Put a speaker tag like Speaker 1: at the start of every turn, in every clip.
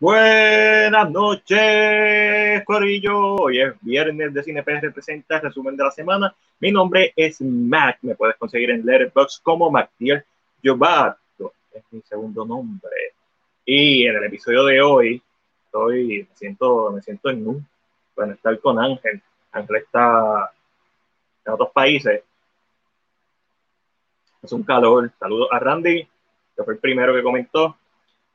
Speaker 1: Buenas noches, Corillo. Hoy es viernes de CinePR representa el resumen de la semana. Mi nombre es Mac. Me puedes conseguir en Letterboxd como MacDiel Yobato. Es mi segundo nombre. Y en el episodio de hoy, estoy, me siento, me siento en un. Bueno, estar con Ángel. Ángel está en otros países. Es un calor. Saludos a Randy, que fue el primero que comentó.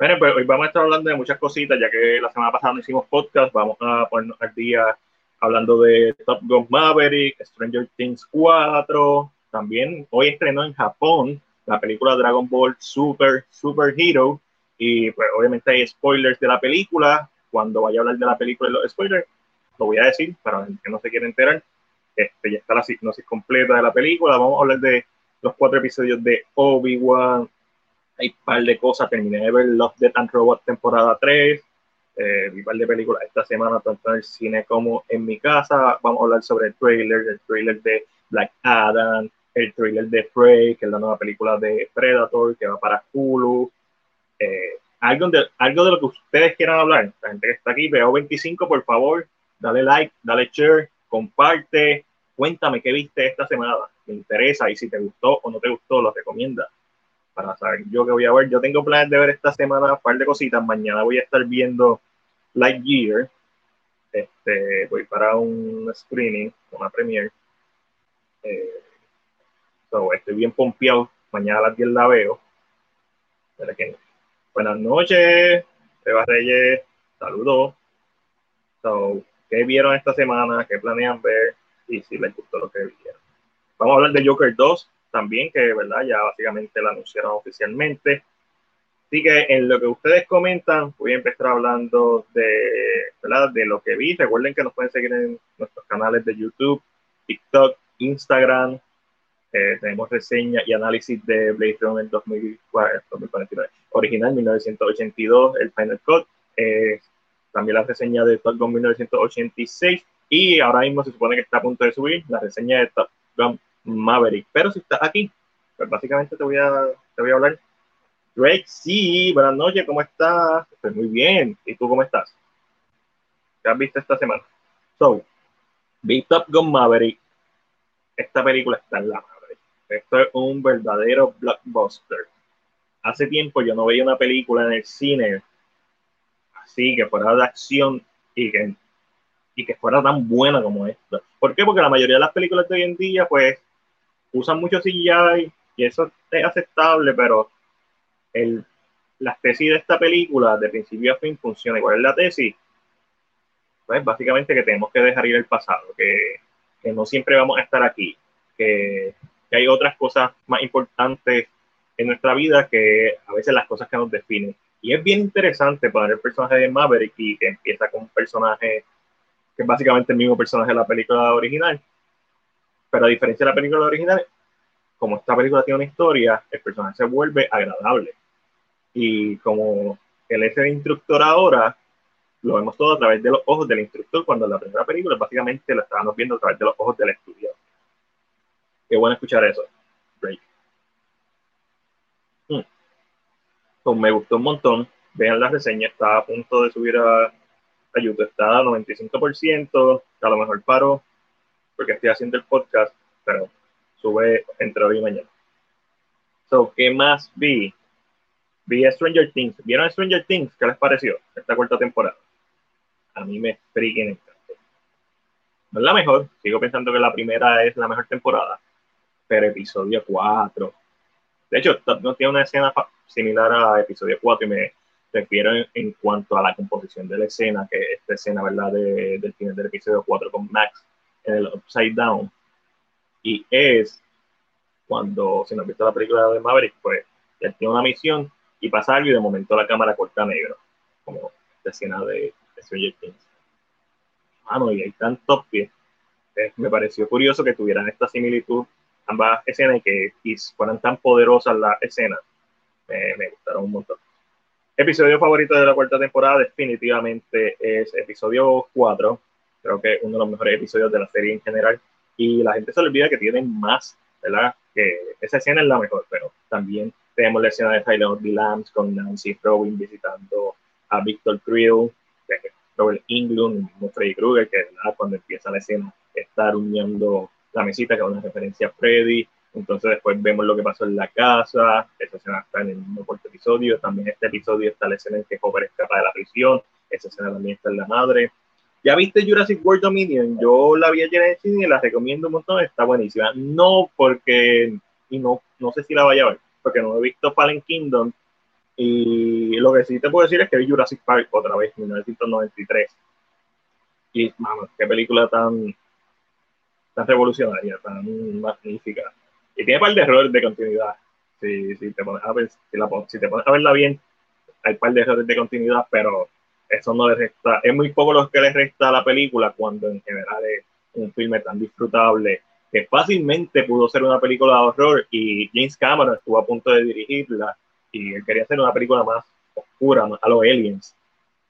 Speaker 1: Bueno, pues hoy vamos a estar hablando de muchas cositas, ya que la semana pasada no hicimos podcast, vamos a ponernos al día hablando de Top Gun Maverick, Stranger Things 4, también hoy estrenó en Japón la película Dragon Ball Super Super Hero, y pues obviamente hay spoilers de la película, cuando vaya a hablar de la película los spoilers, lo voy a decir para los que no se quieren enterar, este, ya está la sinopsis completa de la película, vamos a hablar de los cuatro episodios de Obi-Wan, hay un par de cosas, terminé de ver Love, Death and Robot temporada 3, eh, vi un par de películas esta semana, tanto en el cine como en mi casa. Vamos a hablar sobre el trailer, el trailer de Black Adam, el trailer de Prey, que es la nueva película de Predator, que va para Hulu. Eh, algo, de, algo de lo que ustedes quieran hablar, la gente que está aquí, veo 25, por favor, dale like, dale share, comparte, cuéntame qué viste esta semana, me interesa y si te gustó o no te gustó, lo recomienda para saber yo que voy a ver. Yo tengo planes de ver esta semana un par de cositas. Mañana voy a estar viendo Lightyear. Este, voy para un screening, una premiere. Eh, estoy bien pompeado. Mañana a las 10 la veo. Buenas noches, Eva Reyes. Saludos. So, ¿Qué vieron esta semana? ¿Qué planean ver? Y si les gustó lo que vieron. Vamos a hablar de Joker 2 también, que verdad ya básicamente la anunciaron oficialmente. Así que en lo que ustedes comentan, voy a empezar hablando de, ¿verdad? de lo que vi. Recuerden que nos pueden seguir en nuestros canales de YouTube, TikTok, Instagram. Eh, tenemos reseña y análisis de Blade Runner 2049, original 1982, el Final Cut. Eh, también la reseña de Top Gun 1986. Y ahora mismo se supone que está a punto de subir la reseña de Top Gun Maverick. Pero si estás aquí, pues básicamente te voy a, te voy a hablar. Drake, sí, buenas noches, ¿cómo estás? Estoy muy bien. ¿Y tú cómo estás? ¿Qué has visto esta semana? So, vi Top Gun Maverick. Esta película está en la madre. Esto es un verdadero blockbuster. Hace tiempo yo no veía una película en el cine así que fuera de acción y que, y que fuera tan buena como esta. ¿Por qué? Porque la mayoría de las películas de hoy en día, pues, usan mucho CGI y eso es aceptable, pero el, la tesis de esta película, de principio a fin, funciona. ¿Cuál es la tesis? Pues básicamente que tenemos que dejar ir el pasado, que, que no siempre vamos a estar aquí, que, que, hay otras cosas más importantes en nuestra vida que a veces las cosas que nos definen. Y es bien interesante poner el personaje de Maverick y que empieza con un personaje que es básicamente el mismo personaje de la película original, pero a diferencia de la película original, como esta película tiene una historia, el personaje se vuelve agradable. Y como él es el instructor ahora, lo vemos todo a través de los ojos del instructor, cuando en la primera película básicamente lo estábamos viendo a través de los ojos del estudiante. Qué bueno escuchar eso. Break. Hmm. Pues me gustó un montón. Vean la reseña, está a punto de subir a, a YouTube, está a 95%, a lo mejor paro porque estoy haciendo el podcast, pero sube entre hoy y mañana. So, ¿qué más vi? Vi Stranger Things. ¿Vieron Stranger Things? ¿Qué les pareció esta cuarta temporada? A mí me freaking encantó. No es la mejor, sigo pensando que la primera es la mejor temporada, pero episodio 4. De hecho, no tiene una escena similar a episodio 4 y me refiero en, cuanto a la composición de la escena, que esta escena, ¿verdad?, de, del final del episodio 4 con Max en el Upside Down. Y es cuando, si no has visto la película de Maverick, pues él tiene una misión y pasa algo y de momento la cámara corta negro, como la escena de, Stranger Things. Mano, y hay tantos pies. Eh, me pareció curioso que tuvieran esta similitud ambas escenas y que y fueran tan poderosas las escenas. me gustaron un montón. Episodio favorito de la cuarta temporada definitivamente es episodio 4, creo que uno de los mejores episodios de la serie en general. Y la gente se olvida que tienen más, ¿verdad? Que esa escena es la mejor, pero también tenemos la escena de Tyler D. Lambs con Nancy Robin visitando a Victor Creel, Robert Englund, Freddy Krueger, que cuando empieza la escena está rumiando la mesita, que es una referencia a Freddy. Entonces después vemos lo que pasó en la casa, esa escena está en el mismo cuarto episodio, también este episodio está la escena en que Hopper escapa de la prisión, esa escena también está en la madre. ¿Ya viste Jurassic World Dominion? Yo la vi ayer en cine y la recomiendo un montón, está buenísima. No porque, y no, no sé si la vaya a ver, porque no he visto Fallen Kingdom, y lo que sí te puedo decir es que vi Jurassic Park otra vez, en 1993. Y, mano, qué película tan, tan revolucionaria, tan magnífica. Y tiene un par de errores de continuidad. Si, si, si, si te pones a verla bien, hay un par de errores de continuidad, pero eso no le resta. Es muy poco lo que le resta a la película cuando en general es un filme tan disfrutable que fácilmente pudo ser una película de horror y James Cameron estuvo a punto de dirigirla y él quería hacer una película más oscura, a los aliens.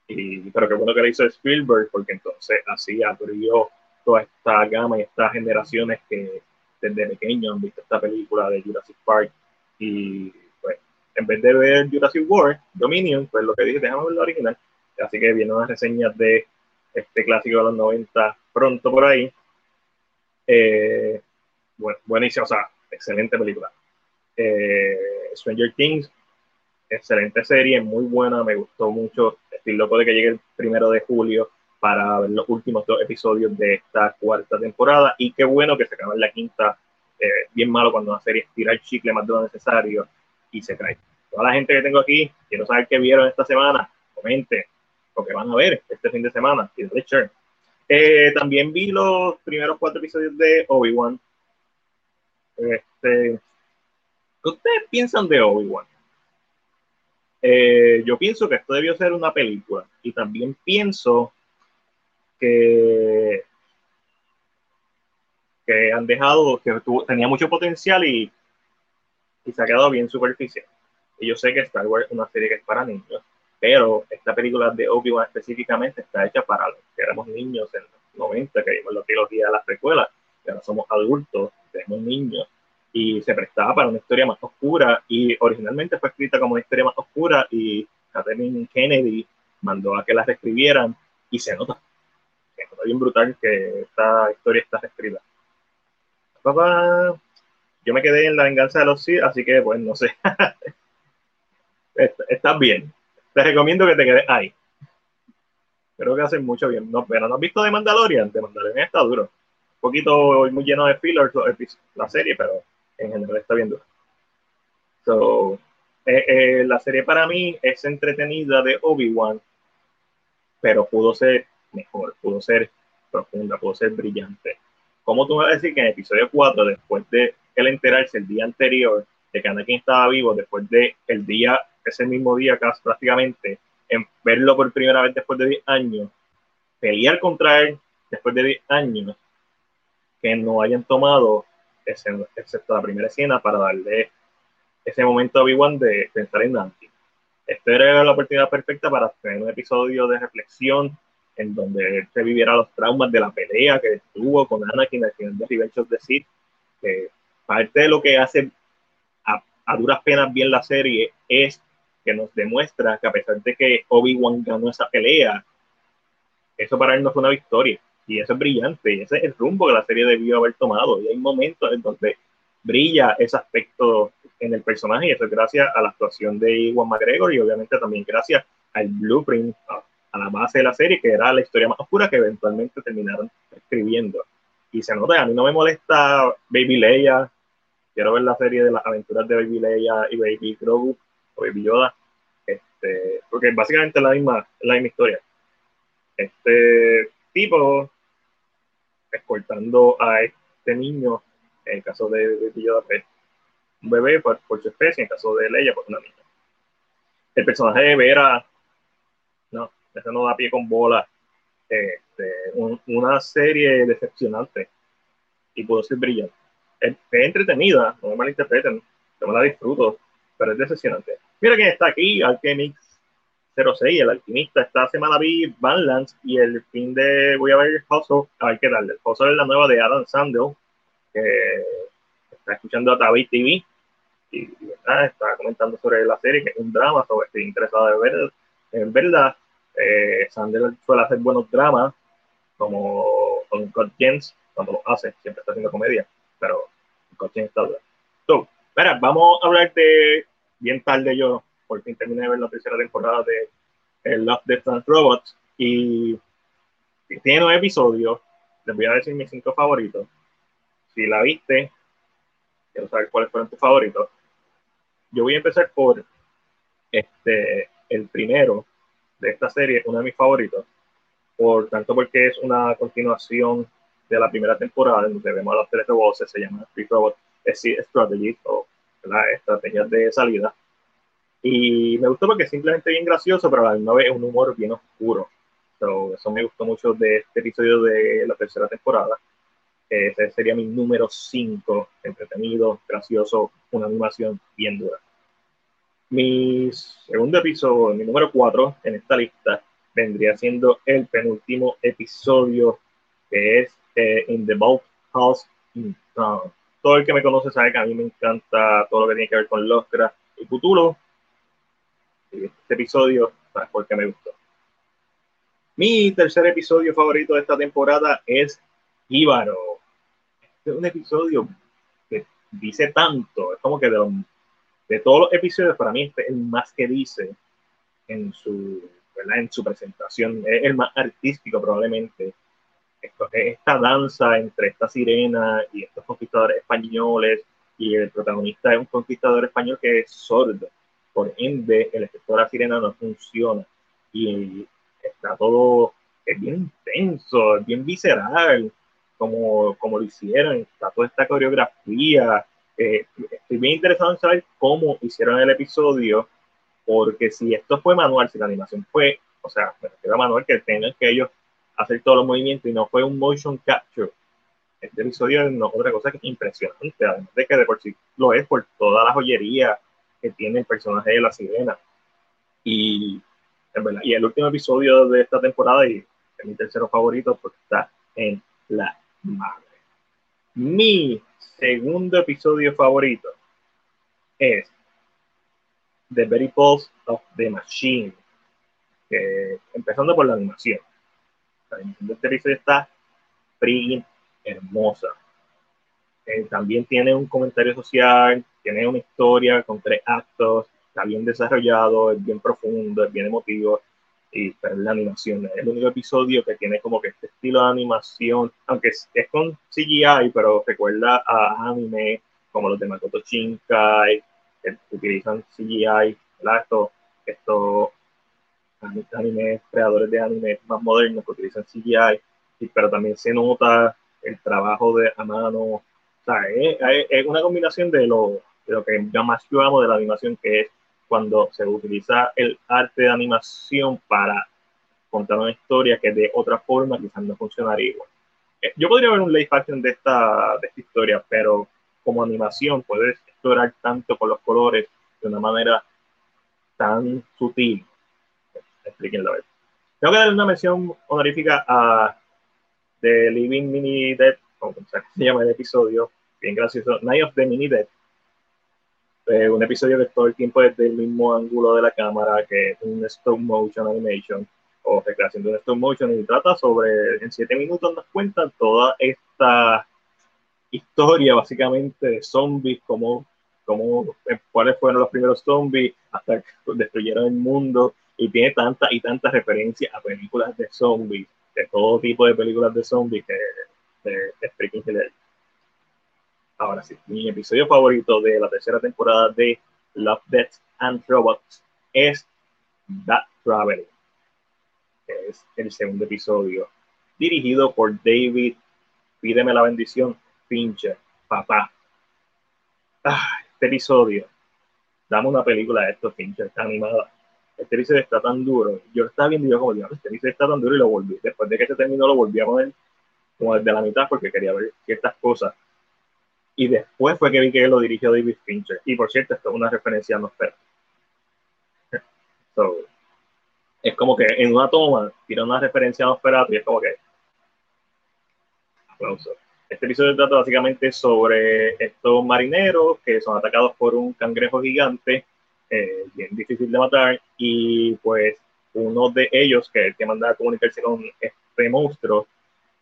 Speaker 1: Y, pero qué bueno que le hizo Spielberg, porque entonces así abrió toda esta gama y estas generaciones que desde pequeño han visto esta película de Jurassic Park. Y pues, en vez de ver Jurassic World, Dominion, pues lo que dije, déjame ver la original. Así que vienen unas reseñas de este clásico de los 90 pronto por ahí. Eh, bueno, buenísima, o sea, excelente película. Eh, Stranger Things, excelente serie, muy buena, me gustó mucho. Estoy loco de que llegue el primero de julio para ver los últimos dos episodios de esta cuarta temporada. Y qué bueno que se acaba en la quinta. Eh, bien malo cuando una serie estira el chicle más de lo necesario y se cae. Toda la gente que tengo aquí, quiero saber qué vieron esta semana. Comente lo que van a ver este fin de semana. Eh, también vi los primeros cuatro episodios de Obi-Wan. Este, ¿Qué ustedes piensan de Obi-Wan? Eh, yo pienso que esto debió ser una película y también pienso que, que han dejado, que tenía mucho potencial y, y se ha quedado bien superficial. Y yo sé que Star Wars es una serie que es para niños, pero esta película de Obi-Wan específicamente está hecha para los que éramos niños en los 90, que vimos la trilogía de las precuelas, que ahora somos adultos, tenemos niños y se prestaba para una historia más oscura y originalmente fue escrita como una historia más oscura y Kathleen Kennedy mandó a que la reescribieran y se nota, se nota bien brutal que esta historia está reescrita. Papá, yo me quedé en la venganza de los Sith, así que pues no sé. Estás bien. Te recomiendo que te quedes ahí. Creo que hacen mucho bien. No, pero no has visto de Mandalorian. De Mandalorian está duro. Un poquito muy lleno de fillers la serie, pero en general está bien dura. So, eh, eh, la serie para mí es entretenida de Obi-Wan, pero pudo ser mejor, pudo ser profunda, pudo ser brillante. ¿Cómo tú vas a decir que en el episodio 4, después de él enterarse el día anterior de que Anakin estaba vivo, después de el día, ese mismo día casi prácticamente, en verlo por primera vez después de 10 años, pelear contra él después de 10 años, que no hayan tomado excepto la primera escena, para darle ese momento a Obi-Wan de pensar en Anakin. Esta era la oportunidad perfecta para tener un episodio de reflexión en donde él se viviera los traumas de la pelea que tuvo con Anakin al final de Revenge of the Sith. parte de lo que hace a, a, duras penas bien la serie es que nos demuestra que a pesar de que Obi-Wan ganó esa pelea, eso para él no fue una victoria y eso es brillante, y ese es el rumbo que la serie debió haber tomado. Y hay momentos en donde brilla ese aspecto en el personaje, y eso es gracias a la actuación de Iwan McGregor y obviamente también gracias al blueprint, a, la base de la serie, que era la historia más oscura que eventualmente terminaron escribiendo. Y se nota, a mí no me molesta Baby Leia, quiero ver la serie de las aventuras de Baby Leia y Baby Grogu o Baby Yoda, este, porque básicamente es la misma, la misma historia. Este tipo escoltando a este niño, en el caso de, de pues, un bebé por, su especie, en el caso de Leia, pues una niña. El personaje de Vera, no, eso no da pie con bola. Este, una serie decepcionante y pudo ser brillante. Es, entretenida, no me malinterpreten, yo me la disfruto, pero es decepcionante. Mira quién está aquí, Alchemix 06, el alquimista. Esta semana vi Vanlands y el fin de voy a ver Hustle, a ver qué tal. El Hustle es la nueva de Adam Sandel, que está escuchando a David TV y está comentando sobre la serie, que es un drama, sobre estoy interesado de ver en verdad, eh, Sander suele hacer buenos dramas, como con Scott Jens, cuando lo hace, siempre está haciendo comedia, pero Scott Jens está mira, vamos a hablar de, bien tarde yo, por fin terminé de ver la tercera temporada de el Love, Death and Robots, y tiene un episodio, les voy a decir mis cinco favoritos. Si la viste, quiero saber cuáles fueron tus favoritos. Yo voy a empezar por este, el primero de esta serie, uno de mis favoritos, por tanto porque es una continuación de la primera temporada, donde vemos a los tres robots, se llama Free Robot Strategy, o la estrategia de salida. Y me gustó porque simplemente bien gracioso, pero a la misma vez es un humor bien oscuro. So, eso me gustó mucho de este episodio de la tercera temporada. Ese sería mi número 5, entretenido, gracioso, una animación bien dura. Mi segundo episodio, mi número 4 en esta lista, vendría siendo el penúltimo episodio, que es eh, In the Boat House in Town. Todo el que me conoce sabe que a mí me encanta todo lo que tiene que ver con Lovecraft y Cthulhu. Este episodio, ¿sabes por qué me gustó? Mi tercer episodio favorito de esta temporada es Íbaro. Este es un episodio que dice tanto, es como que de, de todos los episodios, para mí este es el más que dice en su, en su presentación, es el más artístico probablemente. Esta danza entre esta sirena y estos conquistadores españoles, y el protagonista es un conquistador español que es sordo, por ende el efecto de la sirena no funciona. Y está todo, es bien intenso, es bien visceral, como, como lo hicieron, está toda esta coreografía. Eh, estoy bien interesado en saber cómo hicieron el episodio, porque si esto fue manual, si la animación fue, o sea, me refiero a manual, que tengan que ellos hacer todos los movimientos y no fue un motion capture. Este episodio es otra cosa que es impresionante, además de que de por sí lo es por toda la joyería que tiene el personaje de la sirena. Y y el último episodio de esta temporada, y es mi tercero favorito, porque está en la madre. Mi segundo episodio favorito es The Very Pulse of the Machine. empezando por la animación. La animación de este está freaking hermosa. Eh, también tiene un comentario social, tiene una historia con tres actos, está bien desarrollado, es bien profundo, es bien emotivo, y pero la animación es el único episodio que tiene como que este estilo de animación, aunque es, con CGI, pero recuerda a anime como los de Makoto Shinkai, que utilizan CGI, ¿verdad? Estos, estos animes, creadores de anime más modernos que utilizan CGI, pero también se nota el trabajo de a mano, o sea, es, es una combinación de lo, de lo que yo más yo amo de la animación, que es cuando se utiliza el arte de animación para contar una historia que de otra forma quizás no funcionaría igual. Eh, yo podría ver un live action de esta, de esta historia, pero como animación puedes explorar tanto con los colores de una manera tan sutil. Explíquenlo. Tengo que dar una mención honorífica a The Living Mini Dead, como se llama el episodio, bien gracioso, Night of the Mini Dead, eh, un episodio que todo el tiempo es del mismo ángulo de la cámara, que es un stop motion animation o recreación de un stop motion y trata sobre, en siete minutos nos cuentan toda esta historia básicamente de zombies, como, como cuáles fueron los primeros zombies hasta que destruyeron el mundo y tiene tantas y tantas referencias a películas de zombies, de todo tipo de películas de zombies que freaking hilarious. Ahora sí, mi episodio favorito de la tercera temporada de Love, Death and Robots es That Traveling, es el segundo episodio, dirigido por David, pídeme la bendición, Fincher, papá. Ah, este episodio, dame una película de estos está animada. Este episodio está tan duro. Yo estaba viendo yo como, este episodio está tan duro y lo volví. Después de que se terminó, lo volví a poner como desde la mitad porque quería ver ciertas cosas y después fue que vi que lo dirigió David Fincher. Y por cierto, esto es una referencia a Nosferatu. So, es como que en una toma tira una referencia a Nosferatu y es como que. Aplauso. Este episodio trata básicamente sobre estos marineros que son atacados por un cangrejo gigante, eh, bien difícil de matar, y pues uno de ellos, que es el que manda a comunicarse con este monstruo,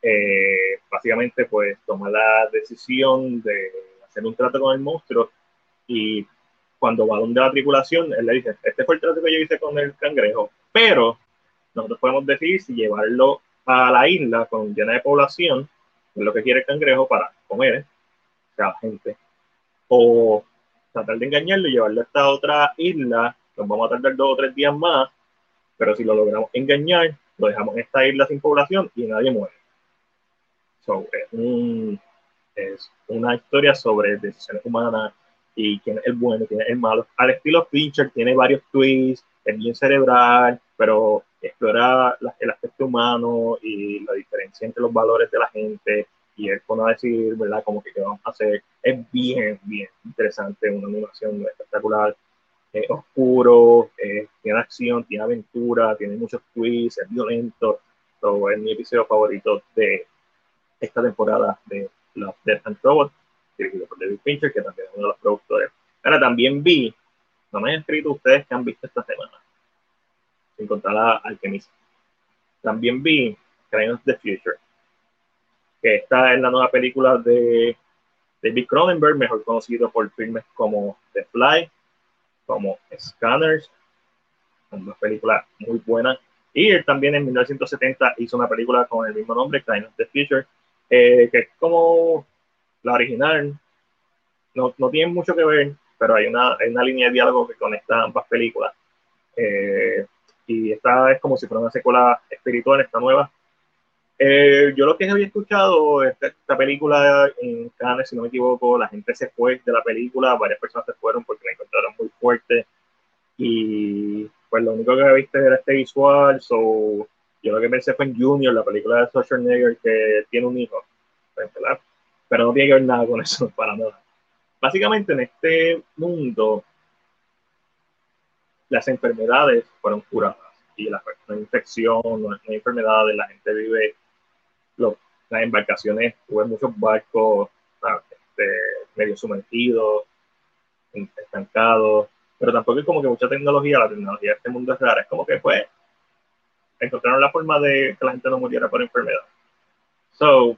Speaker 1: eh, básicamente pues toma la decisión de hacer un trato con el monstruo y cuando va donde la tripulación, él le dice, este fue el trato que yo hice con el cangrejo, pero nosotros podemos decidir si llevarlo a la isla con llena de población, es lo que quiere el cangrejo para comer, o sea, gente, o tratar de engañarlo y llevarlo a esta otra isla, nos vamos a tardar dos o tres días más, pero si lo logramos engañar, lo dejamos en esta isla sin población y nadie muere. So, es, es una historia sobre decisiones humanas y quién es el bueno, quién es el malo. Al estilo Fincher, tiene varios twists, es bien cerebral, pero explora el aspecto humano y la diferencia entre los valores de la gente y él pone a decir, ¿verdad? Como que qué vamos a hacer. Es bien, bien interesante, una animación espectacular, es oscuro, tiene acción, tiene aventura, tiene muchos twists, es violento. So, es mi episodio favorito de esta temporada de Love, Death and Robots, dirigido por David Fincher, que también es uno de los productores. Ahora también vi, no me han escrito ustedes que han visto esta semana, sin contar a Alchemist. También vi Crime of the Future, que esta es la nueva película de David Cronenberg, mejor conocido por filmes como The Fly, como Scanners, una película muy buena. Y él también en 1970 hizo una película con el mismo nombre, Crime of the Future, eh, que es como la original. No, no tiene mucho que ver, pero hay una, hay una línea de diálogo que conecta ambas películas. Eh, y esta es como si fuera una secuela espiritual, esta nueva. Eh, yo lo que había escuchado, esta, esta película en Cannes, si no me equivoco, la gente se fue de la película, varias personas se fueron porque la encontraron muy fuerte. Y pues lo único que visto era este visual, so, yo lo que pensé fue en Junior, la película de Schwarzenegger que tiene un hijo, pero no tiene que ver nada con eso, para nada. Básicamente en este mundo las enfermedades fueron curadas y la, hay infección, hay enfermedades, la gente vive, las embarcaciones, tuve muchos barcos este, medio sumergidos, estancados, pero tampoco es como que mucha tecnología, la tecnología de este mundo es rara, es como que pues encontraron la forma de que la gente no muriera por enfermedad. So,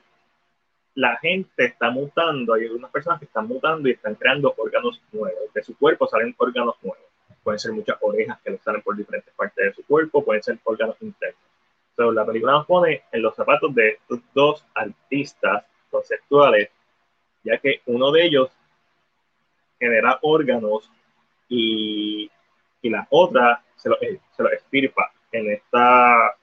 Speaker 1: la gente está mutando, hay algunas personas que están mutando y están creando órganos nuevos, de su cuerpo salen órganos nuevos pueden ser muchas orejas que le salen por diferentes partes de su cuerpo, pueden ser órganos internos. So, la película nos pone en los zapatos de estos dos artistas conceptuales, ya que uno de ellos genera órganos y, y la otra se los se lo estirpa en esta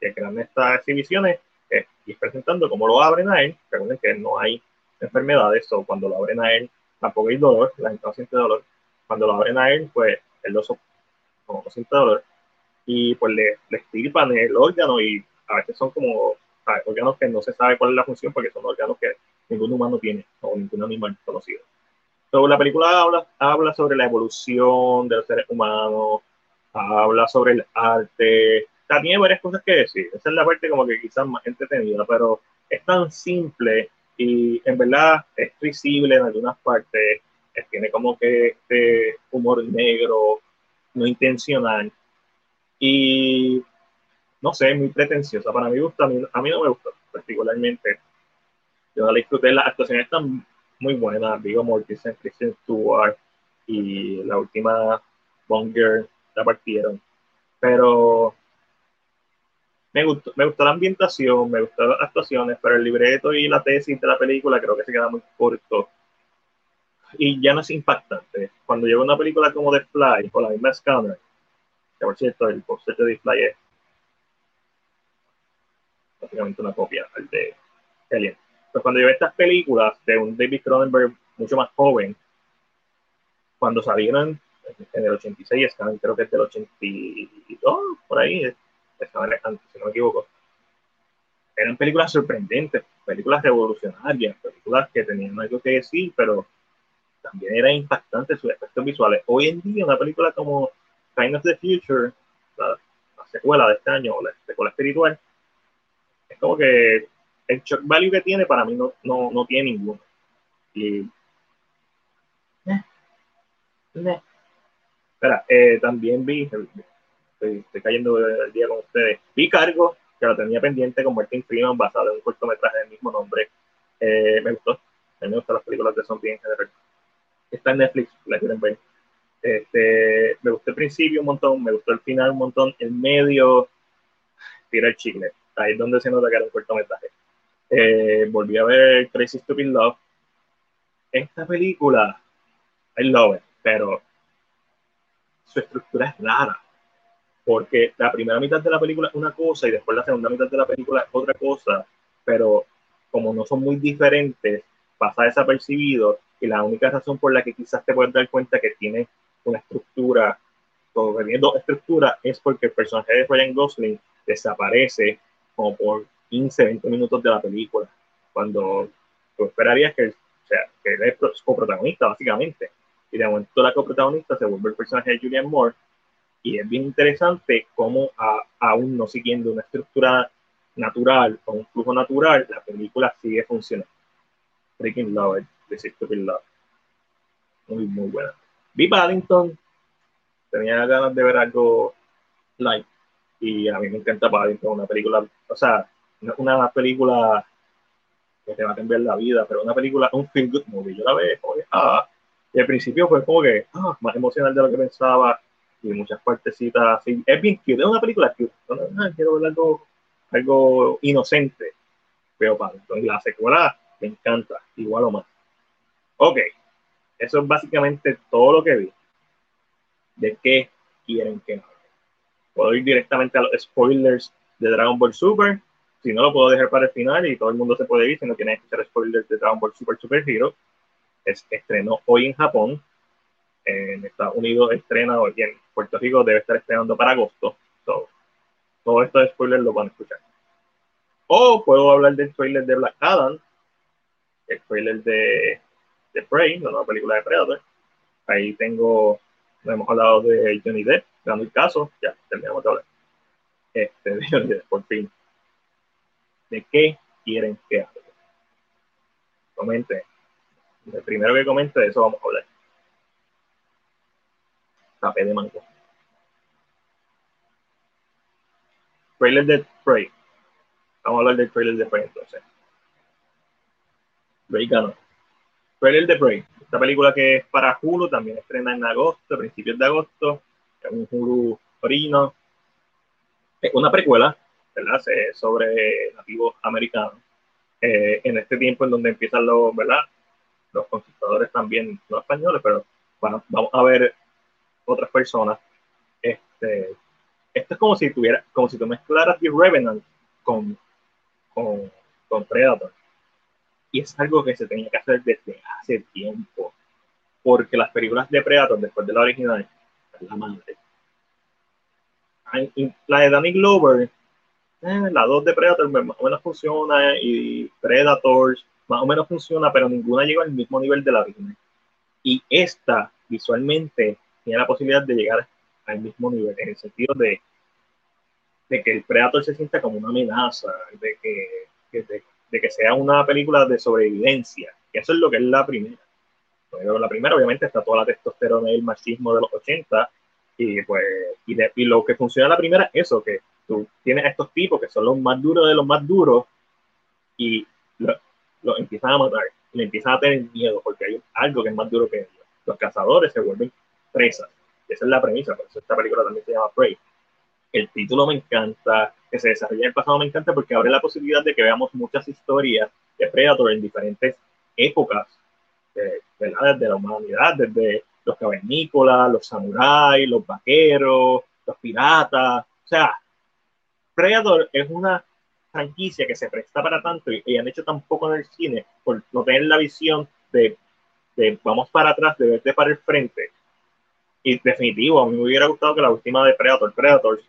Speaker 1: que crean estas exhibiciones eh, y presentando cómo lo abren a él. Recuerden que no hay enfermedades, o cuando lo abren a él tampoco hay dolor, la gente no siente dolor. Cuando lo abren a él, pues el oso como dolor y pues le, le estirpan el órgano y a veces son como órganos que no se sabe cuál es la función porque son órganos que ningún humano tiene o ningún animal conocido. Entonces, la película habla, habla sobre la evolución de los seres humanos, habla sobre el arte, hay varias cosas que decir. Esa es la parte como que quizás más entretenida, pero es tan simple y en verdad es visible en algunas partes tiene como que este humor negro, no intencional. Y no sé, muy pretenciosa. Para mí gusta, a mí, a mí no me gusta particularmente. Yo la disfruté, las actuaciones están muy buenas. Vigo Mortensen, Christian Stewart y la última Bonger la partieron. Pero me gustó, me gustó la ambientación, me gustaron las actuaciones, pero el libreto y la tesis de la película creo que se queda muy corto y ya no es impactante. Cuando llega una película como The Fly o la misma Scanner, que por cierto el poster de Fly es básicamente una copia del de Alien. Pues cuando yo estas películas de un David Cronenberg mucho más joven, cuando salieron en el 86, Scanner creo que es del 82, por ahí, Scanner si no me equivoco, eran películas sorprendentes, películas revolucionarias, películas que tenían algo que decir, pero también era impactante sus efectos visuales. Hoy en día, una película como Kind of the Future, la, secuela de este año, o la secuela espiritual, es como que el shock value que tiene para mí no, no, no tiene ninguno. Y. Eh, eh. Espera, eh, también vi estoy, cayendo el día con ustedes. Vi Cargo, que lo tenía pendiente con Martin Freeman, basado en un cortometraje del mismo nombre. Me gustó. A mí me gustan las películas de zombie en general. Está en Netflix, la quieren ver. Este, me gustó el principio un montón, me gustó el final un montón, el medio, tira el chicle. Ahí es donde se nota que era un cortometraje. Eh, volví a ver Crazy Stupid Love. Esta película, I love it, pero su estructura es rara. Porque la primera mitad de la película es una cosa y después la segunda mitad de la película es otra cosa, pero como no son muy diferentes, pasa desapercibido y la única razón por la que quizás te puedes dar cuenta que tiene una estructura, o dos estructuras, es porque el personaje de Ryan Gosling desaparece como por 15, 20 minutos de la película, cuando tú esperarías que, o sea, que él es coprotagonista, básicamente. Y de momento la coprotagonista se vuelve el personaje de Julian Moore, y es bien interesante cómo, aún no siguiendo una estructura natural o un flujo natural, la película sigue funcionando. Breaking Love, de Stupid Love. Muy, muy buena. Vi Paddington, tenía ganas de ver algo light, y a mí me encanta Paddington, una película, o sea, una película que te va a cambiar la vida, pero una película, un feel good movie. Yo la veo, ah, y al principio fue como que, ah, más emocional de lo que pensaba, y muchas partecitas así. Es bien cute, es una película cute. Ah, quiero ver algo, algo inocente. Veo Paddington. Y la secuela me encanta, igual o más. Ok, eso es básicamente todo lo que vi. ¿De qué quieren que hable? Puedo ir directamente a los spoilers de Dragon Ball Super si no, lo puedo dejar para el final y todo el mundo se puede ir si no quieren escuchar spoilers de Dragon Ball Super Super Hero. Es, estrenó hoy en Japón. En Estados Unidos estrena hoy en Puerto Rico debe estar estrenando para agosto. So, todo esto de spoilers lo van a escuchar. O puedo hablar del trailer de Black Adam, el trailer de, de Prey, la nueva película de Predator. Ahí tengo, hemos hablado de Johnny Depp, dando el caso, ya terminamos de hablar. Este, de Johnny Depp, por fin de qué quieren que hable. Comente. El primero que comente, de eso vamos a hablar. Tapé de mango. Trailer de Prey. Vamos a hablar del trailer de Prey entonces. Prey ganó. Trailer de Prey. Esta película que es para Hulu, también estrena en agosto, principios de agosto. Es un Hulu orino. Es una precuela ¿verdad? sobre nativos americanos. Eh, en este tiempo en donde empiezan los, ¿verdad? Los conquistadores también, no españoles, pero bueno, vamos a ver otras personas. Este, esto es como si tuviera, como si tú mezclaras The Revenant con, con, con Predator. Y es algo que se tenía que hacer desde hace tiempo. Porque las películas de Predator, después de la original, la madre. La de Danny Glover eh, la 2 de Predator más o menos funciona y Predators más o menos funciona, pero ninguna llega al mismo nivel de la original. Y esta visualmente tiene la posibilidad de llegar al mismo nivel, en el sentido de, de que el Predator se sienta como una amenaza, de que, que sea una película de sobrevivencia. Y eso es lo que es la primera. Pero la primera, obviamente, está toda la testosterona y el machismo de los 80. Y pues, y, y lo que funciona la primera es eso, que tú tienes a estos tipos que son los más duros de los más duros y los lo empiezan a matar, y le empiezan a tener miedo porque hay algo que es más duro que ellos. Los cazadores se vuelven presas. Esa es la premisa, por eso esta película también se llama Prey. El título me encanta, que se desarrolla en el pasado me encanta porque abre la posibilidad de que veamos muchas historias de Predator en diferentes épocas de, de la humanidad, desde los cavernícolas, los samuráis, los vaqueros, los piratas. O sea, Predator es una franquicia que se presta para tanto y, han hecho tan poco en el cine por no tener la visión de, de, vamos para atrás, de verte para el frente. Y definitivo, a mí me hubiera gustado que la última de Predator, Predators,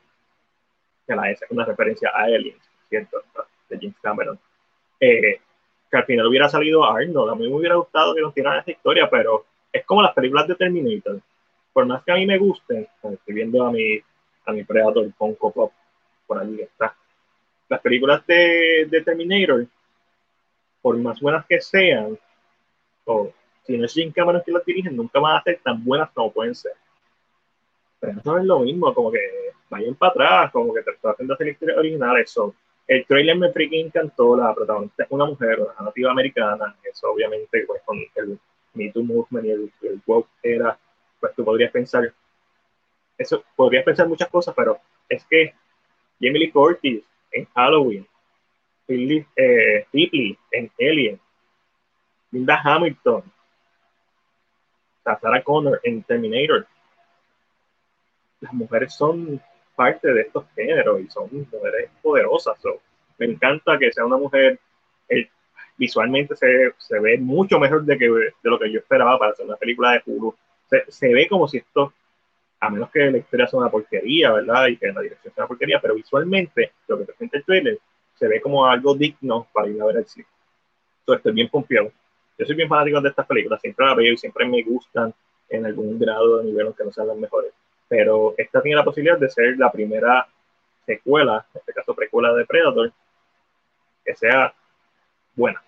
Speaker 1: que la es una referencia a Aliens, ¿cierto? De James Cameron. Eh, que al final hubiera salido Arnold. A mí me hubiera gustado que nos tiraran esa historia, pero es como las películas de Terminator. Por más que a mí me gusten, estoy viendo a mi, a mi Predator con Pop por ahí está. Las películas de, de, Terminator, por más buenas que sean, o si no es Jim Cameron que las dirigen, nunca van a ser tan buenas como pueden ser. Pero eso es lo mismo, como que vayan para atrás, como que traten de hacer historias originales. So, el trailer me freaking encantó, la protagonista es una mujer, una nativa americana, eso obviamente pues con el Me Too Movement y el, el woke era, pues tú podrías pensar, eso, podrías pensar muchas cosas, pero es que Jamie Lee Curtis en Halloween, Philip eh, en Alien, Linda Hamilton, Sarah Connor en Terminator. Las mujeres son parte de estos géneros y son mujeres poderosas. me encanta que sea una mujer, eh, visualmente se, se, ve mucho mejor de, que, de lo que yo esperaba para hacer una película de Hulu. Se, se ve como si esto, a menos que la historia sea una porquería, ¿verdad? Y que la dirección sea una porquería, pero visualmente lo que presenta el trailer se ve como algo digno para ir a ver el cine. Entonces estoy bien confiado. Yo soy bien fanático de estas películas, siempre las veo y siempre me gustan en algún grado de nivel, aunque no sean las mejores pero esta tiene la posibilidad de ser la primera secuela, en este caso precuela de Predator, que sea buena.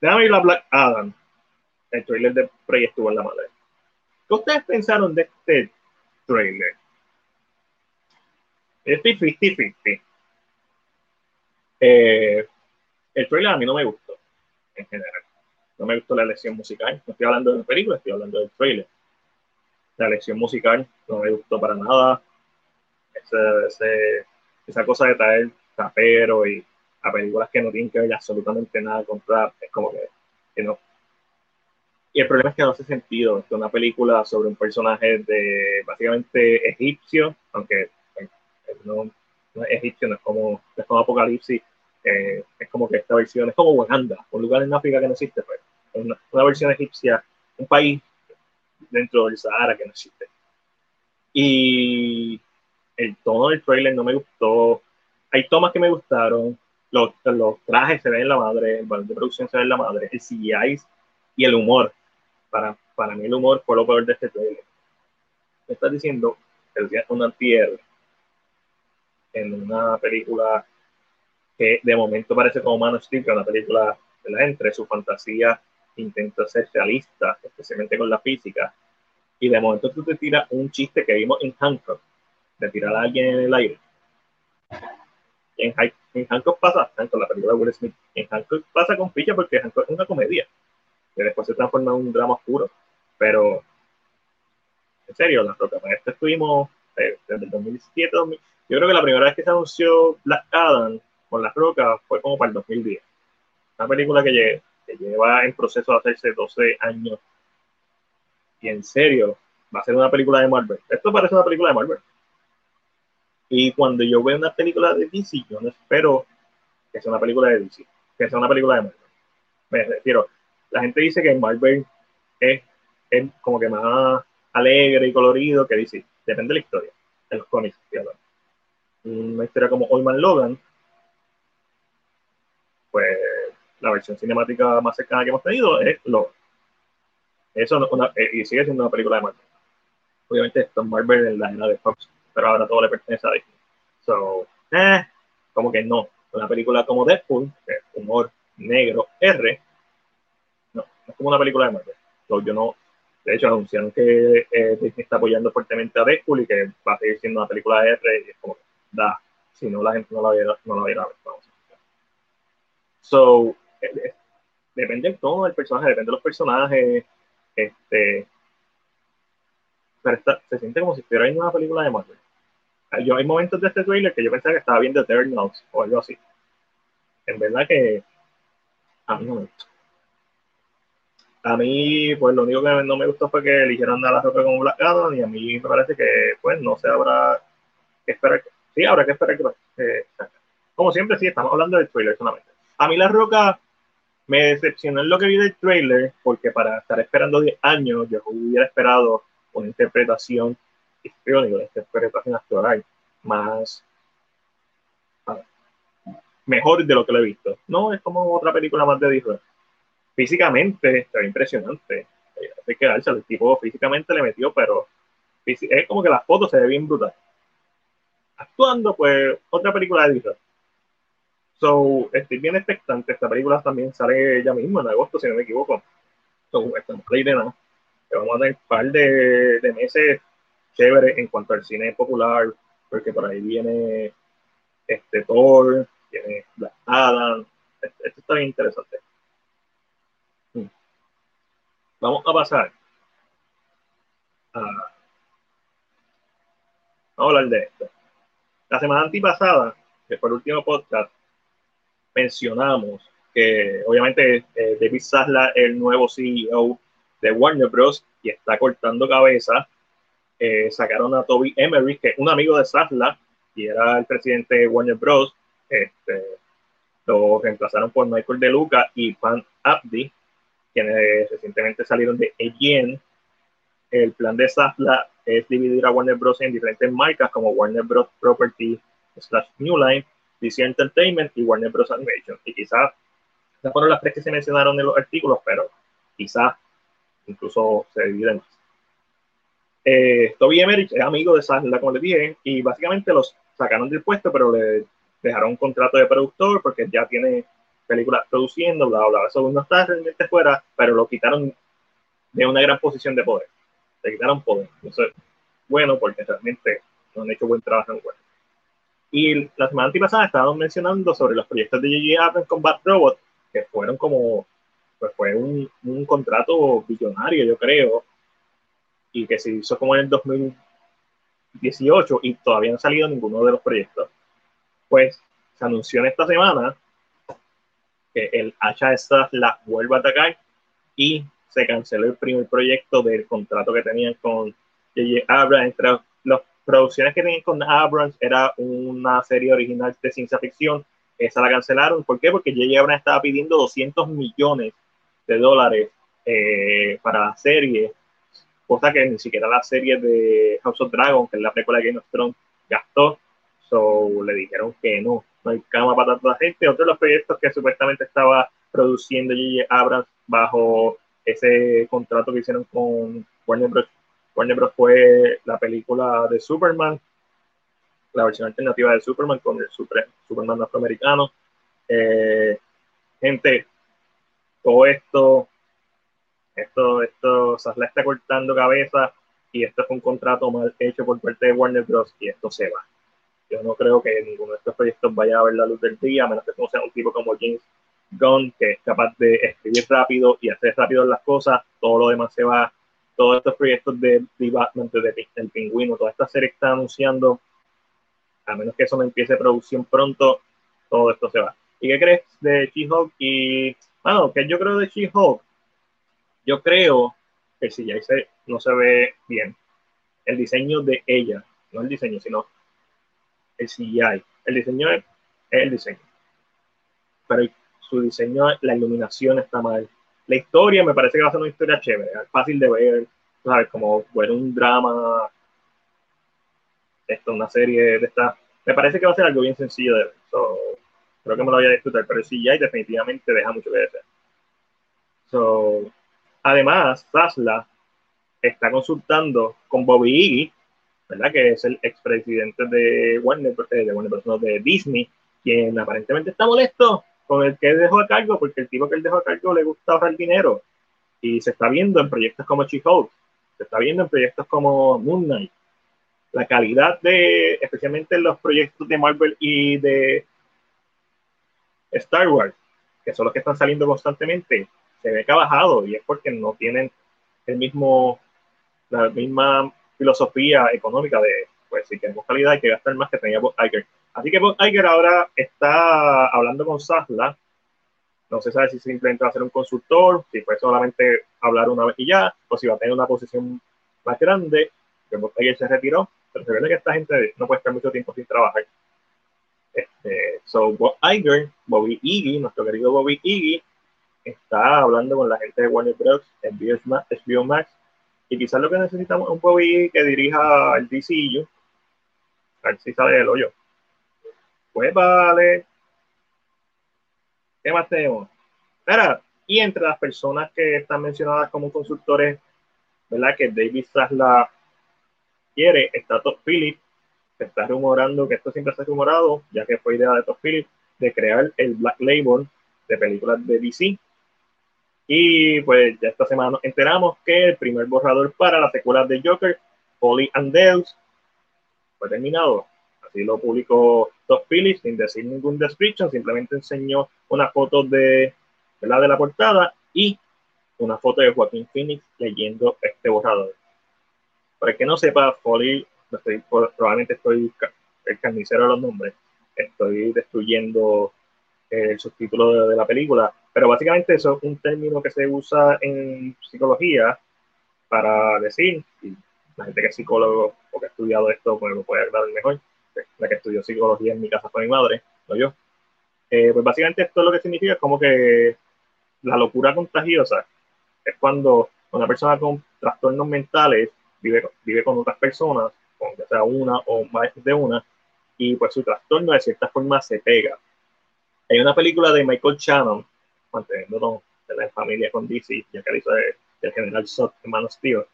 Speaker 1: Déjame ir a Black Adam, el trailer de Prey estuvo en la madre. ¿Qué ustedes pensaron de este trailer? Estoy 50-50. Eh, el trailer a mí no me gustó, en general. No me gustó la elección musical. No estoy hablando de la película, estoy hablando del trailer la elección musical no me gustó para nada. esa cosa de traer tapero y a películas que no tienen que ver absolutamente nada con rap, es como que, no. Y el problema es que no hace sentido. Es una película sobre un personaje de básicamente egipcio, aunque no, es egipcio, no es como, es como Apocalipsis, eh, es como que esta versión es como Wakanda, un lugar en África que no existe, pues. Una, una versión egipcia, un país dentro del Sahara que no existe. Y el tono del trailer no me gustó. Hay tomas que me gustaron. Los, los trajes se ven en la madre, el valor de producción se ve en la madre, el CGI y el humor. Para, para mí el humor fue lo peor de este trailer. Me estás diciendo que es un antihéroe en una película que de momento parece como Man of Steel, que es una película entre su fantasía intenta ser realista, especialmente con la física, y de momento tú te tiras un chiste que vimos en Hancock, de tirar a alguien en el aire. En, en Hancock pasa, tanto la película de Will Smith, en Hancock pasa con ficha porque Hancock es una comedia, que después se transforma en un drama oscuro, pero en serio, la roca, esto estuvimos eh, desde el 2007, yo creo que la primera vez que se anunció Black Adam con la roca fue como para el 2010. Una película que, que lleva en proceso de hacerse 12 años. Y en serio, va a ser una película de Marvel. Esto parece una película de Marvel. Y cuando yo veo una película de DC, yo no espero que sea una película de DC, que sea una película de Marvel. Me refiero, la gente dice que Marvel es, es como que más alegre y colorido que DC. Depende de la historia, de los cómics. Una historia como Old Man Logan, pues la versión cinemática más cercana que hemos tenido es lo Eso eh, y sigue siendo una película de Marvel. Obviamente esto es Marvel en la era de Fox, pero ahora todo le pertenece a Disney. So, eh, como que no. Una película como Deadpool, que es humor negro R, no, es como una película de Marvel. yo no, de hecho, anunciaron que eh, Disney está apoyando fuertemente a Deadpool y que va a seguir siendo una película de R y es como, da, si no la gente no la viera, no la viera, vamos. So, depende del tono del personaje, depende de los personajes. Este, pero se siente como si estuviera viendo una película de Marvel. Yo hay momentos de este trailer que yo pensaba que estaba viendo Eternals o algo así. En verdad que a mí no me gustó. A mí, pues lo único que no me gustó fue que eligieran a la roca como Black Adam y a mí me parece que, pues, no se habrá que esperar. Sí, habrá que esperar que Como siempre, sí, estamos hablando del trailer solamente. A mí la roca me decepcionó en lo que vi del trailer, porque para estar esperando 10 años, yo hubiera esperado una interpretación histriónica, una interpretación actoral más mejor de lo que lo he visto. No es como otra película más de Disney. Físicamente está impresionante. Hay que darse, el tipo físicamente le metió, pero es como que la foto se ve bien brutal. Actuando, pues, otra película de Disney. So, estoy bien expectante. Esta película también sale ya mismo en agosto, si no me equivoco. So, estamos que vamos a tener un par de, de, meses chévere en cuanto al cine popular, porque por ahí viene este Thor, tiene Black Adam, esto, está bien interesante. Hmm. Vamos a pasar a, a hablar de esto. La semana antipasada, que fue el último podcast, mencionamos que obviamente eh, David Sasla el nuevo CEO de Warner Bros. y está cortando cabeza. Eh, sacaron a Toby Emery, que es un amigo de Sasla y era el presidente de Warner Bros. Este, lo reemplazaron por Michael De Luca y Pan Abdi, quienes recientemente salieron de AGN. El plan de Sasla es dividir a Warner Bros. en diferentes marcas como Warner Bros. Property slash New Line, DC Entertainment y Warner Bros. Animation. Y quizás esas fueron las tres que se mencionaron en los artículos, pero quizás incluso se dividen más. Eh, Toby Emmerich es amigo de Sandler, como les dije, y básicamente los sacaron del puesto, pero le dejaron un contrato de productor porque ya tiene películas produciendo, bla, bla, Eso no está realmente fuera, pero lo quitaron de una gran posición de poder. Le quitaron poder. Eso es bueno porque realmente no han hecho buen trabajo en web. Y la semana antipasada estábamos mencionando sobre los proyectos de J.J. Abrams con Bad Robot, que fueron como, pues fue un, un contrato billonario, yo creo, y que se hizo como en el 2018 y todavía no ha salido ninguno de los proyectos. Pues se anunció en esta semana que el hacha de la vuelve a atacar y se canceló el primer proyecto del contrato que tenían con J.J. Abrams. Entre las producciones que tenían con Abrams era una serie original de ciencia ficción esa la cancelaron. ¿Por qué? Porque J.J. Abrams estaba pidiendo 200 millones de dólares eh, para la serie, cosa que ni siquiera la serie de House of Dragon, que es la película de Game of Thrones, gastó. So, le dijeron que no, no hay cama para tanta gente. Otro de los proyectos que supuestamente estaba produciendo J.J. Abrams bajo ese contrato que hicieron con Warner Bros. Warner Bros. fue la película de Superman, la versión alternativa de Superman con el Superman afroamericano. Eh, gente, todo esto, esto, esto, Sasla está cortando cabeza y esto fue un contrato mal hecho por parte de Warner Bros. y esto se va. Yo no creo que ninguno de estos proyectos vaya a ver la luz del día, a menos que sea un tipo como James Gunn, que es capaz de escribir rápido y hacer rápido las cosas, todo lo demás se va. Todos estos proyectos de, de Batman, de, El Pingüino, toda esta serie que está anunciando, a menos que eso no empiece producción pronto, todo esto se va. ¿Y qué crees de She-Hulk? Y, bueno, ¿qué yo creo de She-Hulk? Yo creo que si ya se, no se ve bien. El diseño de ella, no el diseño, sino el CGI. El diseño es, el diseño. Pero su diseño, la iluminación está mal. La historia me parece que va a ser una historia chévere, fácil de ver, ¿sabes? Como ver un drama esto, una serie de esta. Me parece que va a ser algo bien sencillo de ver. creo que me lo voy a disfrutar, pero sí, ya definitivamente deja mucho que desear. So, además, Sasla está consultando con Bobby Iggy, ¿verdad? Que es el expresidente de Warner, eh, de Warner Bros. de Disney, quien aparentemente está molesto con el que dejó a cargo, porque el tipo que él dejó a cargo le gusta ahorrar dinero. Y se está viendo en proyectos como She-Hulk, se está viendo en proyectos como Moon Knight, la calidad de, especialmente en los proyectos de Marvel y de Star Wars, que son los que están saliendo constantemente, se ve que ha bajado y es porque no tienen el mismo, la misma filosofía económica de, pues si queremos calidad hay que gastar más que tenía Bob Iger. Así que Bob Iger ahora está hablando con Sasla, no se sabe si simplemente va a ser un consultor, si fue solamente hablar una vez y ya, o si va a tener una posición más grande, que Bob Iger se retiró, pero se ve que esta gente no puede estar mucho tiempo sin trabajar. Este, so, Bob Iger, Bobby Iggy, nuestro querido Bobby Iggy, está hablando con la gente de Warner Bros., HBO Max, y quizás lo que necesitamos es un Bobby que dirija el DCU, a ver si sale del hoyo. Pues vale. ¿Qué más tenemos? Espera, y entre las personas que están mencionadas como consultores, ¿verdad? Que David Sasla quiere, está Top Phillips, se está rumorando, que esto siempre se ha rumorado, ya que fue idea de Top Phillips, de crear el Black Label de películas de DC. Y pues ya esta semana nos enteramos que el primer borrador para la secuela de Joker Polly and Deus fue terminado. Así lo publicó Top Phillips sin decir ningún description, simplemente enseñó una foto de, la de la portada y una foto de Joaquín Phoenix leyendo este borrador. Para el que no sepa, Foley, estoy, probablemente estoy el carnicero de los nombres, estoy destruyendo el subtítulo de, la película, pero básicamente eso es un término que se usa en psicología para decir, y la gente que es psicólogo o que ha estudiado esto pues lo puede aclarar mejor, la que estudió psicología en mi casa fue mi madre, no yo. Eh, pues básicamente esto lo que significa es como que la locura contagiosa es cuando una persona con trastornos mentales vive, vive con otras personas, con ya sea una o más de una, y pues su trastorno de cierta forma se pega. Hay una película de Michael Shannon, manteniendo la familia con DC, ya que hizo el general Sot, hermano Steve,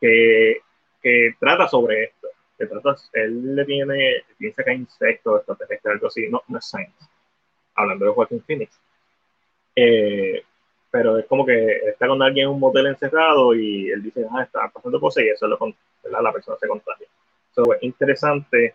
Speaker 1: que, que trata sobre esto. Trata, él le tiene, piensa que hay insectos, extraterrestres, algo así, no, no es science, hablando de Joaquin Phoenix. Eh, pero es como que está con alguien en un motel encerrado y él dice, ah, está pasando cosas y eso es lo que la persona se contagia. So, es interesante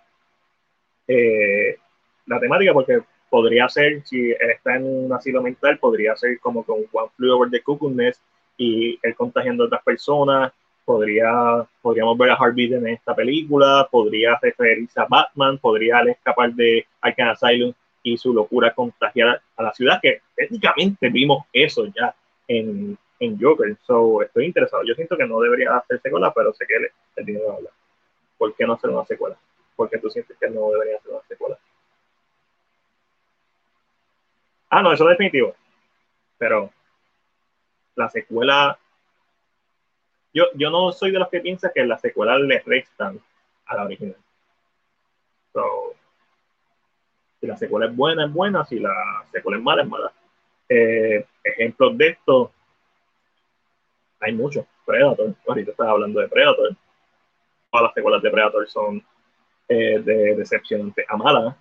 Speaker 1: eh, la temática porque podría ser, si está en un asilo mental, podría ser como con One Flew Over the Cuckoo Nest y él contagiando a otras personas. Podría, podríamos ver a Harvey en esta película, podría referirse a Batman, podría escapar de Arkham Asylum y su locura contagiar a la ciudad, que técnicamente vimos eso ya en, en Joker. So, estoy interesado. Yo siento que no debería hacer secuela, pero sé que él, tiene que hablar. ¿Por qué no hacer una secuela? Porque tú sientes que no debería hacer una secuela. Ah, no, eso es definitivo. Pero la secuela. Yo, yo no soy de los que piensan que la secuela le restan a la original. So, si la secuela es buena, es buena. Si la secuela es mala, es mala. Eh, ejemplos de esto, hay muchos. Predator, ahorita estaba hablando de Predator. Todas las secuelas de Predator son eh, de decepcionante a mala.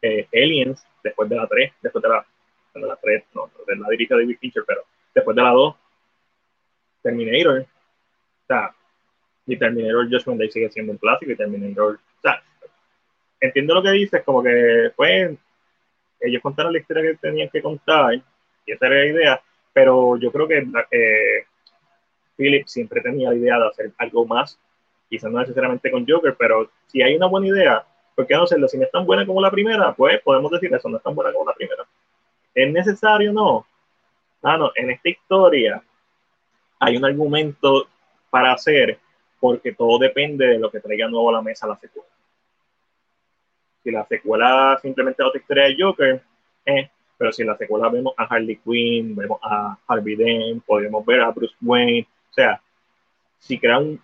Speaker 1: Eh, Aliens, después de la 3, después de la, de la 3, no, de la dirige David Fincher, pero después de la 2, Terminator, sea, y Terminator Judgment Day sigue siendo un clásico y Terminator, o sea, entiendo lo que dices, como que, pues, ellos contaron la historia que tenían que contar, y esa era la idea, pero yo creo que eh, Philip siempre tenía la idea de hacer algo más, quizás no necesariamente con Joker, pero si hay una buena idea, ¿por qué no hacerlo? Si no es tan buena como la primera, pues podemos decir eso, no es tan buena como la primera. ¿Es necesario? No. Ah, no, en esta historia hay un argumento para hacer porque todo depende de lo que traiga nuevo a la mesa la secuela si la secuela simplemente otra historia de Joker, eh, pero si en la secuela vemos a Harley Quinn, vemos a Harvey Dent, podemos ver a Bruce Wayne, o sea, si crean,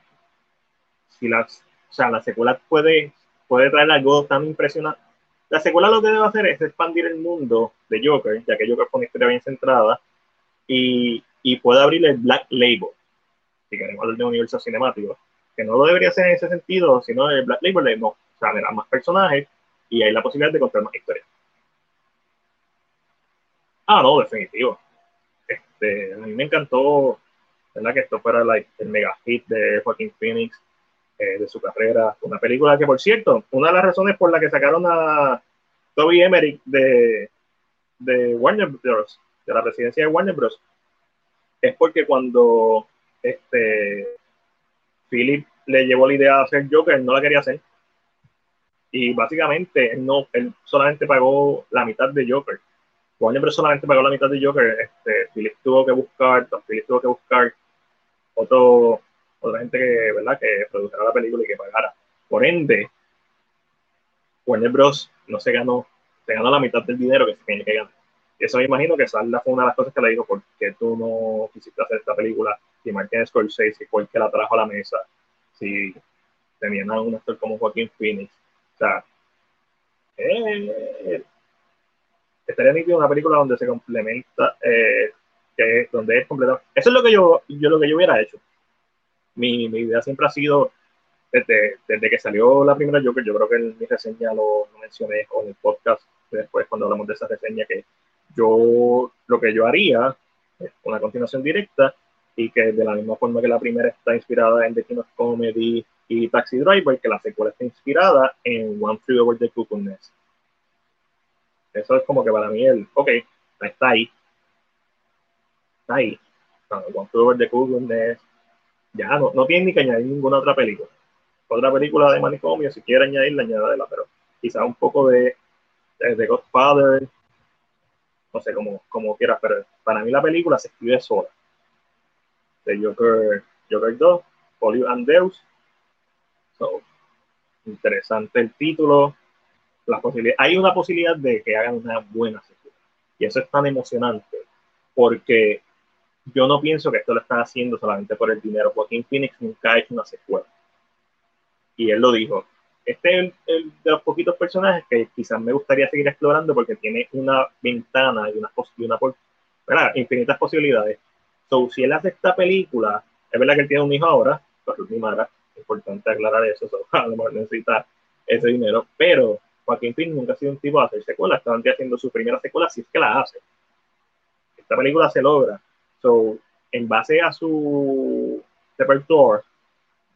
Speaker 1: si las, o sea, la secuela puede, puede traer algo tan impresionante. La secuela lo que debe hacer es expandir el mundo de Joker, ya que Joker fue una historia bien centrada, y, y puede abrir el Black Label, si queremos hablar de un universo cinemático, que no lo debería hacer en ese sentido, sino el Black Label, no, o sea, más personajes, y hay la posibilidad de contar más historias. Ah, no, definitivo. Este, a mí me encantó ¿verdad? que esto fuera el mega hit de Joaquin Phoenix eh, de su carrera. Una película que, por cierto, una de las razones por la que sacaron a Toby Emmerich de, de Warner Bros., de la presidencia de Warner Bros., es porque cuando este, Philip le llevó la idea de hacer Joker, no la quería hacer y básicamente él, no, él solamente pagó la mitad de Joker. Warner solamente pagó la mitad de Joker. Este, Philip tuvo que buscar, Philip tuvo que buscar otro, otra gente que, ¿verdad? que produjera la película y que pagara. Por ende, Warner Bros. no se ganó, se ganó la mitad del dinero que se tenía que ganar. Eso me imagino que Salda fue una de las cosas que le dijo, ¿por qué tú no quisiste hacer esta película? Si Martin Scorsese fue el que la trajo a la mesa, si tenían a un actor como Joaquín Phoenix, o sea, eh, estaría nítido una película donde se complementa, eh, donde es completado. Eso es lo que yo, yo, lo que yo hubiera hecho. Mi, mi idea siempre ha sido, desde, desde, que salió la primera Joker, yo creo que en mi reseña lo, mencioné con el podcast, después cuando hablamos de esa reseña, que yo lo que yo haría, una continuación directa, y que de la misma forma que la primera está inspirada en The King of Comedy y Taxi Driver, que la secuela está inspirada en One Flew Over the Cuckoo Nest. Eso es como que para mí el, ok, está ahí. Está ahí. One Flew Over the Cuckoo Nest. Ya no, no tiene ni que añadir ninguna otra película. Otra película de manicomio, si quiere añadirla, añádela, pero quizás un poco de, de, Godfather, no sé, como, como quieras, pero para mí la película se escribe sola. De Joker, Joker 2, Polio and Deus, interesante el título. La posibilidad, hay una posibilidad de que hagan una buena secuela. Y eso es tan emocionante porque yo no pienso que esto lo están haciendo solamente por el dinero. Joaquín Phoenix nunca ha hecho una secuela. Y él lo dijo. Este es el, de los poquitos personajes que quizás me gustaría seguir explorando porque tiene una ventana y una, y una ¿verdad? infinitas posibilidades. So, si él hace esta película, es verdad que él tiene un hijo ahora, Ruth Mara, importante aclarar eso, a lo mejor necesita ese dinero, pero Joaquín Phoenix nunca ha sido un tipo de hacer secuelas, estaban haciendo su primera secuela si es que la hace. Esta película se logra. So, en base a su repertoire,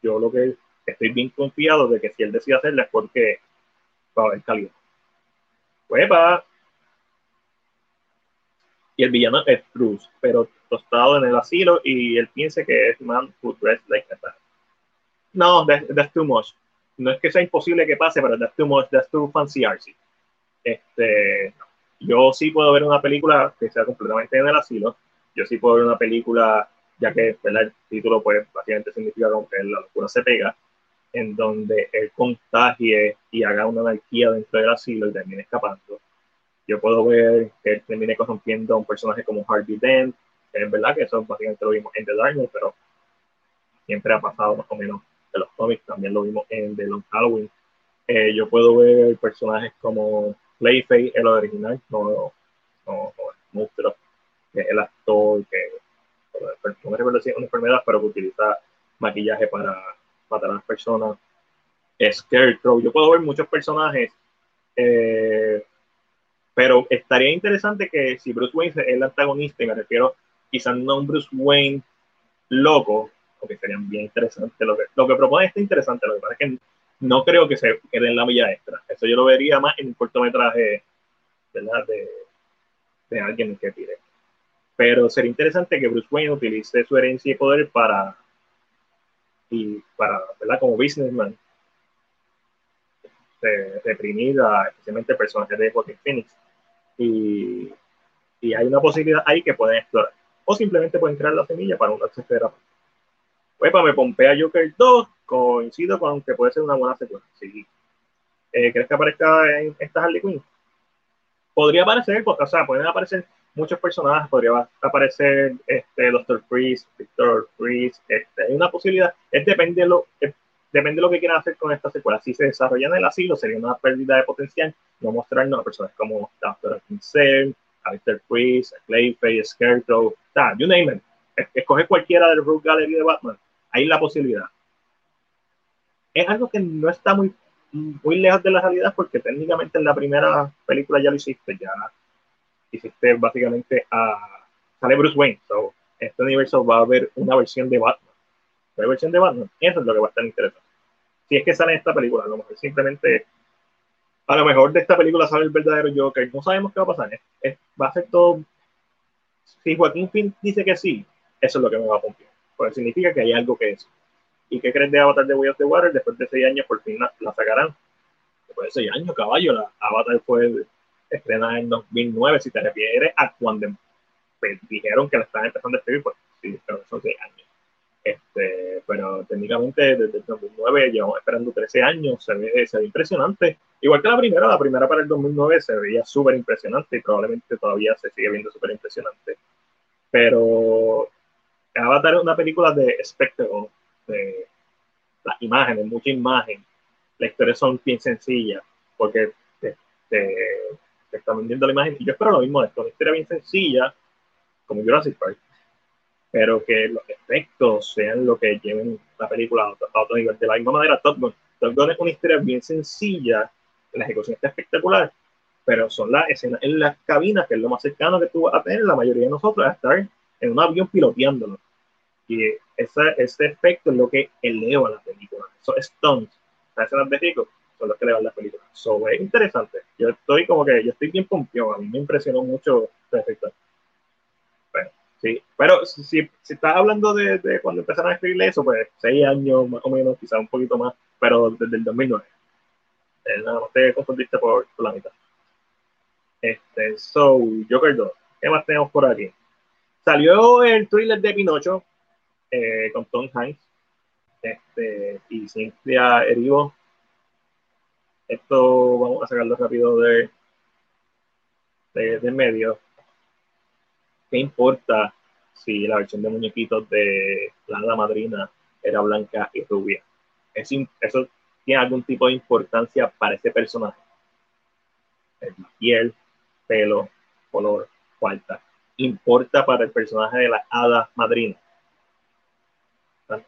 Speaker 1: yo lo que estoy bien confiado de que si él decide hacerla es porque va a haber calidad. Pues Y el villano es Bruce, pero tostado en el asilo y él piensa que es man who dressed like a no, that's, too much. No es que sea imposible que pase, pero that's too much, that's too fancy artsy. Este, yo sí puedo ver una película que sea completamente en el asilo. Yo sí puedo ver una película, ya que el título pues básicamente significa que la locura se pega, en donde él contagie y haga una anarquía dentro del asilo y termine escapando. Yo puedo ver que él termine corrompiendo a un personaje como Harvey Dent, que es verdad que eso básicamente lo vimos en The Dark pero siempre ha pasado más o menos de los cómics, también lo vimos en The Long Halloween. Eh, yo puedo ver personajes como Clayface, el original, no, no, no monstruo, que es el actor que no recuerdo si es una enfermedad, pero que utiliza maquillaje para matar a las personas. Scarecrow, yo puedo ver muchos personajes, eh, pero estaría interesante que si Bruce Wayne es el antagonista, y me refiero quizás no un Bruce Wayne loco, porque serían bien interesantes. Lo que, lo que propone está interesante, lo que pasa es que no creo que se quede en la milla extra. Eso yo lo vería más en un cortometraje ¿verdad? De, de alguien que pide. Pero sería interesante que Bruce Wayne utilice su herencia y poder para, y para, ¿verdad? Como businessman, de, reprimir a especialmente personajes de Joaquin Phoenix. Y, y hay una posibilidad ahí que pueden explorar. O simplemente pueden crear la semilla para una tercera Uepa, me pompea Joker 2, coincido con que puede ser una buena secuela. Sí. Eh, ¿Crees que aparezca en esta Harley Quinn? Podría aparecer, o sea, pueden aparecer muchos personajes, podría aparecer este Doctor Freeze, Victor Freeze, este, hay una posibilidad, es depende de lo, depende de lo que quieran hacer con esta secuela. Si se desarrolla en el asilo, sería una pérdida de potencial no mostrarnos a personas como Doctor Cell, a Victor Freeze, a Clayface, a Scarecrow, you name it. Escoge cualquiera del Rogue Gallery de Batman hay la posibilidad. Es algo que no está muy, muy lejos de la realidad porque técnicamente en la primera película ya lo hiciste, ya hiciste básicamente a... Sale Bruce Wayne, so, este universo va a haber una versión de Batman. ¿Una versión de Batman? Eso es lo que va a estar interesante. Si es que sale en esta película, a lo mejor simplemente a lo mejor de esta película sale el verdadero Joker. No sabemos qué va a pasar. va a ser todo. Si Joaquín Finn dice que sí, eso es lo que me va a cumplir pues significa que hay algo que es. ¿Y qué crees de Avatar de Way of the Water? Después de seis años por fin la, sacarán. Después de seis años, caballo, la Avatar fue estrenada en 2009, si te refieres a cuando dijeron que la estaban empezando a escribir, pues sí, pero son seis años. Este, pero técnicamente desde el 2009 llevamos esperando 13 años, se ve, se ve impresionante. Igual que la primera, la primera para el 2009 se veía súper impresionante y probablemente todavía se sigue viendo súper impresionante. Pero Avatar es una película de espectáculo, de las imágenes, mucha imagen. Las historias son bien sencillas, porque te, te, están vendiendo la imagen. Y yo espero lo mismo de esto, una historia bien sencilla, como Jurassic Park, pero que los efectos sean lo que lleven la película a otro, nivel. De la misma manera, Top Gun. Top Gun es una historia bien sencilla, la ejecución está espectacular, pero son las escenas en las cabinas, que es lo más cercano que tú vas a tener, la mayoría de nosotros, a estar en un avión piloteándolo. Y ese, ese efecto es lo que eleva la película. Esos stunts, escenas de rico, son los que elevan la película. So, es interesante. Yo estoy como que, yo estoy bien pompión. A mí me impresionó mucho ese efecto. Bueno, sí. Pero si, si, estás hablando de, cuando empezaron a escribir eso, pues seis años más o menos, quizás un poquito más, pero desde el 2009. Eh, nada más te confundiste por, por la mitad. Este, so, Joker 2. ¿Qué más tenemos por aquí? Salió el thriller de Pinocho eh, con Tom Hanks este, y Cynthia Erivo. Esto vamos a sacarlo rápido de, de, medio. ¿Qué importa si la versión de muñequitos de la madrina era blanca y rubia? Es, eso tiene algún tipo de importancia para ese personaje. Piel, pelo, color, falta importa para el personaje de la hada madrina?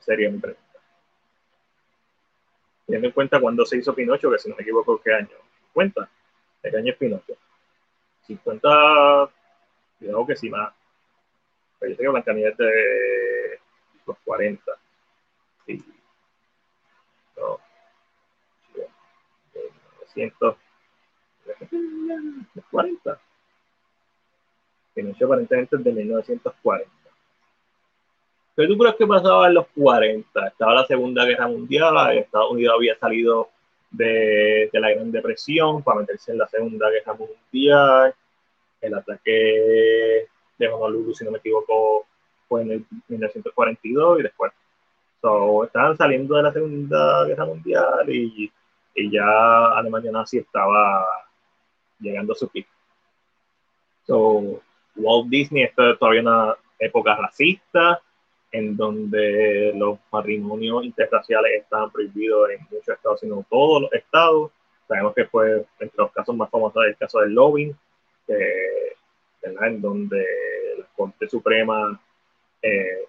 Speaker 1: sería mi pregunta. Teniendo en cuenta cuándo se hizo Pinocho, que si no me equivoco, ¿qué año? ¿50? ¿De qué año es Pinocho? 50, digamos que sí más. Pero yo tengo Blancanieves de los 40. Sí. No. 900. 40. Pinocho aparentemente es de 1940. ¿Qué tú crees que pasaba en los 40? Estaba la Segunda Guerra Mundial, Estados Unidos había salido de, de, la Gran Depresión para meterse en la Segunda Guerra Mundial. El ataque de Honolulu, si no me equivoco, fue en el 1942 y después. So, estaban saliendo de la Segunda Guerra Mundial y, y ya Alemania nazi estaba llegando a su pico. So, Walt Disney, esto es todavía una época racista, en donde los matrimonios interraciales estaban prohibidos en muchos estados, sino todos los estados. Sabemos que fue entre los casos más famosos el caso del lobbying, en donde la Corte Suprema eh,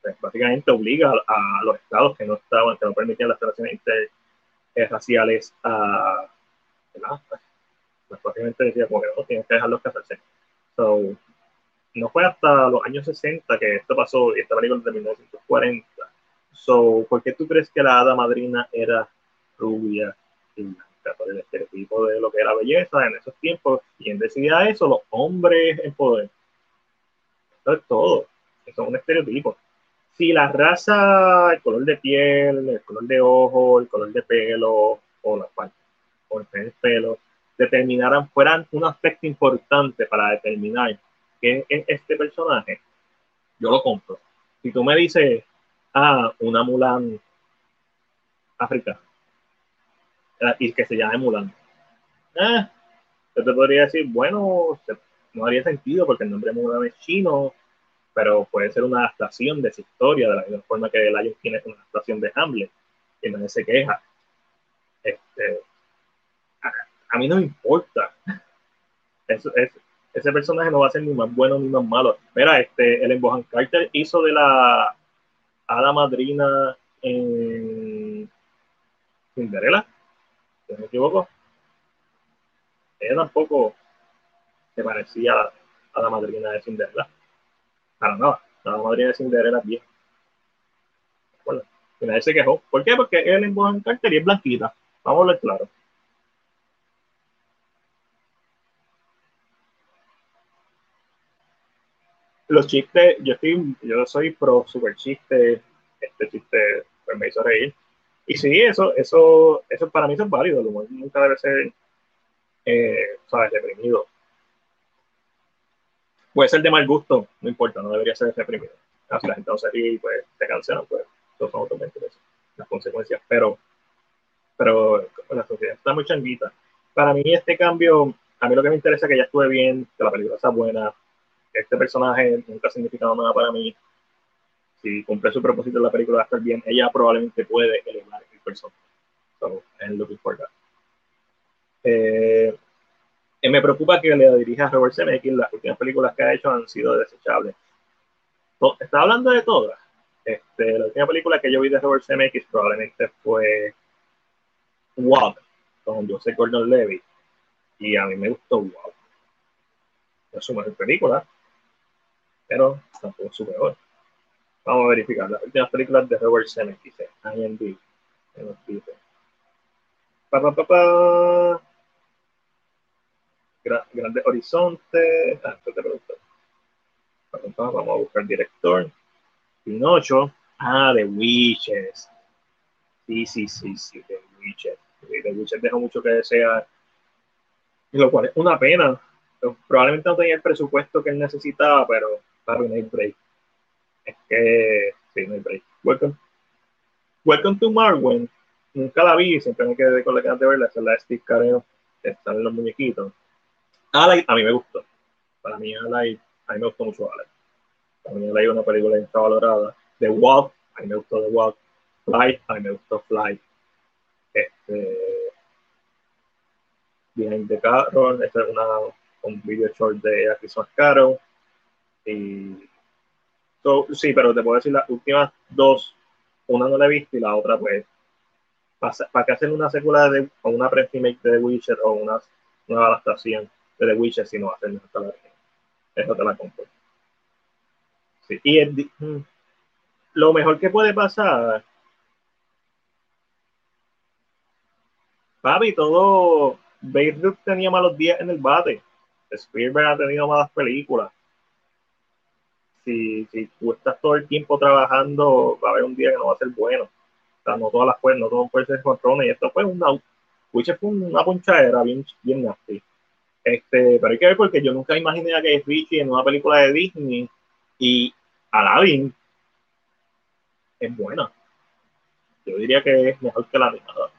Speaker 1: pues, básicamente obliga a, los estados que no estaban, que no permitían las relaciones interraciales a, pues, básicamente decía como que no, tienen que dejarlos casarse no fue hasta los años 60 que esto pasó y esta película de 1940. So, ¿por qué tú crees que la hada madrina era rubia y blanca? Por el estereotipo de lo que era belleza en esos tiempos. ¿Quién decía eso? Los hombres en poder. Eso es todo. Eso es un estereotipo. Si la raza, el color de piel, el color de ojo, el color de pelo, o la parte, o el pelo, determinaran, fueran un aspecto importante para determinar quién es este personaje, yo lo compro. Si tú me dices, ah, una Mulan africana, eh, y que se llame Mulan, eh, yo te podría decir, bueno, no haría sentido porque el nombre Mulan es chino, pero puede ser una adaptación de esa historia, de la misma forma que Lion tiene una adaptación de Hamlet, y nadie se queja. Este, a mí no me importa. Eso, es, ese personaje no va a ser ni más bueno ni más malo. Mira, este, el Bohan Carter hizo de la hada madrina en Cinderella, si no me equivoco. Ella tampoco se parecía a la madrina de Cinderella. Para nada, la madrina de Cinderella bien. Bueno, y nadie se quejó. ¿Por qué? Porque Ellen Bohan Carter es blanquita. Vamos a ver claro. Los chistes, yo estoy, yo soy pro super chiste, este chiste pues me hizo reír. Y sí, eso, eso, eso para mí es válido, el humor nunca debe ser, eh, sabes, reprimido. Puede ser de mal gusto, no importa, no debería ser reprimido. Si la gente no se ríe y pues te cancelan, pues eso son automáticamente las consecuencias. Pero, pero la sociedad está muy changuita. Para mí este cambio, a mí lo que me interesa es que ya estuve bien, que la película está buena, este personaje nunca ha significado nada para mí. Si cumple su propósito en la película va estar bien, ella probablemente puede elevar el personaje. So, I'm looking for that. Me preocupa que le dirija a Robert Zemeckis. Las últimas películas que ha hecho han sido desechables. Está hablando de todas. Este, la última película que yo vi de Robert Zemeckis probablemente fue Wow, con Joseph Gordon-Levitt. Y a mí me gustó Wow. Es su película pero tampoco es su peor. Vamos a verificar. Las últimas películas de Robert Zemeckis, dice IMDb. Pa, pa, pa, pa. Grande Horizonte. Ah, te pregunto. Vamos a buscar director. Pinocho. Ah, The Witches. Sí, sí, sí, sí, The Witches. The Witches deja mucho que desear. Lo cual es una pena. Probablemente no tenía el presupuesto que él necesitaba, pero para un break. Es que, sí, no hay break. Welcome, Welcome to Marwen. Nunca la vi, siempre me quedé con la ganas de verla. Esa es la de Steve Carell, que están en los muñequitos. Alay, a mí me gustó. Para mí, Alay, a mí me gustó mucho Alay. Para mí, Alay es una película infravalorada. The Walk, a mí me gustó The Walk. Fly, a mí me gustó Fly. Este, Behind the Carol, este es una, un video short de Christmas Carol. Y, sí, pero te puedo decir las últimas dos, una no la he visto y la otra pues, para, que hacen una secuela de, o una pre-remake de The Witcher o una nueva adaptación de The Witcher si no hacen esta la Eso te la compro. Sí, y mm, lo mejor que puede pasar Papi, todo. Beirut tenía malos días en el bate. Spielberg ha tenido malas películas. Si, si tú estás todo el tiempo trabajando, va a haber un día que no va a ser bueno. O sea, no todas las puertas, no todo puede ser control. Y esto fue una, fue una ponchadera bien, bien nasty. Este, pero hay que ver porque yo nunca imaginé a que Richie en una película de Disney y Aladdin es buena. Yo diría que es mejor que la animada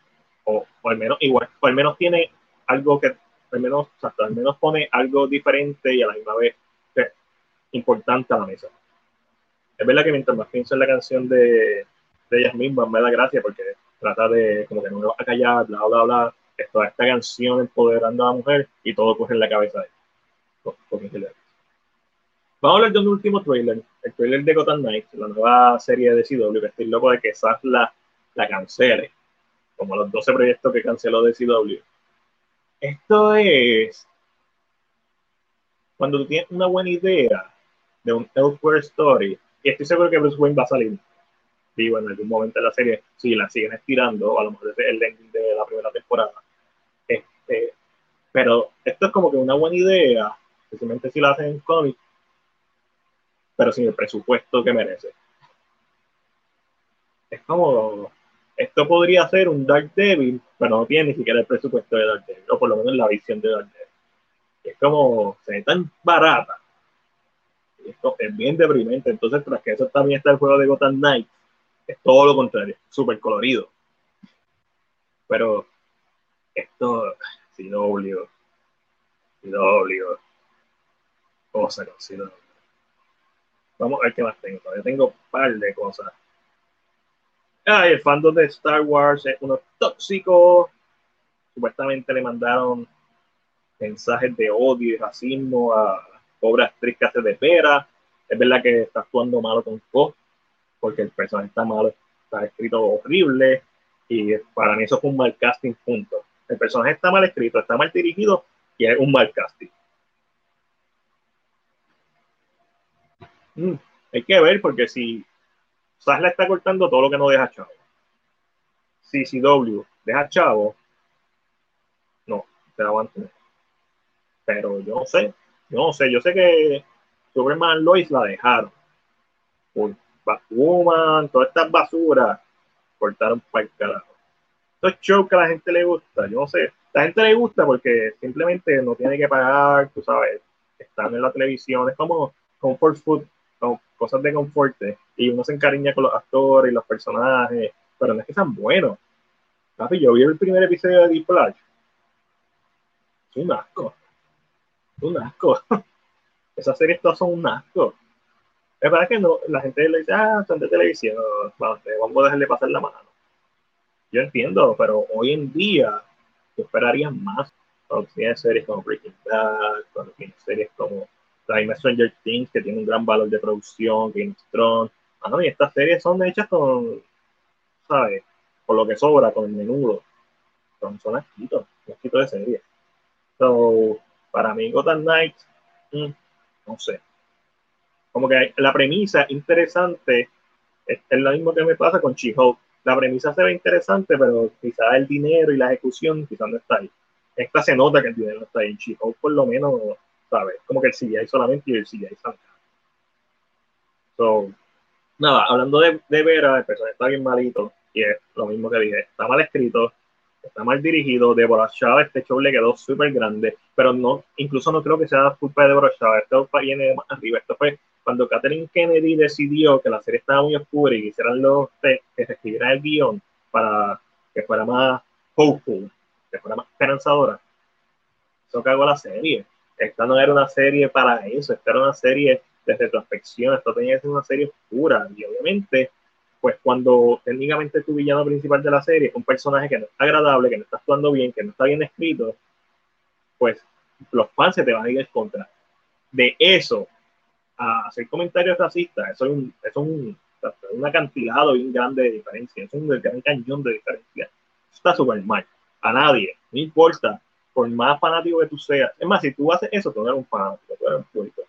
Speaker 1: o, al menos igual, o al menos tiene algo que, al menos, al menos pone algo diferente y a la misma vez importante a la mesa. Es verdad que mientras más pienso en la canción de, de mismas me da gracia porque trata de como que no me va a callar, bla, bla, bla, toda esta canción empoderando a la mujer y todo coge en la cabeza de ella. Vamos a hablar de un último trailer, el trailer de Gotham Knights, la nueva serie de CW, que estoy loco de que esas la, la cancele como los 12 proyectos que canceló de CW. Esto es cuando tú tienes una buena idea de un Elsewhere Story, y estoy seguro que Bruce Wayne va a salir digo, en algún momento de la serie, si la siguen estirando, a lo mejor es el ending de la primera temporada. Este, pero esto es como que una buena idea, especialmente si la hacen en cómic, pero sin el presupuesto que merece. Es como esto podría ser un Dark Devil, pero no tiene ni siquiera el presupuesto de Dark Devil, o por lo menos la visión de Dark Devil. Es como, se ve tan barata. Esto es bien deprimente. Entonces, tras que eso también está el juego de Gotham Knight, es todo lo contrario, súper colorido. Pero esto, si no obligó, si no obligó, cosa no, Vamos a ver qué más tengo. Todavía tengo un par de cosas el fandom de Star Wars es uno tóxico. Supuestamente le mandaron mensajes de odio y racismo a pobre actriz que hace de Pera. Es verdad que está actuando malo con Poe, porque el personaje está malo, está escrito horrible, y para mí eso fue un mal casting, punto. El personaje está mal escrito, está mal dirigido y es un mal casting. Mm, hay que ver, porque si Sasla está cortando todo lo que no deja chavo. CCW deja chavo, no, se la van a tener. Pero yo no sé, no sé, yo sé que Superman Lois la dejaron. Por Batwoman, todas estas basuras cortaron para el carajo. Estos shows que a la gente le gusta, yo no sé, la gente le gusta porque simplemente no tiene que pagar, tú sabes, están en la televisión, es como comfort food cosas de confort y uno se encariña con los actores y los personajes, pero no es que sean buenos. Papi, yo vi el primer episodio de Deep Flash. Es un asco. Un asco. Esas series todas son un asco. Es verdad que no, la gente le dice, ah, son de televisión, vamos, a dejarle pasar la mano. Yo entiendo, pero hoy en día tú esperarías más cuando tienes series como Breaking Bad, cuando tienes series como Time Stranger Things, que tiene un gran valor de producción, Game of Thrones. y estas series son hechas con, ¿sabes? Con lo que sobra, con el menudo. Son, son asquitos, asquitos de serie. So, para mí, Gotham Knights, mm, no sé. Como que la premisa interesante es, lo mismo que me pasa con She-Hulk. La premisa se ve interesante, pero quizás el dinero y la ejecución quizás no está ahí. Esta se nota que el dinero no está ahí. En She-Hulk por lo menos, ¿sabes? Como que el CGI solamente y el CGI está So, nada, hablando de, de Vera, el personaje está bien malito y es lo mismo que dije, está mal escrito, está mal dirigido, Deborah Shaw, este show le quedó súper grande, pero no, incluso no creo que sea culpa de Deborah Shaw, esto viene más arriba, esto fue cuando Catherine Kennedy decidió que la serie estaba muy oscura y quisieran los que se escribiera el guion para que fuera más hopeful, que fuera más esperanzadora. Eso cagó la serie. Esta no era una serie para eso, esta era una serie de retrospección, esto tenía que ser una serie oscura y obviamente pues cuando técnicamente tu villano principal de la serie es un personaje que no está agradable, que no está actuando bien, que no está bien escrito, pues los fans se te van a ir en contra. De eso a hacer comentarios racistas, eso es un, es un, un acantilado bien grande de diferencia, es un gran cañón de diferencia. está súper mal. A nadie, no importa, por más fanático que tú seas. Es más, si tú haces eso, tú no eres un fanático, tú eres un público.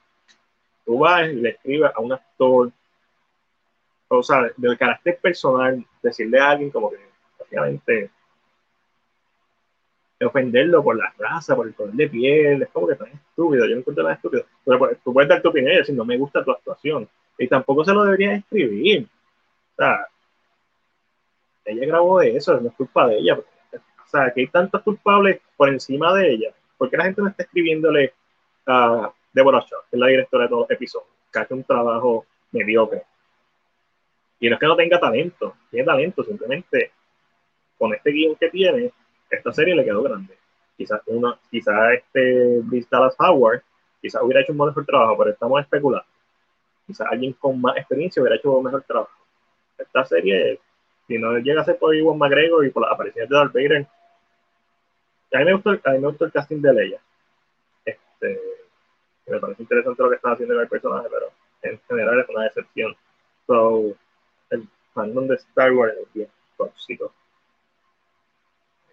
Speaker 1: Tú vas y le escribes a un actor, o sea, del carácter personal, decirle a alguien como que, básicamente, ofenderlo por la raza, por el color de piel, es como que tan estúpido, yo no encuentro nada estúpido. Pero pues, tú puedes dar tu opinión y decir, no me gusta tu actuación. Y tampoco se lo deberías escribir. O sea, ella grabó eso, no es culpa de ella. O sea, que hay tantos culpables por encima de ella. ¿Por qué la gente no está escribiéndole a Deborah Shaw, que es la directora de todos los episodios, que hace un trabajo mediocre? Y no es que no tenga talento, tiene talento, simplemente con este guion que tiene, esta serie le quedó grande. Quizás una, quizás este Dallas Howard, quizás hubiera hecho un mejor trabajo, pero estamos especulando. Quizás alguien con más experiencia hubiera hecho un mejor trabajo. Esta serie, si no llega a ser por Iwan McGregor y por las apariciones de Darth Vader, a mí me gustó, a mí me gustó el casting de Leia. Este, me parece interesante lo que están haciendo el personaje, pero en general es una decepción. So, fandom de Star Wars es bien tóxico.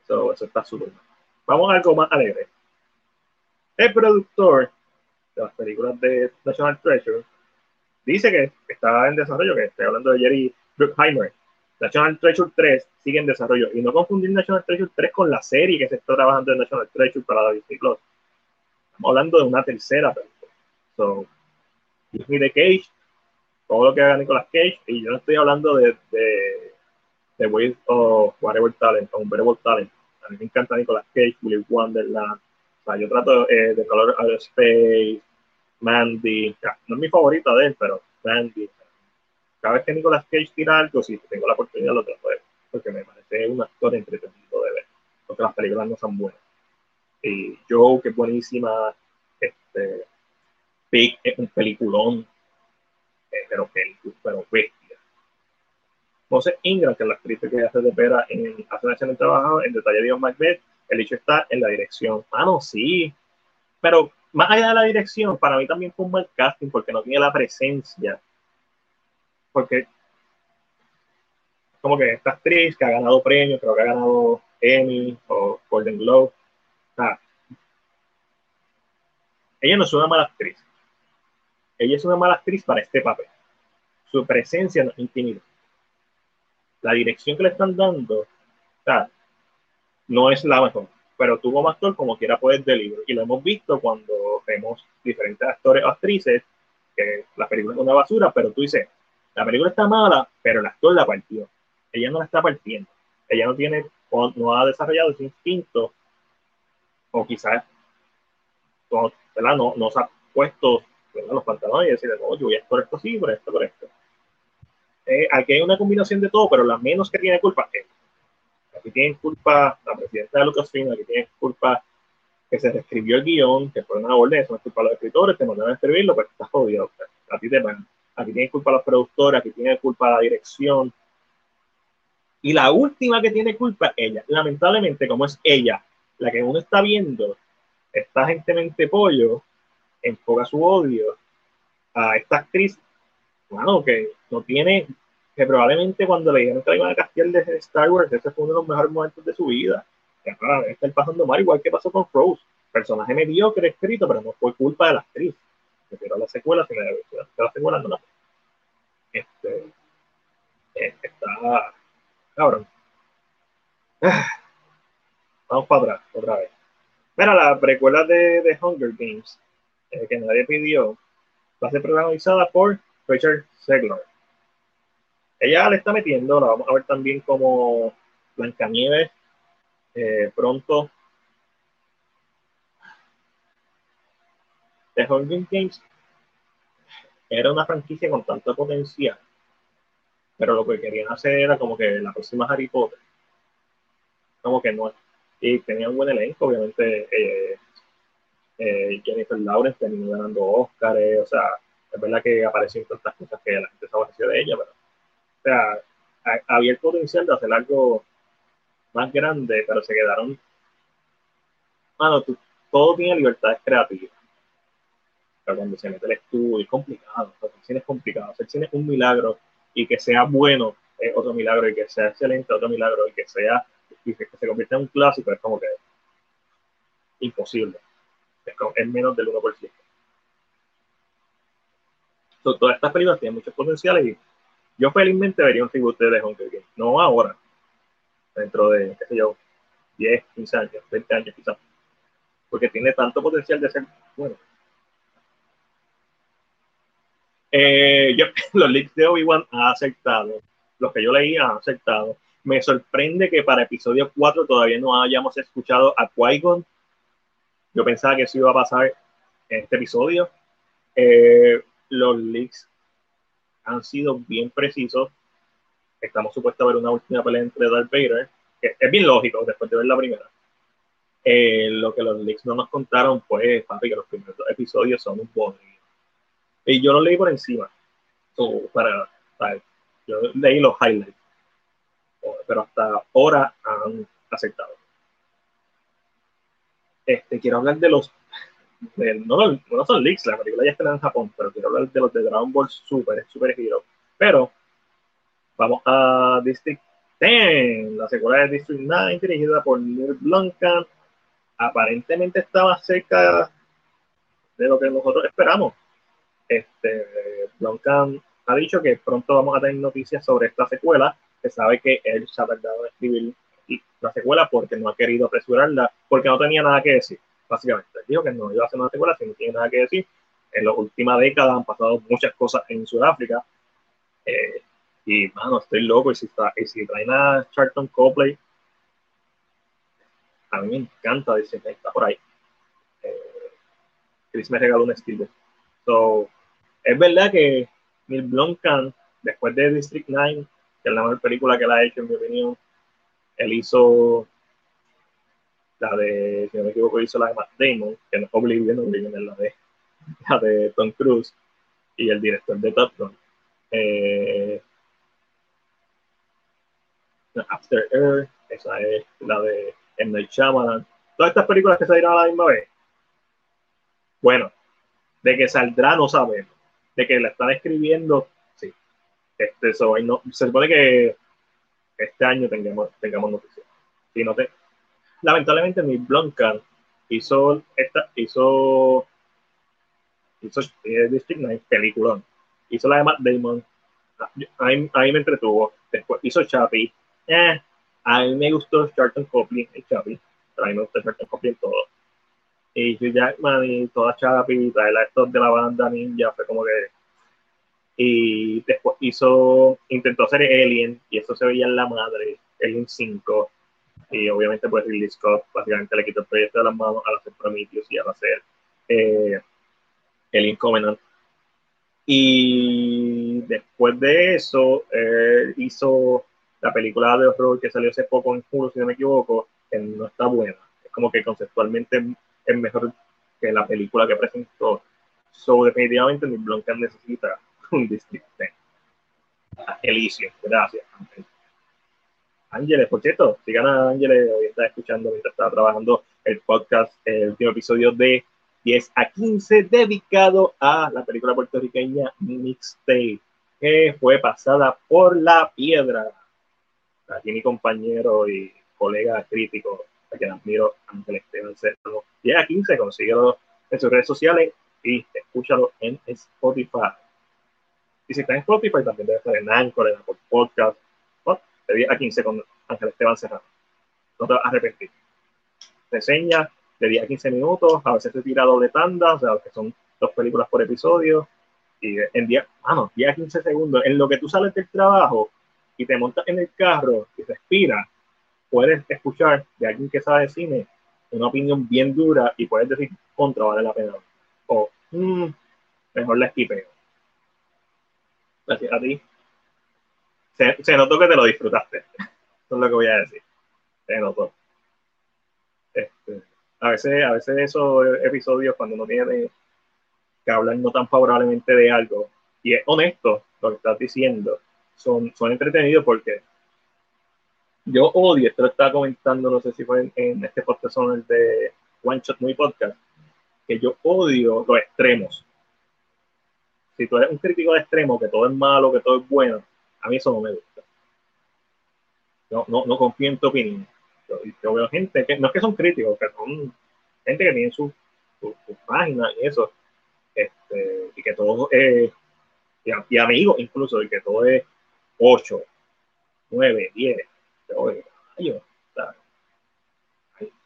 Speaker 1: eso está súper Vamos a algo más alegre. El productor de las películas de National Treasure dice que está en desarrollo, que estoy hablando de Jerry Bruckheimer. National Treasure 3 sigue en desarrollo. Y no confundir National Treasure 3 con la serie que se está trabajando en National Treasure para la Disney. Estamos hablando de una tercera película. So, Disney de Cage todo lo que haga Nicolas Cage, y yo no estoy hablando de, de, de With o Whatever Talent, o Unbearable Talent. A mí me encanta Nicolas Cage, Willy Wonderland. O sea, yo trato eh, de Color of Space, Mandy. no es mi favorita de él, pero Mandy. Cada vez que Nicolas Cage tira algo, si tengo la oportunidad lo trato de ver, porque me parece un actor entretenido de ver, porque las películas no son buenas. Y Joe, que es buenísima, este, Pig es un peliculón, pero, pero bestia. José Ingram, que es la actriz que hace de pera en hace una excelente trabajo en Detalle de Macbeth, el hecho está en la dirección. Ah, no, sí. Pero más allá de la dirección, para mí también fue un mal casting porque no tiene la presencia. Porque como que esta actriz que ha ganado premios, creo que ha ganado Emmy o Golden Globe. ella no es una mala actriz ella es una mala actriz para este papel. Su presencia no es La dirección que le están dando no es la mejor, pero tú como actor como quiera puedes deliver. Y lo hemos visto cuando vemos diferentes actores o actrices que la película es una basura, pero tú dices, la película está mala, pero el actor la partió. Ella no la está partiendo. Ella no tiene o no ha desarrollado ese instinto o quizás no, no se ha puesto los pantalones y decir, oh, yo voy a por esto sí, por esto, por esto. Eh, aquí hay una combinación de todo, pero la menos que tiene culpa es Aquí tienen culpa la presidenta de Lucasfilm, aquí tienen culpa que se reescribió el guion, que fue una orden, eso no es culpa de los escritores, te mandaron a escribirlo, pues estás jodido. A ti te van. Aquí tienen culpa los productores, aquí tiene culpa la dirección. Y la última que tiene culpa ella. Lamentablemente, como es ella la que uno está viendo, esta gente mente pollo, enfoca su odio a esta actriz, bueno, que no tiene, que probablemente cuando le dijeron que la iban a castigar de Star Wars, ese fue uno de los mejores momentos de su vida. Que ahora está pasando mal, igual que pasó con Rose. Personaje mediocre escrito, pero no fue culpa de la actriz. refiero a la secuela, si me de la secuela, no la Este, eh, está cabrón. Vamos para atrás, otra vez. Mira, la precuela de, de Hunger Games, eh, que nadie pidió, va a ser protagonizada por Richard Segler. Ella le está metiendo, la vamos a ver también como Blancanieves eh, pronto. The Hunger Games era una franquicia con tanto potencial, pero lo que querían hacer era como que la próxima Harry Potter, como que no. Y tenía un buen elenco, obviamente. Eh, eh, Jennifer Lawrence terminó ganando Oscars, o sea, es verdad que apareció en tantas cosas que la gente se de ella, pero, o sea, había el potencial de hacer algo más grande, pero se quedaron. Mano, todo tiene libertades creativas. Pero cuando se mete el estudio, es complicado. el cine es complicado. Hacer cine es un milagro y que sea bueno es otro milagro y que sea excelente otro milagro y que sea y que se convierta en un clásico es como que imposible. Es, menos del 1%. todas estas películas tienen muchos potenciales y yo felizmente vería un reboot de The Hunger Games. No ahora, dentro de, qué sé yo, 10, 15 años, 20 años quizás. Porque tiene tanto potencial de ser bueno. Eh, los leaks de Obi-Wan han aceptado, los que yo leí han aceptado. Me sorprende que para episodio 4 todavía no hayamos escuchado a Qui-Gon. Yo pensaba que eso iba a pasar en este episodio. Eh, los leaks han sido bien precisos estamos supuestos a ver una última pelea entre Darth Vader, que es bien lógico después de ver la primera. Eh, lo que los leaks no nos contaron fue, papi, que los primeros episodios son un bodrio. Y yo lo leí por encima. para, yo leí los highlights. Pero hasta ahora han aceptado. Este, quiero hablar de los. no, no, son leaks, la película ya está en Japón, pero quiero hablar de los de Dragon Ball Super, Super Hero. Pero Vamos a District 10, la secuela de District 9, dirigida por Neil Blomkamp. Aparentemente estaba cerca de lo que nosotros esperamos. Este, Blomkamp ha dicho que pronto vamos a tener noticias sobre esta secuela, que sabe que él se ha tardado en escribir la secuela porque no ha querido apresurarla, porque no tenía nada que decir, básicamente. Dijo que no iba a hacer una secuela si no tiene nada que decir. En las últimas décadas han pasado muchas cosas en Sudáfrica. Eh, y, mano, estoy loco. Y si, está, y si traen a Charlton Copley, a mí me encanta decir que está por ahí. Eh, Chris me regaló un estilo. So, es verdad que Neil Blomkamp, después de District 9, que es la mejor película que él ha hecho, en mi opinión, él hizo la de, si no me equivoco, hizo la de Matt Damon, que no es Oblivion, Oblivion es la de, la de Tom Cruise, y el director de Top Gun. Eh, After Earth, esa es la de M. Night Shyamalan. Todas estas películas que salieron a la misma vez. Bueno, de que saldrá no sabemos. De que la están escribiendo, sí. Este, no, se supone que este año tengamos, tengamos noticias. Si no te, lamentablemente mi Blomkamp hizo esta, hizo hizo eh, District 9, película. Hizo la de Matt Damon. Ahí, ahí me entretuvo. Después hizo Chappie eh, a mí me gustó Charlton Copley, el Chapi, pero a mí me gusta Charlton Copley en todo. Y Hugh Jackman y toda Chapi, traerla estos de la banda Ninja, fue como que. Y después hizo, intentó hacer Alien, y eso se veía en la madre, Alien 5. Y obviamente, pues Ridley Scott básicamente le quitó el proyecto de las manos al hacer Prometheus y al hacer eh, Alien Covenant. Y después de eso, eh, hizo la película de horror que salió hace poco en julio, si no me equivoco, que no está buena. Es como que conceptualmente es mejor que la película que presentó. So, definitivamente, Blomkamp necesita un District 10. Elicio, gracias. Ángeles, por cierto, sigan a Ángeles, hoy está escuchando mientras estaba trabajando el podcast, el último episodio de 10 a 15, dedicado a la película puertorriqueña Mixtape, que fue pasada por la piedra aquí mi compañero y colega crítico, a quien admiro, Ángel Esteban Serrano, llega a 15, consíguelo en sus redes sociales, y escúchalo en Spotify. Y si está en Spotify, también debe estar en Anchor, en Apple Podcast, de 10 a 15 con Ángel Esteban Serrano. No te vas a arrepentir. Reseña de 10 a 15 minutos, a veces se tira doble tanda, o sea, que son dos películas por episodio, y en 10, vamos, 10 a 15 segundos, en lo que tú sales del trabajo y te montas en el carro y respiras, puedes escuchar de alguien que sabe de cine una opinión bien dura y puedes decir contra vale la pena o mm, mejor la esquipeo. Gracias a ti. Se, se, notó que te lo disfrutaste. Eso es lo que voy a decir. Se notó. Este, a veces, a veces esos episodios cuando uno tiene que hablar no tan favorablemente de algo y es honesto lo que estás diciendo, son, son entretenidos porque yo odio, esto lo estaba comentando, no sé si fue en, este podcast o el de One Shot Muy Podcast, que yo odio los extremos. Si tú eres un crítico de extremo, que todo es malo, que todo es bueno, a mí eso no me gusta. No, no, no confío en tu opinión. Yo, veo gente que no es que son críticos, que son gente que tiene su, su, página y eso, este, y que todo es, y, amigos incluso, y que todo es 8, 9, 10 oye, o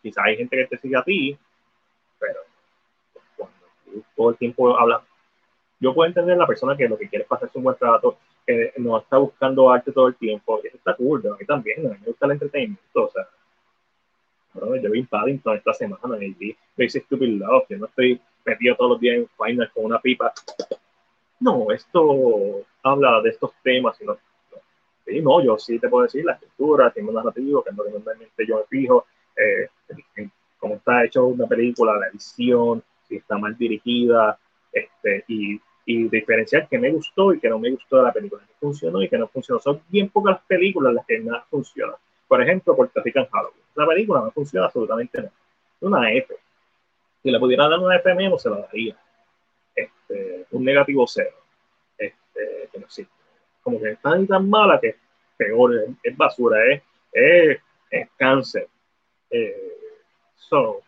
Speaker 1: quizás hay gente que te sigue a ti, pero cuando tú todo el tiempo hablas, yo puedo entender la persona que lo que quiere es pasarse un buen trato, que no está buscando arte todo el tiempo, y eso está cool, a mí también, a mí me gusta el entretenimiento, o sea, yo vi Paddington esta semana y vi Basic Stupid Love, yo no estoy metido todos los días en Final con una pipa. No, esto habla de estos temas, sino Sí, no, yo sí te puedo decir la escritura, el tema narrativo, que es lo normalmente yo me fijo, eh, cómo está hecho una película, la edición, si está mal dirigida, este, y, y diferenciar qué me gustó y qué no me gustó de la película, que funcionó y que no funcionó. Son bien pocas películas las que nada funciona. Por ejemplo, Puerto Rican Halloween. La película no funciona absolutamente nada. Una F. Si le pudiera dar una F menos, se la daría. Este, un negativo cero. Este, que como que es tan tan mala que peor, es, basura, es, es, cáncer. Eh, so,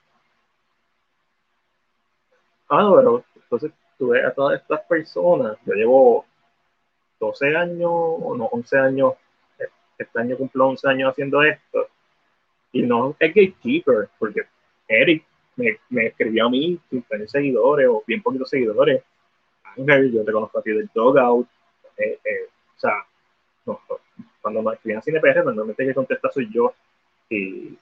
Speaker 1: ah, pero entonces tuve a todas estas personas, yo llevo 12 años, o no, 11 años, este año cumplo 11 años haciendo esto, y no es gatekeeper, porque Eric me, me escribió a mí sin tener seguidores o bien poquitos seguidores. Ángel, yo te conozco a ti del Dogout, eh, eh, o sea, no, cuando me escriben a CinePR, normalmente el que contesta soy yo. Y,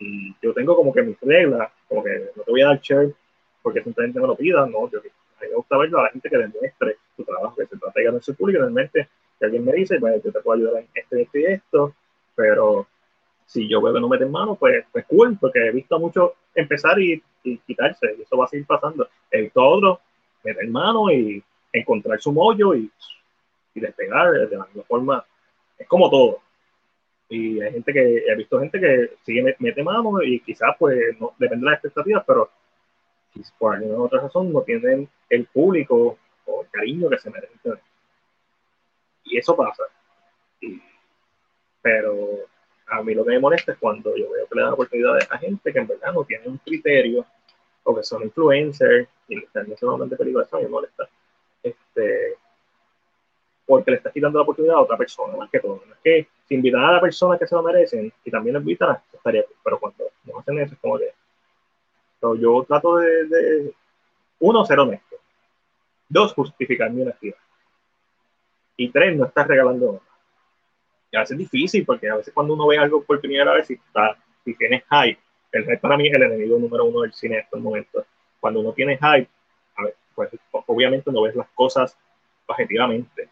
Speaker 1: y, yo tengo como que mis reglas, como que no te voy a dar share porque simplemente me lo pidan, no. Yo, a mí me gusta verlo a la gente que demuestre su trabajo, que se trata de ganar su público. Realmente, si alguien me dice, pues yo te puedo ayudar en esto y esto y esto, pero si yo veo que no meten mano, pues, pues cool, porque he visto mucho empezar y, y quitarse, y eso va a seguir pasando. He visto a otros meter mano y encontrar su mollo y y despegar de la misma forma. Es como todo. Y hay gente que, he visto gente que sigue, mete mano y quizás pues no, depende de las expectativas, pero por alguna otra razón no tienen el público o el cariño que se merecen Y eso pasa. pero a mí lo que me molesta es cuando yo veo que le dan oportunidades a gente que en verdad no tiene un criterio o que son influencers y que están solamente películas, eso me molesta. Este, porque le estás quitando la oportunidad a otra persona, más que todo. No es que si invitan a la persona que se lo merecen y también lo invitan, estaría Pero cuando no hacen eso, es como que. Yo trato de, uno, ser honesto. Dos, justificar mi honestidad. Y tres, no estás regalando nada. Y a veces es difícil, porque a veces cuando uno ve algo por primera vez, si, está, si tienes hype, el hype para mí es el enemigo número uno del cine en estos momentos. Cuando uno tiene hype, a ver, pues obviamente no ves las cosas objetivamente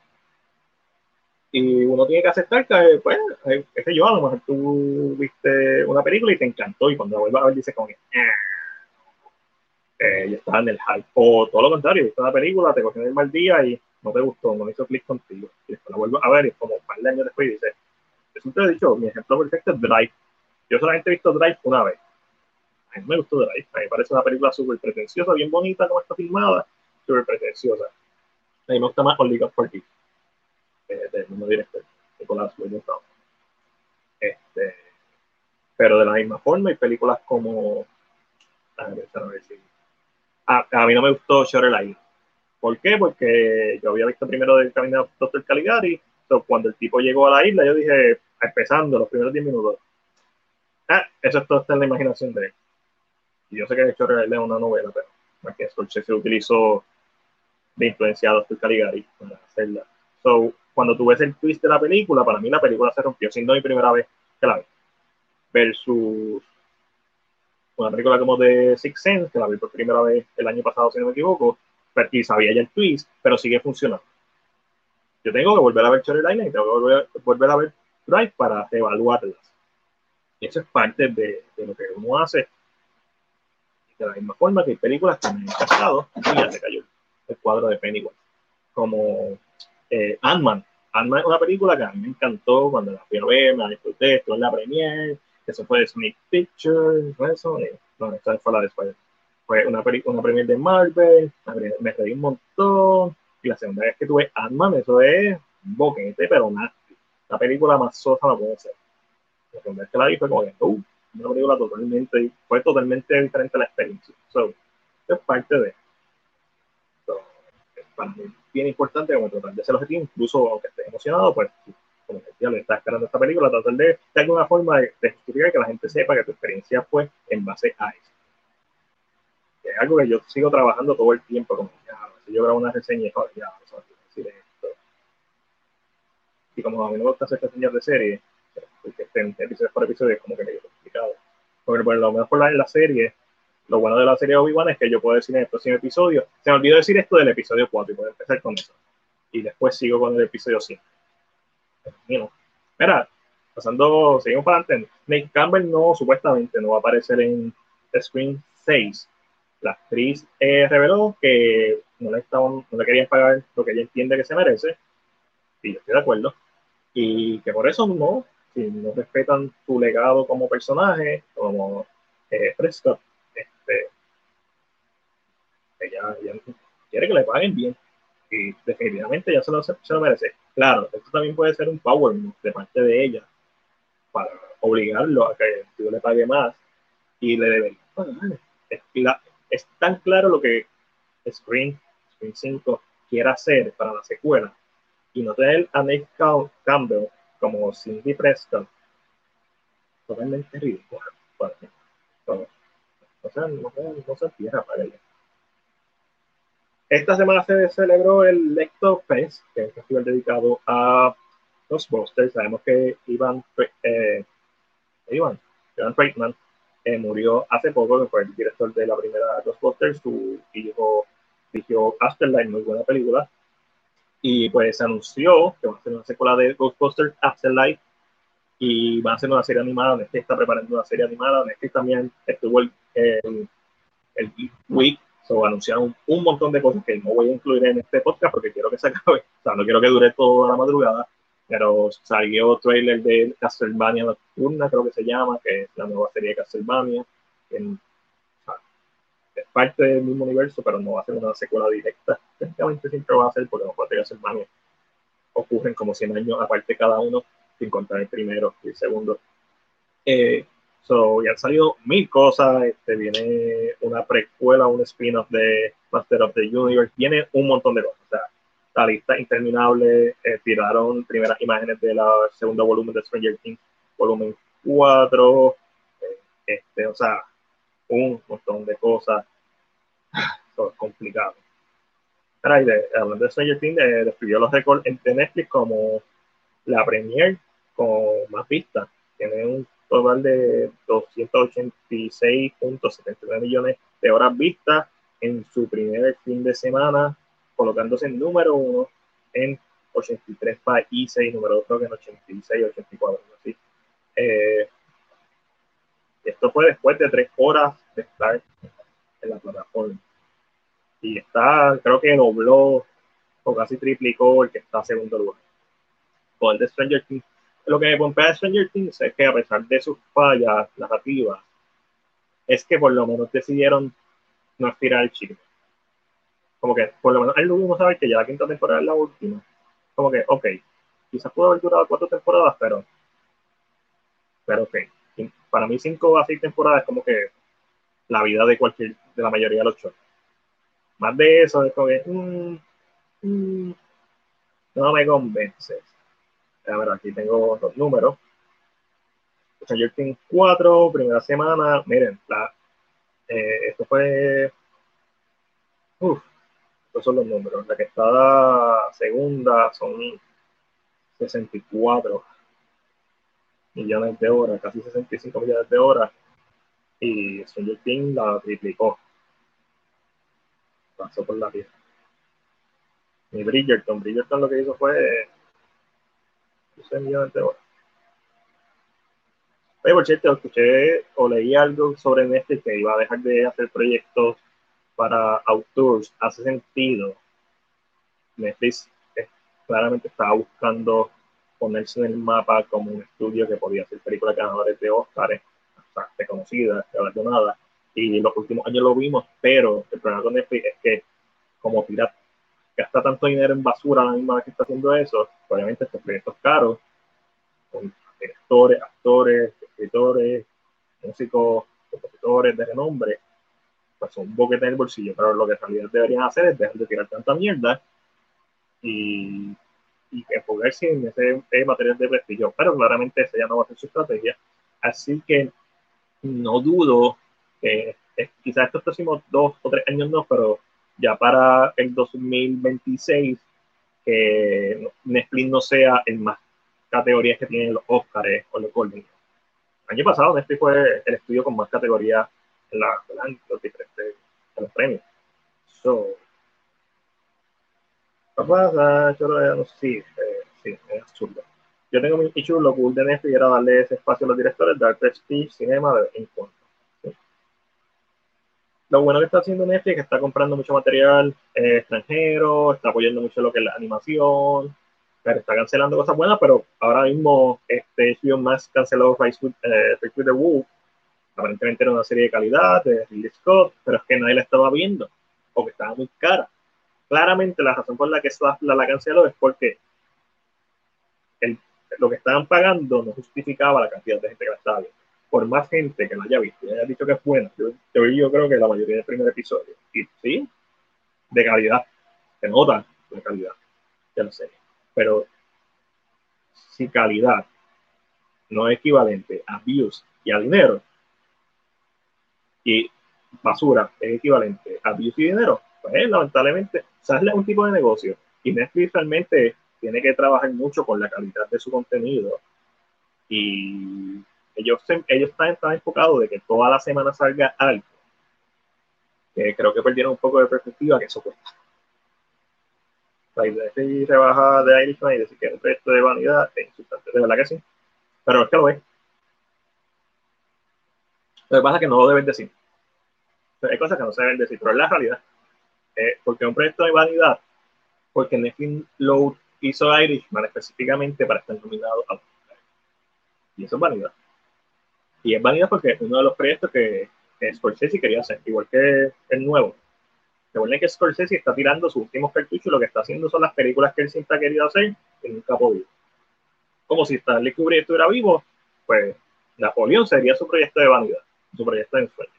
Speaker 1: y uno tiene que aceptar que, pues, qué sé yo, a lo mejor tú viste una película y te encantó y cuando la vuelvas a ver dices como que, ah, eh, ya estás en el hype. O todo lo contrario, viste una película, te cogió el mal día y no te gustó, no hizo clic contigo. Y después la vuelves a ver y como un par de años después y dices, yo siempre he dicho, mi ejemplo perfecto es Drive. Yo solamente he visto Drive una vez. A mí me gustó Drive. A mí me parece una película súper pretenciosa, bien bonita como está filmada, súper pretenciosa. A mí me gusta más Only God Forgive del mismo director, Nicolás William Este, pero de la misma forma, hay películas como, a ver, a, a mí no me gustó Shutter Island. ¿Por qué? Porque yo había visto primero el camino de Dr. Caligari, entonces cuando el tipo llegó a la isla, yo dije, empezando los primeros 10 minutos, ah, eso está en la imaginación de él. Y yo sé que hecho es una novela, pero que se utilizó de influencia a Dr. Caligari para hacerla. So, cuando tú ves el twist de la película, para mí la película se rompió, siendo mi primera vez que la vi. Versus una película como de Six Sense, que la vi por primera vez el año pasado, si no me equivoco, y sabía ya el twist, pero sigue funcionando. Yo tengo que volver a ver Cherry Line y tengo que volver, a ver Drive para evaluarlas. Y eso es parte de, de, lo que uno hace. De la misma forma que hay películas que me han encantado y ya se cayó el cuadro de Pennywise. Como eh, Ant-Man. Ant-Man es una película que a mí me encantó cuando la fui a ver, me la disfruté, estuve en la premiere, eso fue Sonic Pictures, eso, no, esa fue la de spider fue una, una premier de Marvel, me reí un montón, y la segunda vez que tuve Ant-Man, eso es boquete, pero una, la película más sosa no puede ser. La segunda vez que la vi fue como que, uh, una película totalmente, fue totalmente diferente a la experiencia. So, es parte de so, para mí bien importante como tratar de ser objetivo, incluso aunque esté emocionado, pues como que ya le está esperando esta película, tratar de, de alguna forma de, de que la gente sepa que tu experiencia fue en base a eso es algo que yo sigo trabajando todo el tiempo, como ya, si yo grabo una reseña ya, o decir esto. Y como a mí no me gusta hacer reseñas de serie, porque estén episodios por episodio es como que medio complicado. Porque por lo menos por la, la serie, lo bueno de la serie Obi-Wan es que yo puedo decir en el próximo episodio, se me olvidó decir esto del episodio 4 y puedo empezar con eso. Y después sigo con el episodio 5. Mira, pasando, seguimos para adelante. Nick Campbell no, supuestamente, no va a aparecer en Screen 6 la actriz eh, reveló que no le, estaban, no le querían pagar lo que ella entiende que se merece, y yo estoy de acuerdo, y que por eso no, si no respetan su legado como personaje, como eh, Prescott, este, ella, quiere que le paguen bien, y definitivamente ya se lo, se lo merece. Claro, esto también puede ser un power de parte de ella para obligarlo a que yo le pague más y le debería pagar. La, es tan claro lo que Screen, Screen 5 quiere hacer para la secuela y no tener a Nick Campbell como Cindy Preston totalmente ridículo para mí. o sea, no, no se empieza para ella. Esta semana se celebró el Lecto Fest, que es un festival dedicado a los Busters. Sabemos que Ivan, eh, Ivan, Ivan Reitman eh, murió hace poco, que fue el director de la primera Ghostbusters, su hijo dirigió Afterlife, muy buena película, y pues se anunció que va a ser una secuela de Ghostbusters Afterlife. Y va a ser una serie animada, Netflix está preparando una serie animada, Netflix también estuvo el, el, el Week, so anunciaron un, montón de cosas que no voy a incluir en este podcast porque quiero que se acabe, o sea, no quiero que dure toda la madrugada, pero salió trailer de Castlevania Nocturna, creo que se llama, que es la nueva serie de Castlevania. En, es parte del mismo universo, pero no va a ser una secuela directa. Técnicamente siempre va a ser porque los juegos de Castlevania ocurren como 100 años aparte cada uno, sin contar el primero y el segundo. Eh, so, ya han salido mil cosas. Este, viene una precuela, un spin-off de Master of the Universe. Viene un montón de cosas. O sea, la lista interminable. Eh, tiraron primeras imágenes de la segunda volumen de Stranger Things, volumen 4. Eh, este, o sea, un montón de cosas. Todo es complicado. hablando de Stranger Things, eh, describió los récords en Netflix como la premier con más vistas. Tiene un total de 286.79 millones de horas vistas en su primer fin de semana colocándose en número uno en 83 países y número dos en 86, 84. Así. Eh, esto fue después de tres horas de estar en la plataforma. Y está, creo que dobló o casi triplicó el que está en segundo lugar. Con de Stranger Things. Lo que pompea Stranger Things es que a pesar de sus fallas narrativas, es que por lo menos decidieron no estirar el chile como que por lo menos él lo mismo saber que ya la quinta temporada es la última. Como que, ok, quizás pudo haber durado cuatro temporadas, pero, pero ok. Para mí cinco a seis temporadas es como que la vida de cualquier, de la mayoría de los shows. Más de eso, es como que, mm, mm, no me convences. A ver, aquí tengo los números. Stranger Things 4, primera semana. Miren, eh, esto fue. Uf, estos son los números. La que está segunda son 64 millones de horas, casi 65 millones de horas. Y Things la triplicó. Pasó por la pieza. Y Bridgerton, Bridgerton lo que hizo fue 12 millones de horas. Oye, por cierto, escuché o leí algo sobre Netflix que iba a dejar de hacer proyectos para autores. Hace sentido. Netflix eh, claramente estaba buscando ponerse en el mapa como un estudio que podía hacer películas ganadoras de Oscar, o sea, reconocidas, nada. Y en los últimos años lo vimos, pero el problema con Netflix es que como pirata gasta tanto dinero en basura la misma vez que está haciendo eso, obviamente estos proyectos caros, con directores, actores, escritores, músicos, compositores de renombre, pues son un boquete en el bolsillo, pero lo que en realidad deberían hacer es dejar de tirar tanta mierda y, y enfocarse en ese material de prestigio, pero claramente esa ya no va a ser su estrategia, así que no dudo que quizás estos próximos dos o tres años no, pero ya para el 2026 que Netflix no sea en más categorías que tienen los Oscars o los Golden. El año pasado Netflix fue el estudio con más categorías en, la, los diferentes los premios. So, ¿qué pasa? Yo sí, eh, sí, es absurdo. Yo tengo mi issue, lo cool de Netflix era darle ese espacio a los directores, dar prestige, cinema en cuando lo bueno que está haciendo Netflix es que está comprando mucho material eh, extranjero, está apoyando mucho lo que es la animación, pero está cancelando cosas buenas, pero ahora mismo este HBO más canceló Rise with, eh, the Wolf, aparentemente era una serie de calidad de Ridley Scott, pero es que nadie la estaba viendo, porque estaba muy cara. Claramente la razón por la que la, la canceló es porque el, lo que estaban pagando no justificaba la cantidad de gente que la estaba viendo por más gente que la haya visto y haya dicho que es buena, yo, yo, creo que la mayoría del primer episodio, y sí, de calidad, se nota la calidad de la serie. Pero si calidad no es equivalente a views y a dinero, y basura es equivalente a views y dinero, pues lamentablemente, ¿sabes? un tipo de negocio. Y Netflix realmente tiene que trabajar mucho con la calidad de su contenido y ellos, ellos están, están enfocados de que toda la semana salga algo. Que creo que perdieron un poco de perspectiva que eso cuesta. La idea de rebaja de Irishman y decir que es un proyecto de vanidad es insultante, de verdad que sí. Pero es que lo es. Lo que pasa es que no lo deben decir. Hay cosas que no se deben decir, pero es la realidad. Eh, porque un proyecto de vanidad, porque Netflix lo hizo Irishman específicamente para estar nominado a Y eso es vanidad. Y es válido porque es uno de los proyectos que, Scorsese quería hacer, igual que el nuevo. Recuerden que Scorsese está tirando sus últimos cartuchos y lo que está haciendo son las películas que él siempre ha querido hacer y nunca ha podido. Como si Stanley Kubrick estuviera vivo, pues Napoleón sería su proyecto de vanidad, su proyecto de ensueño.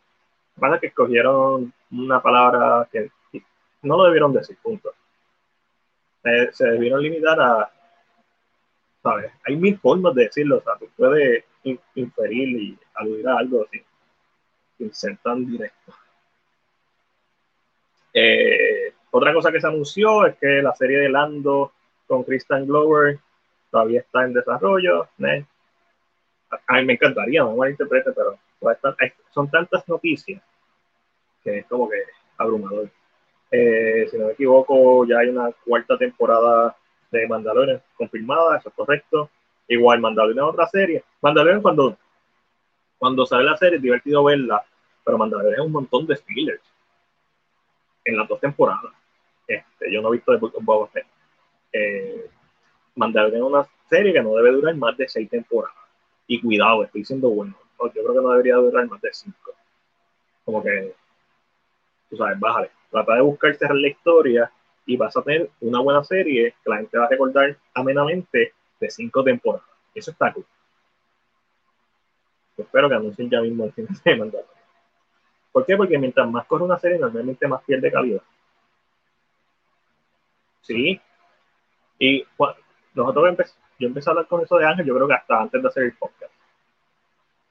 Speaker 1: Que pasa que escogieron una palabra que no lo debieron decir, punto. Eh, se debieron limitar a, ¿sabes? Hay mil formas de decirlo, o sea, tú puedes inferir y aludir a algo así, sin ser tan directo. Eh, otra cosa que se anunció es que la serie de Lando con Kristen Glover todavía está en desarrollo. A mí me encantaría, no me interprete, pero son tantas noticias que es como que abrumador. Eh, si no me equivoco, ya hay una cuarta temporada de Mandalorian confirmada, eso es correcto. Igual Mandalorian es otra serie. Mandalorian cuando, cuando sale la serie es divertido verla, pero Mandalorian es un montón de spoilers en las dos temporadas. Este, yo no he visto de Boba Fett. Eh, Mandalorian es una serie que no debe durar más de seis temporadas. Y cuidado, estoy siendo bueno. Yo creo que no debería durar más de cinco. Como que, tú sabes, bájale. Trata de buscar cerrar la historia y vas a tener una buena serie que la gente va a recordar amenamente de cinco temporadas. Eso está cool. espero que anuncien ya mismo el fin de semana. ¿Por qué? Porque mientras más corre una serie, normalmente más pierde calidad. Sí. Y nosotros yo empecé a hablar con eso de Ángel, yo creo que hasta antes de hacer el podcast.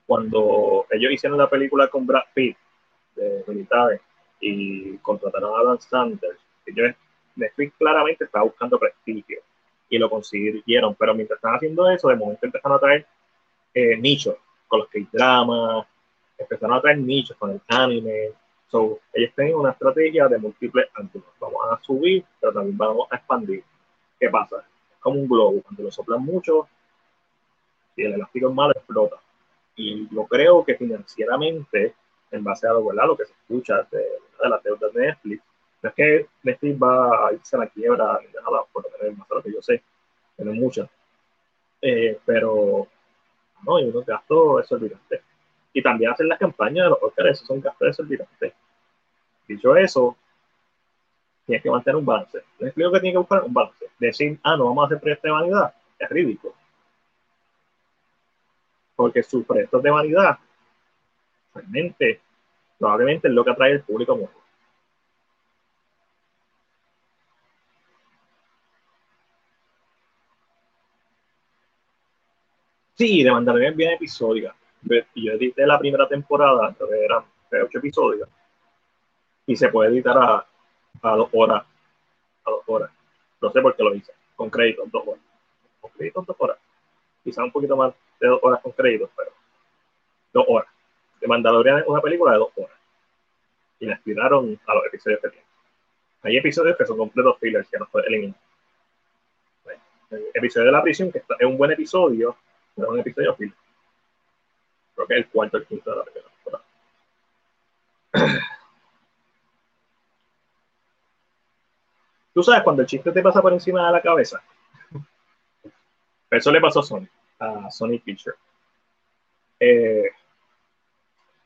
Speaker 1: Cuando ellos hicieron la película con Brad Pitt de militares y contrataron a Dan Sanders, ellos, Netflix claramente estaba buscando prestigio y lo consiguieron, pero mientras estaban haciendo eso, de momento empezaron a traer eh, nichos con los que hay drama, empezaron a traer nichos con el anime. So, ellos tienen una estrategia de múltiples ángulos. Vamos a subir, pero también vamos a expandir. ¿Qué pasa? Es como un globo. Cuando lo soplan mucho, si el elástico es malo, explota. Y yo creo que financieramente, en base a lo, lo que se escucha de, de las deudas de Netflix, no es que Netflix va a irse a la quiebra, ni nada, por menos más de lo que yo sé, tiene muchas. Eh, pero no, hay unos gastos exorbitantes. Y también hacen las campañas de los Oscars, esos son gastos exorbitantes. Dicho eso, tienes que mantener un balance. Les explico que tiene que buscar un balance. Decir, ah, no vamos a hacer proyectos de vanidad, es ridículo. Porque sus proyectos de vanidad, realmente, probablemente es lo que atrae al público nuevo. Sí, de Mandalorian bien episódica. Yo edité la primera temporada, que eran ocho episodios. Y se puede editar a, dos horas. A dos horas. No sé por qué lo hice. Con créditos, dos horas. Con créditos, dos horas. Quizá un poquito más de dos horas con créditos, pero dos horas. De Mandalorian es una película de dos horas. Y la estiraron a los episodios que tienen. Hay episodios que son completos fillers que no pueden eliminar. El episodio de la prisión, que es un buen episodio, era un episodio film. Creo que es el cuarto o el quinto de la primera. Tú sabes cuando el chiste te pasa por encima de la cabeza. Eso le pasó a Sony, a Sony Picture. Eh,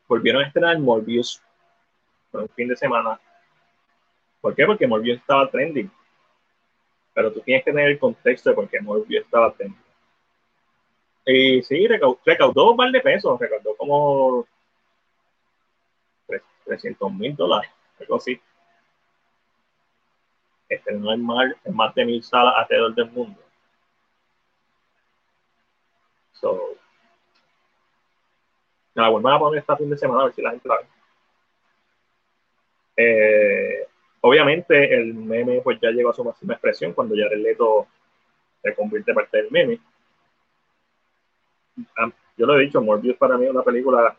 Speaker 1: volvieron a estrenar Morbius por un fin de semana. ¿Por qué? Porque Morbius estaba trending. Pero tú tienes que tener el contexto de por qué Morbius estaba trending. Y sí, recaudó, un par de pesos, recaudó como 300 mil dólares, algo así. Este no es más, es más de mil salas alrededor del mundo. So, la vuelvo a poner esta fin de semana a ver si la gente la ve. Eh, obviamente el meme pues ya llegó a su máxima expresión cuando ya el Leto se convierte en parte del meme yo lo he dicho, Morbius para mí es una película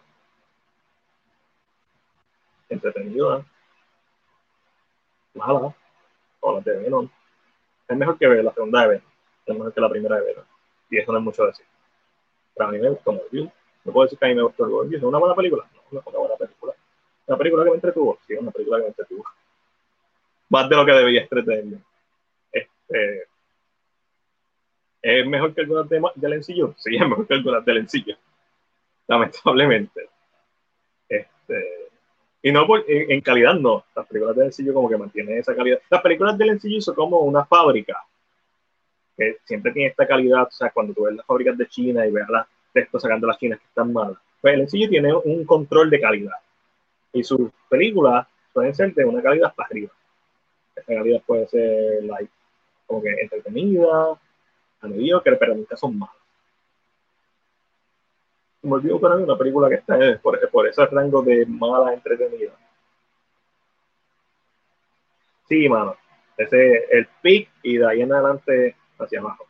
Speaker 1: entretenida, mala, o la de Venom. Es mejor que ver la segunda de Venom, es mejor que la primera de Venom. Y eso no es mucho decir. Pero a mí me gustó Morbius. No puedo decir que a mí me gustó Morbius. ¿Es una buena película? No, es una buena película. ¿Una película que me entretuvo? Sí, una película que me entretuvo. Más de lo que debía entretenerme. Este, ¿Es mejor que algunas de, de Lencillo? Sí, es mejor que algunas de Lencillo. Lamentablemente. Este, y no por, en, calidad, no. Las películas de Lencillo como que mantienen esa calidad. Las películas de Lencillo son como una fábrica que siempre tiene esta calidad. O sea, cuando tú ves las fábricas de China y ves las textos sacando las chinas que están malas, pues Lencillo tiene un control de calidad. Y sus películas pueden ser de una calidad para arriba. Esa calidad puede ser like, como que entretenida, mediocre, pero nunca son malos. Me olvidó para mí una película que está por, por ese rango de mala entretenida. Sí, mano. Ese es el pic y de ahí en adelante hacia abajo.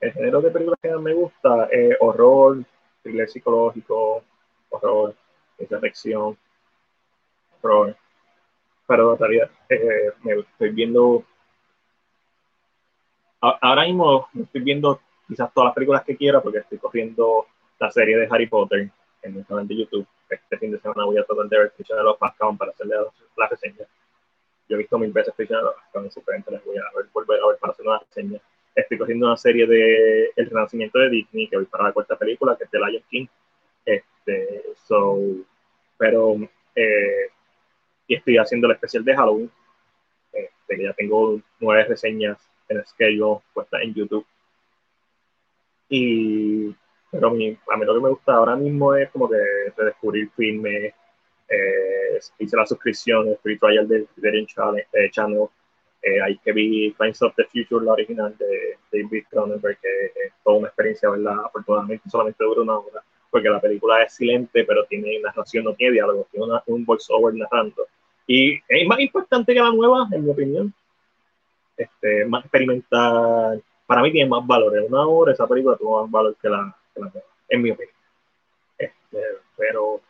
Speaker 1: El género de películas que me gusta es horror, thriller psicológico, horror, ciencia horror. Pero realidad eh, me estoy viendo ahora mismo estoy viendo quizás todas las películas que quiera porque estoy corriendo la serie de Harry Potter en mi canal de YouTube. Este fin de semana voy a tratar de ver Fiction de los Pascals para hacerle la reseña. Yo he visto mil veces Fiction de los Pascals, simplemente les voy a ver, volver a ver para hacer una reseña. Estoy corriendo una serie de El Renacimiento de Disney que voy para la cuarta película, que es The Lion King. Este, so, pero, eh, y estoy haciendo el especial de Halloween, este, que ya tengo nueve reseñas en schedule puesta en YouTube. Y, pero a mí lo que me gusta ahora mismo es como que descubrir filmes, Eh, hice la suscripción de Free Trial del Criterion Channel. Eh, channel. Eh, hay que vi Crimes of the Future, la original de David Cronenberg, que es toda una experiencia, ¿verdad? Afortunadamente solamente dura una hora, porque la película es silente, pero tiene narración, no tiene diálogo, tiene una, un voiceover narrando. Y es más importante que la nueva, en mi opinión. Este, más experimental. Para mí tiene más valor. En una hora esa película tuvo más valor que la, que la en mi opinión. Este, pero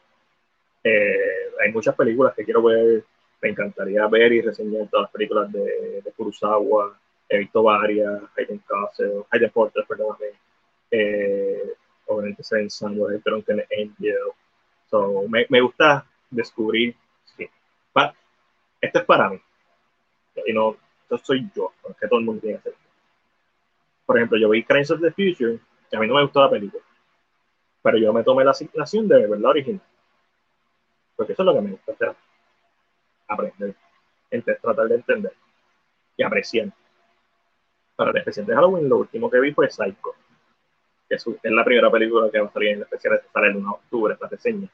Speaker 1: eh, hay muchas películas que quiero ver me encantaría ver y reseñar todas las películas de, de Kurosawa. He visto varias, Hayden Castle, Hayden Porter, perdóname. Eh, obviamente Seven Samuel, Drunken Angel. So, me, me gusta descubrir, sí. esto es para mí. Y no, esto soy yo, porque todo el mundo tiene que hacer. Por ejemplo, yo vi Crimes of the Future, y a mí no me gustó la película. Pero yo me tomé la asignación de ver la original. Porque eso es lo que me gusta hacer aprender, tratar de entender y apreciar. Para el especial de Halloween, lo último que vi fue Psycho, que es, la primera película que va a salir en el especial, sale el 1 de octubre, esta reseña,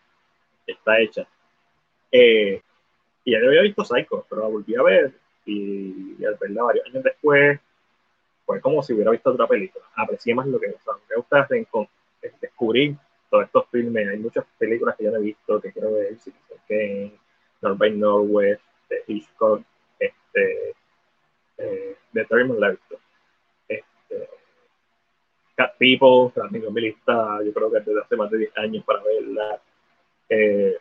Speaker 1: está hecha. Eh, y ya yo había visto Psycho, pero la volví a ver y, al verla varios años después, fue como si hubiera visto otra película. Aprecié más lo que me gusta descubrir todos estos filmes. Hay muchas películas que yo no he visto que quiero ver, si North by Norwest, Hitchcock, este, eh, de Terry la Este, Cat People, la tengo en mi lista, yo creo que desde hace más de 10 años para verla. Eh,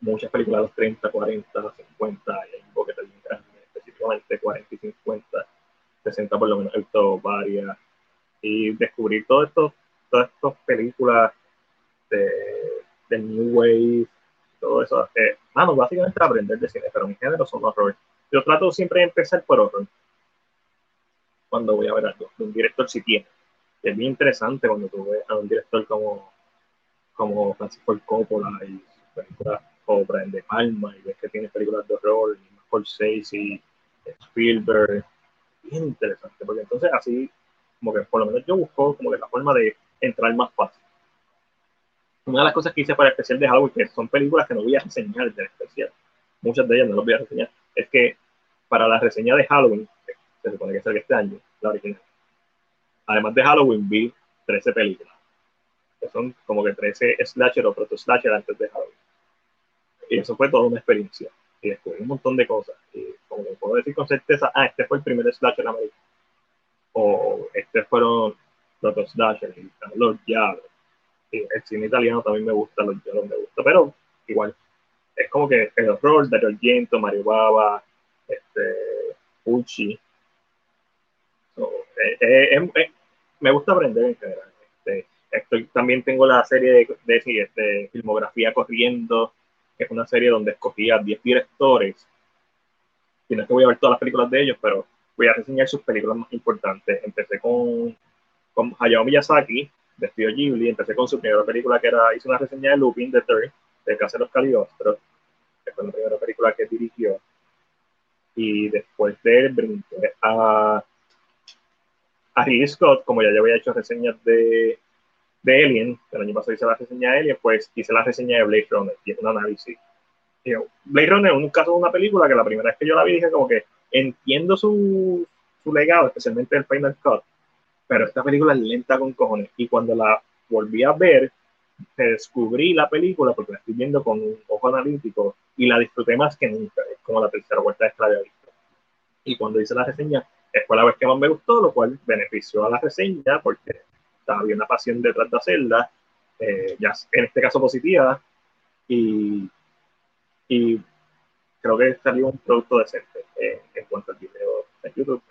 Speaker 1: muchas películas de los 30, 40, 50, y hay un poquito bien grande, específicamente 40 y 50, 60 por lo menos, he visto varias. Y descubrir todo esto, todas estas películas de, de New Wave, todo eso. Eh, mano, básicamente aprender de cine, pero mi género son horror. Yo trato siempre de empezar por horror. Cuando voy a ver algo, un director si tiene. es bien interesante cuando tú ves a un director como, como Francis Ford Coppola y películas como Brian De Palma y ves que tiene películas de horror, y Spielberg. Bien interesante, porque entonces así, como que por lo menos yo busco como que la forma de entrar más fácil una de las cosas que hice para el especial de Halloween, que son películas que no voy a reseñar del especial, muchas de ellas no las voy a reseñar, es que para la reseña de Halloween, que se supone que es este año, la original, además de Halloween vi 13 películas, que son como que 13 slasher o proto slasher antes de Halloween. Y eso fue toda una experiencia. Y descubrí un montón de cosas. Y como que puedo decir con certeza, ah, este fue el primer slasher americano. O este fueron proto slasher, y los diablos el cine italiano también me gusta, los me gusta, pero igual, es como que el horror, Dario Argento, Mario Baba, este, Pucci. Eh, eh, eh, me gusta aprender en general. Este, estoy, también tengo la serie de, de, este, Filmografía Corriendo, que es una serie donde escogía 10 directores. Y no es que voy a ver todas las películas de ellos, pero voy a reseñar sus películas más importantes. Empecé con, con Hayao Miyazaki, de Studio Ghibli. Empecé con su primera película que era, hice una reseña de Lupin the Third, de los Caliostros, que fue la primera película que dirigió. Y después de él brinqué a, a Ridley Scott, como ya, ya había hecho reseñas de, de Alien, el año pasado hice la reseña de Alien, pues hice la reseña de Blade Runner, y es un análisis. Blade Runner es un caso de una película que la primera vez que yo la vi dije como que entiendo su, su legado, especialmente el Final Cut, pero esta película es lenta con cojones. Y cuando la volví a ver, descubrí la película porque la estoy viendo con un ojo analítico y la disfruté más que nunca. Es como la tercera vuelta de que la visto. Y cuando hice la reseña, fue la vez que más me gustó, lo cual benefició a la reseña porque había una pasión detrás de hacerla, eh, ya en este caso positiva, y, y creo que salió un producto decente eh, en cuanto al video en YouTube.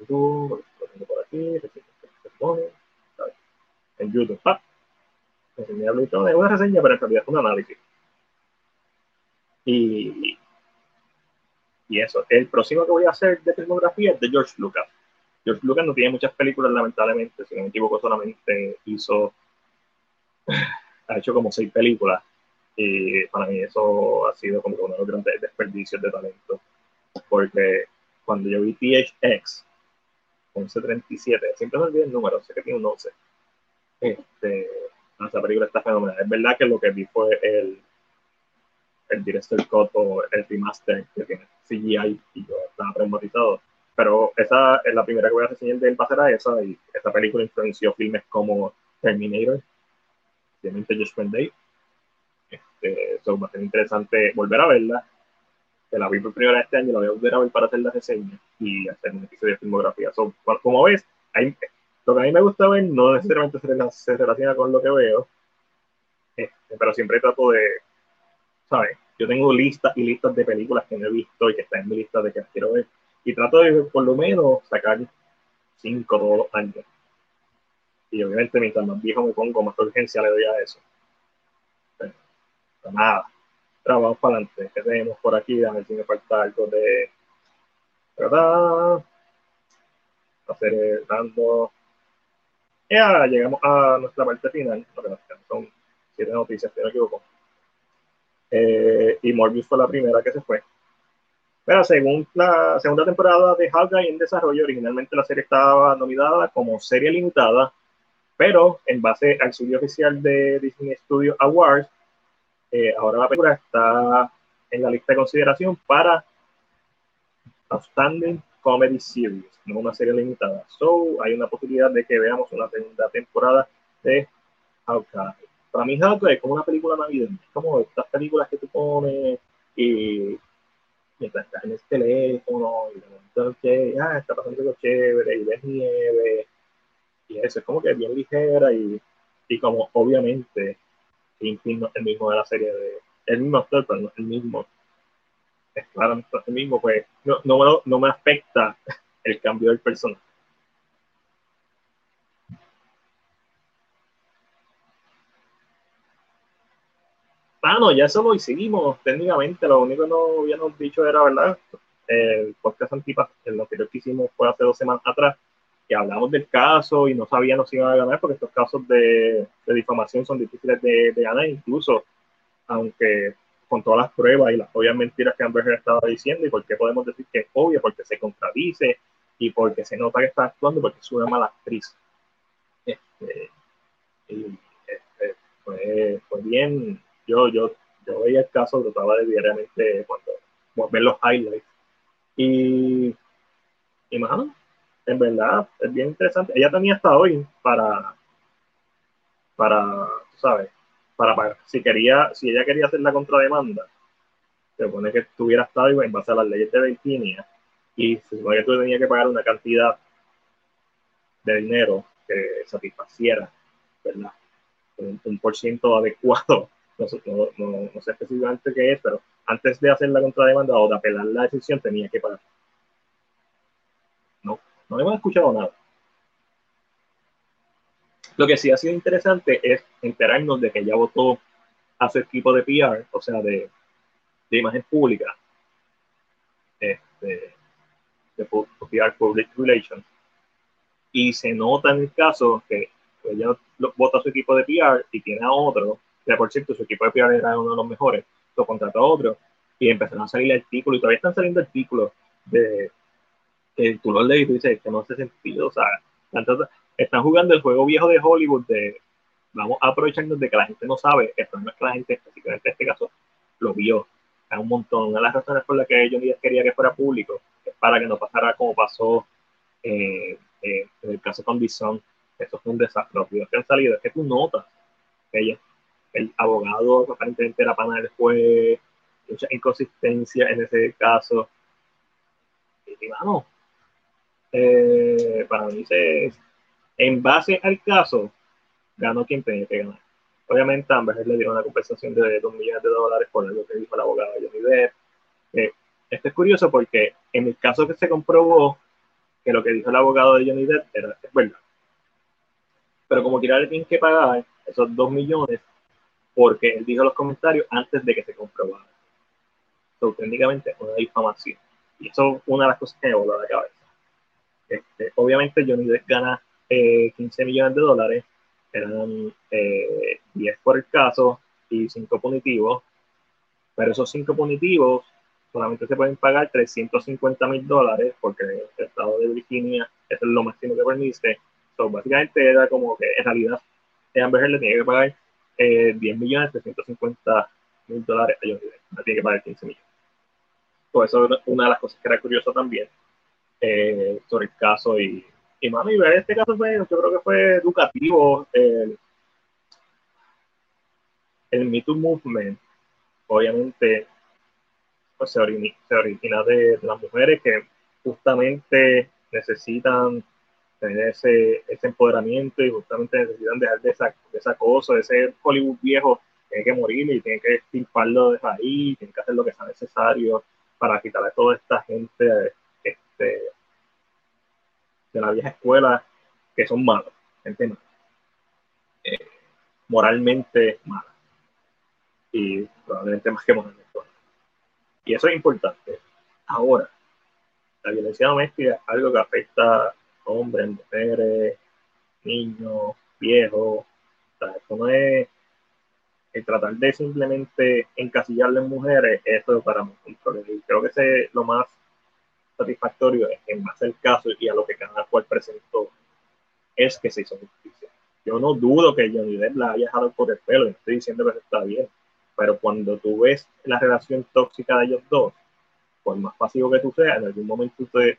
Speaker 1: YouTube, lo tengo por aquí, en YouTube. Reseña es una reseña, pero en realidad es un análisis. Y, y eso, el próximo que voy a hacer de filmografía es de George Lucas. George Lucas no tiene muchas películas, lamentablemente, si no me equivoco, solamente hizo, ha hecho como seis películas. Y para mí eso ha sido como uno de los grandes desperdicios de talento. Porque cuando yo vi THX, 1137, siempre me olvido el número, sé que tiene un 11. Este, esa película está fenomenal. Es verdad que lo que vi fue el, el director cut o el remaster que tiene CGI y yo estaba traumatizado. Pero esa es la primera que voy a reseñar de él, a esa, y esta película influenció filmes como Terminator, obviamente Judgment Day. Este, eso va a ser interesante volver a verla. Que la vi por primera este año, la voy a volver a ver para hacer la reseña y hacer un episodio de filmografía. como ves, hay, lo que a mí me gusta ver no necesariamente se, relaciona con lo que veo, este, pero siempre trato de, ¿sabes? Yo tengo listas y listas de películas que no he visto y que están en mi lista de que quiero ver. Y trato de, por lo menos, sacar cinco todos los años. Y obviamente, mientras más viejo me pongo, más urgencia le doy a eso. Pero, nada. Pero vamos para adelante. ¿Qué tenemos por aquí? A ver si me falta algo de. ¿Verdad? Hacer dando ya llegamos a nuestra parte final, son siete noticias, si no me equivoco. Eh, y Morbius fue la primera que se fue. Pero según la segunda temporada de Hawkeye en desarrollo, originalmente la serie estaba nominada como serie limitada, pero en base al estudio oficial de Disney Studio Awards, eh, ahora la película está en la lista de consideración para Outstanding Comedy Series, no una serie limitada. So, hay una posibilidad de que veamos una segunda temporada de Hawkeye. Para mí, Hawkeye es como una película navideña, es como estas películas que tú pones y mientras estás en el teléfono y que ah, está pasando algo chévere y ves nieve y eso es como que bien ligera y, y como obviamente es el mismo de la serie de el mismo actor pero no el mismo es claramente el mismo, pues no, no, no me afecta el cambio del personaje. Ah, no, ya eso lo hicimos técnicamente. Lo único que no habíamos dicho era, ¿verdad? El podcast Antipas, el anterior que hicimos fue hace dos semanas atrás, que hablamos del caso y no sabíamos si iban a ganar porque estos casos de, de difamación son difíciles de, de, ganar, incluso aunque con todas las pruebas y las obvias mentiras que Amber Heard estaba diciendo y por qué podemos decir que es obvio, porque se contradice y porque se nota que está actuando porque es una mala actriz. Este, y este, fue, fue, bien, yo, yo, yo veía el caso, trataba de diariamente cuando ver los highlights y, y en verdad es bien interesante. Ella tenía hasta hoy para, para, ¿sabes? para pagar. Si quería, si ella quería hacer la contrademanda, se supone que estuviera estado en base a las leyes de Virginia y se supone que tú tenías que pagar una cantidad de dinero que satisfaciera, ¿verdad? Un, por ciento adecuado. No, no, no, sé específicamente qué es, pero antes de hacer la contrademanda o de apelar la decisión tenía que pagar. No, no hemos escuchado nada. Lo que sí ha sido interesante es enterarnos de que ya votó a su equipo de PR, o sea, de, de imagen pública, este, de PR Public Relations, y se nota en el caso que ella vota a su equipo de PR y tiene a otro, que por cierto su equipo de PR era uno de los mejores, lo contrató a otro, y empezaron a salir artículos, y todavía están saliendo artículos de que tú lo lees y tú dices que no hace sentido, o sea, están jugando el juego viejo de Hollywood de vamos a aprovecharnos de que la gente no sabe, el problema es que la gente, específicamente en este caso, lo vio. Hay un montón. Una de las razones por las que Johnny Depp quería que fuera público es para que no pasara como pasó eh, eh, en el caso con Bison. Eso fue un desastre. Los videos que han salido es que tú notas que el abogado aparentemente era pana del juez, mucha inconsistencia en ese caso. Y, vamos, eh, para mí se, en base al caso, ganó quien tenía que ganar. Obviamente, Amber le dio una compensación de 2 millones de dólares por lo que dijo el abogado Johnny Depp. Eh, esto es curioso porque en el caso que se comprobó que lo que dijo el abogado de Johnny Depp era es verdad. Pero como quiera le tienen que pagar esos 2 millones porque él dijo los comentarios antes de que se comprobara. So, técnicamente una difamación. Y eso es una de las cosas que me voló a la cabeza. Este, obviamente Johnny Depp gana 15 eh, millones de dólares, eran 10 eh, por el caso y 5 punitivos, pero esos 5 punitivos solamente se pueden pagar 350 mil dólares porque el estado de Virginia es lo máximo que permite. So, básicamente era como que en realidad Amber Heard le tiene que pagar eh, 10 millones 350 mil dólares a Johnny Depp. Tiene que pagar 15 millones. Pues eso es una de las cosas que era curioso también eh, sobre el caso. Y, y, y ver este caso fue, yo creo que fue educativo. El, el Me Too Movement, obviamente, pues se, origina, se origina de, de las mujeres que justamente necesitan tener ese, ese empoderamiento y justamente necesitan dejar de esa, de esa cosa, de ese Hollywood viejo, tiene que morir y tiene que estirparlo de ahí, tiene que hacer lo que sea necesario para quitarle a toda esta gente este, de la vieja escuela que son malos, gente mala, eh, moralmente mala y probablemente más que moralmente Y eso es importante. Ahora, la violencia doméstica es algo que afecta hombres, mujeres, niños, viejos. O sea, esto no es el tratar de simplemente encasillarle en mujeres, eso para mí Y creo que ese lo más satisfactorio es en más el caso y a lo que cada cual presentó es que se hizo justicia. Yo no dudo que Johnny Depp la haya dejado por el pelo, estoy diciendo que está bien, pero cuando tú ves la relación tóxica de ellos dos, por más pasivo que tú seas, en algún momento te...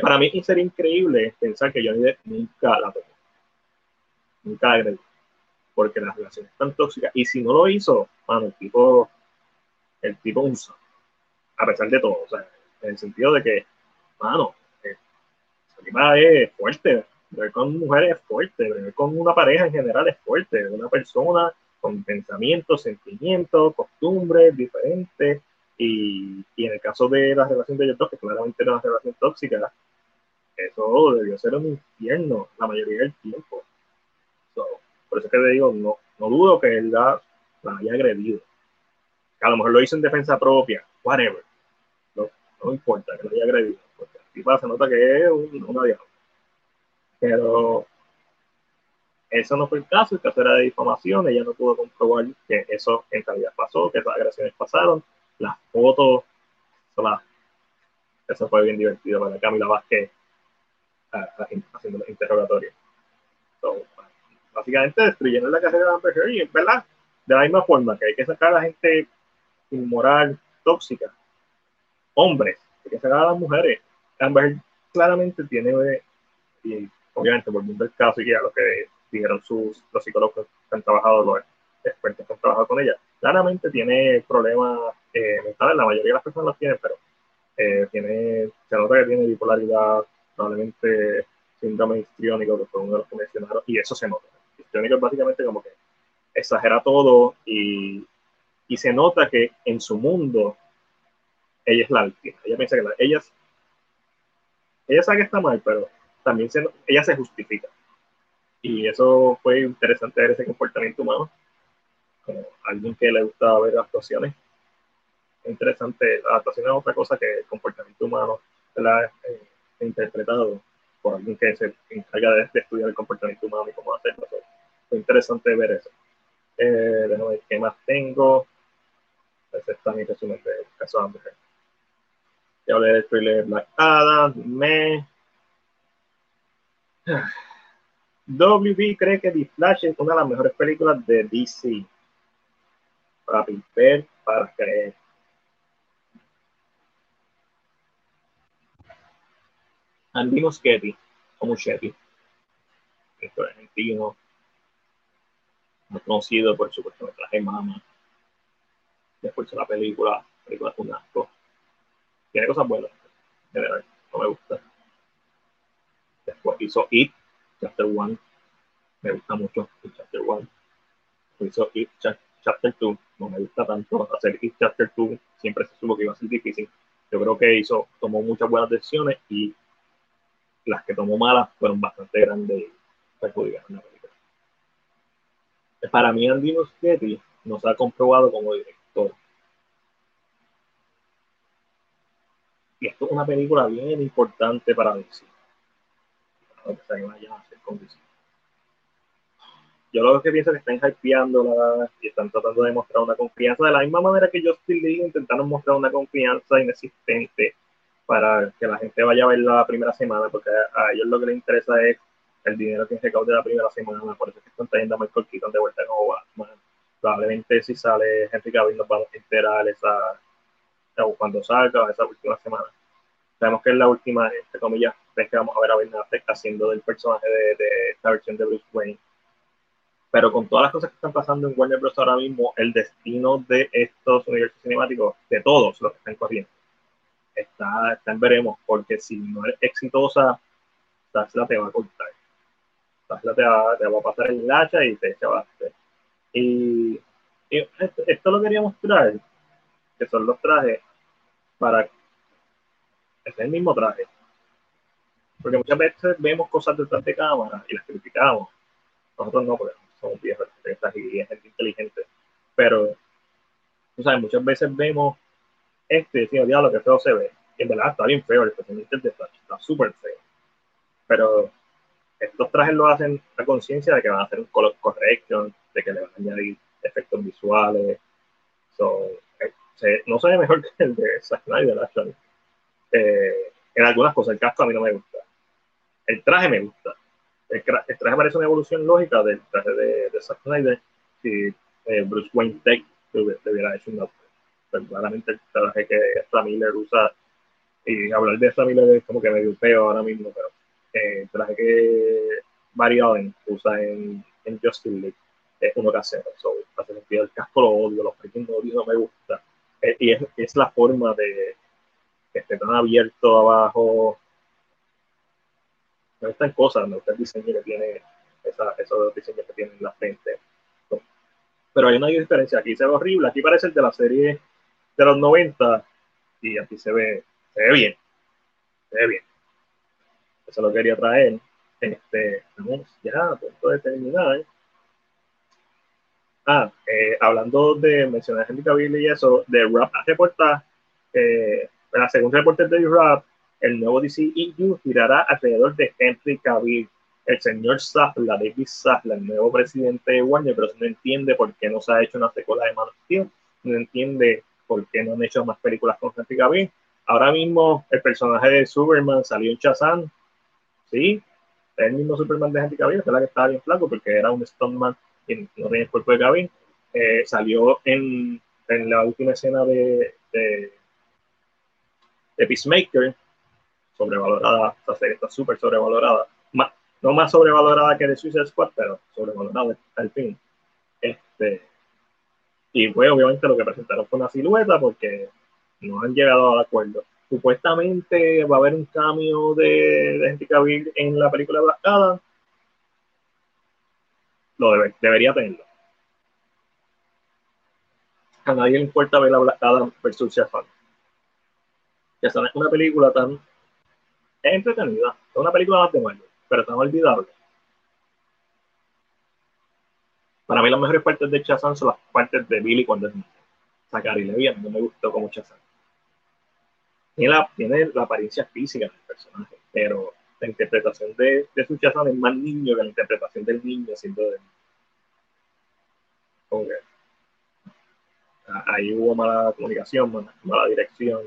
Speaker 1: Para mí sería increíble pensar que Johnny Depp nunca la tocó. Nunca la agredió. Porque la relación es tan tóxica. Y si no lo hizo, mano, el tipo, el tipo usa. A pesar de todo. O sea, en el sentido de que, mano, eh, es fuerte. Ver con mujeres es fuerte. Ver con una pareja en general es fuerte. Una persona con pensamientos, sentimientos, costumbres diferentes y, en el caso de la relación de ellos que claramente era una relación tóxica, eso debió ser un infierno la mayoría del tiempo. por eso es que te digo, no, no dudo que él la, la, haya agredido. A lo mejor lo hizo en defensa propia, whatever. No, no importa que lo haya agredido, porque aquí se nota que es un, una diabla. Pero eso no fue el caso, el caso era de difamación, ella no pudo comprobar que eso en realidad pasó, que esas agresiones pasaron las fotos, eso, fue bien divertido para Camila Vázquez haciendo los interrogatorios. básicamente destruyendo la carrera de Amber Heard, ¿verdad? De la misma forma que hay que sacar a la gente inmoral, tóxica, hombres, hay que sacar a las mujeres. Amber claramente tiene, y obviamente volviendo al caso y a lo que dijeron sus, los psicólogos que han trabajado, los expertos que han trabajado con ella, claramente tiene problemas eh, mentales, la mayoría de las personas los tienen, pero eh, tiene, se nota que tiene bipolaridad, probablemente síndrome histriónico, que fue uno de los que mencionaron, y eso se nota. Histriónico es básicamente como que exagera todo y, y se nota que en su mundo ella es la víctima. Ella piensa que la, ella, ella sabe que está mal, pero también se, ella se justifica. Y eso fue interesante ver ese comportamiento humano como alguien que le gusta ver actuaciones. Es interesante, la actuación es otra cosa que el comportamiento humano la eh, interpretado por alguien que se encarga de, estudiar el comportamiento humano y cómo hacerlo. Es interesante ver eso. Eh, déjame ver qué más tengo. Ese está mi resumen del caso de Ya hablé del trailer Black Adam, me... WB cree que The Flash es una de las mejores películas de DC para ver, para creer. Andy Muschietti, o Muschietti, actor argentino, muy conocido por su cortometraje Mama. Después de la película, película es un asco. Tiene cosas buenas, en general, no me gusta. Después hizo It, Chapter 1, me gusta mucho Chapter 1. Hizo It, Chapter 2, no me gusta tanto hacer Chapter 2, siempre se supo que iba a ser difícil. Yo creo que hizo, tomó muchas buenas decisiones y las que tomó malas fueron bastante grandes y perjudicaron la película. Para mí, Andy Muschietti no se ha comprobado como director. Y esto es una película bien importante para decir. Para que se vayan a hacer con yo lo que pienso es que están hypeándola y están tratando de mostrar una confianza de la misma manera que Justin Lee intentaron mostrar una confianza inexistente para que la gente vaya a verla la primera semana, porque a ellos lo que les interesa es el dinero que de la primera semana, por eso es que están trayendo a Michael Keaton de vuelta como Batman. Probablemente si sale Henry Cavill nos vamos a enterar esa, cuando salga esa última semana. Sabemos que es la última, entre comillas, vez que vamos a ver a Ben Affleck haciendo del personaje de, de esta versión de Bruce Wayne. Pero con todas las cosas que están pasando en Warner Bros. ahora mismo, el destino de estos universos cinemáticos, de todos los que están corriendo, está, está en veremos, porque si no es exitosa, Tesla te va a cortar. Tesla te va, a pasar el hacha y te echa Y, y esto, esto, lo quería mostrar, que son los trajes para... Es el mismo traje. Porque muchas veces vemos cosas detrás de cámara y las criticamos. Nosotros no, porque somos viejos, y gente inteligente. Pero, tú sabes, muchas veces vemos este y decimos, diablo, que feo se ve. Y en verdad está bien feo, el de Flash, está súper feo. Pero estos trajes lo hacen a conciencia de que van a hacer un color correction, de que le van a añadir efectos visuales. So, eh, no se ve mejor que el de Zack Snyder, actually. Eh, en algunas cosas, el casco a mí no me gusta. El traje me gusta. El, traje parece una evolución lógica del traje de, de Zack Snyder. Si eh, Bruce Wayne Tech hubiera hecho un pero claramente el traje que Ezra usa, y hablar de Ezra es como que medio feo ahora mismo, pero eh, el traje que Barry Allen usa en, en Justin League es uno casero, so, hace sentido el casco lo odio, los pequeños no me gusta, eh, y es, es la forma de que esté tan abierto abajo, no están cosas, no está el diseño que tiene, esa, esos diseños que tiene en la frente. Pero hay una diferencia, aquí se ve horrible, aquí parece el de la serie de los 90 y aquí se ve, se ve bien, se ve bien. Eso lo quería traer. Este, vamos ya punto de terminar. Ah, eh, hablando de mencionar a Henry Cavill y eso, de Rap reporta, eh, según reportes de Rap, el nuevo DCEU girará alrededor de Henry Cavill. El señor Safla, David Safla, el nuevo presidente de Warner, pero no entiende por qué no se ha hecho una secuela de Man of no entiende por qué no han hecho más películas con Henry Cavill. Ahora mismo el personaje de Superman salió en Shazam, sí, el mismo Superman de Henry Cavill, la que estaba bien flaco porque era un Stoneman y no tenía el cuerpo de Cavill. Eh, salió en, en, la última escena de, de, de Peacemaker, sobrevalorada, esta serie está súper sobrevalorada, no más sobrevalorada que de Suicide Squad, pero sobrevalorada al fin. Este, y pues obviamente lo que presentaron fue una silueta porque no han llegado al acuerdo. Supuestamente va a haber un cambio de, de Henry Cavill en la película Black Adam. Lo debe, debería tenerlo. A nadie le importa ver la Black Adam versus Shazam. Shazam es una película tan es entretenida, es una película de Marvel, pero tan olvidable. Para mí las mejores partes de Shazam son las partes de Billy cuando es niño. Zachary Levi no me gustó como Shazam. Tiene la, tiene la apariencia física del personaje, pero la interpretación de, de su Shazam es más niño que la interpretación del niño siendo de okay. Ahí hubo mala comunicación, mala, mala dirección.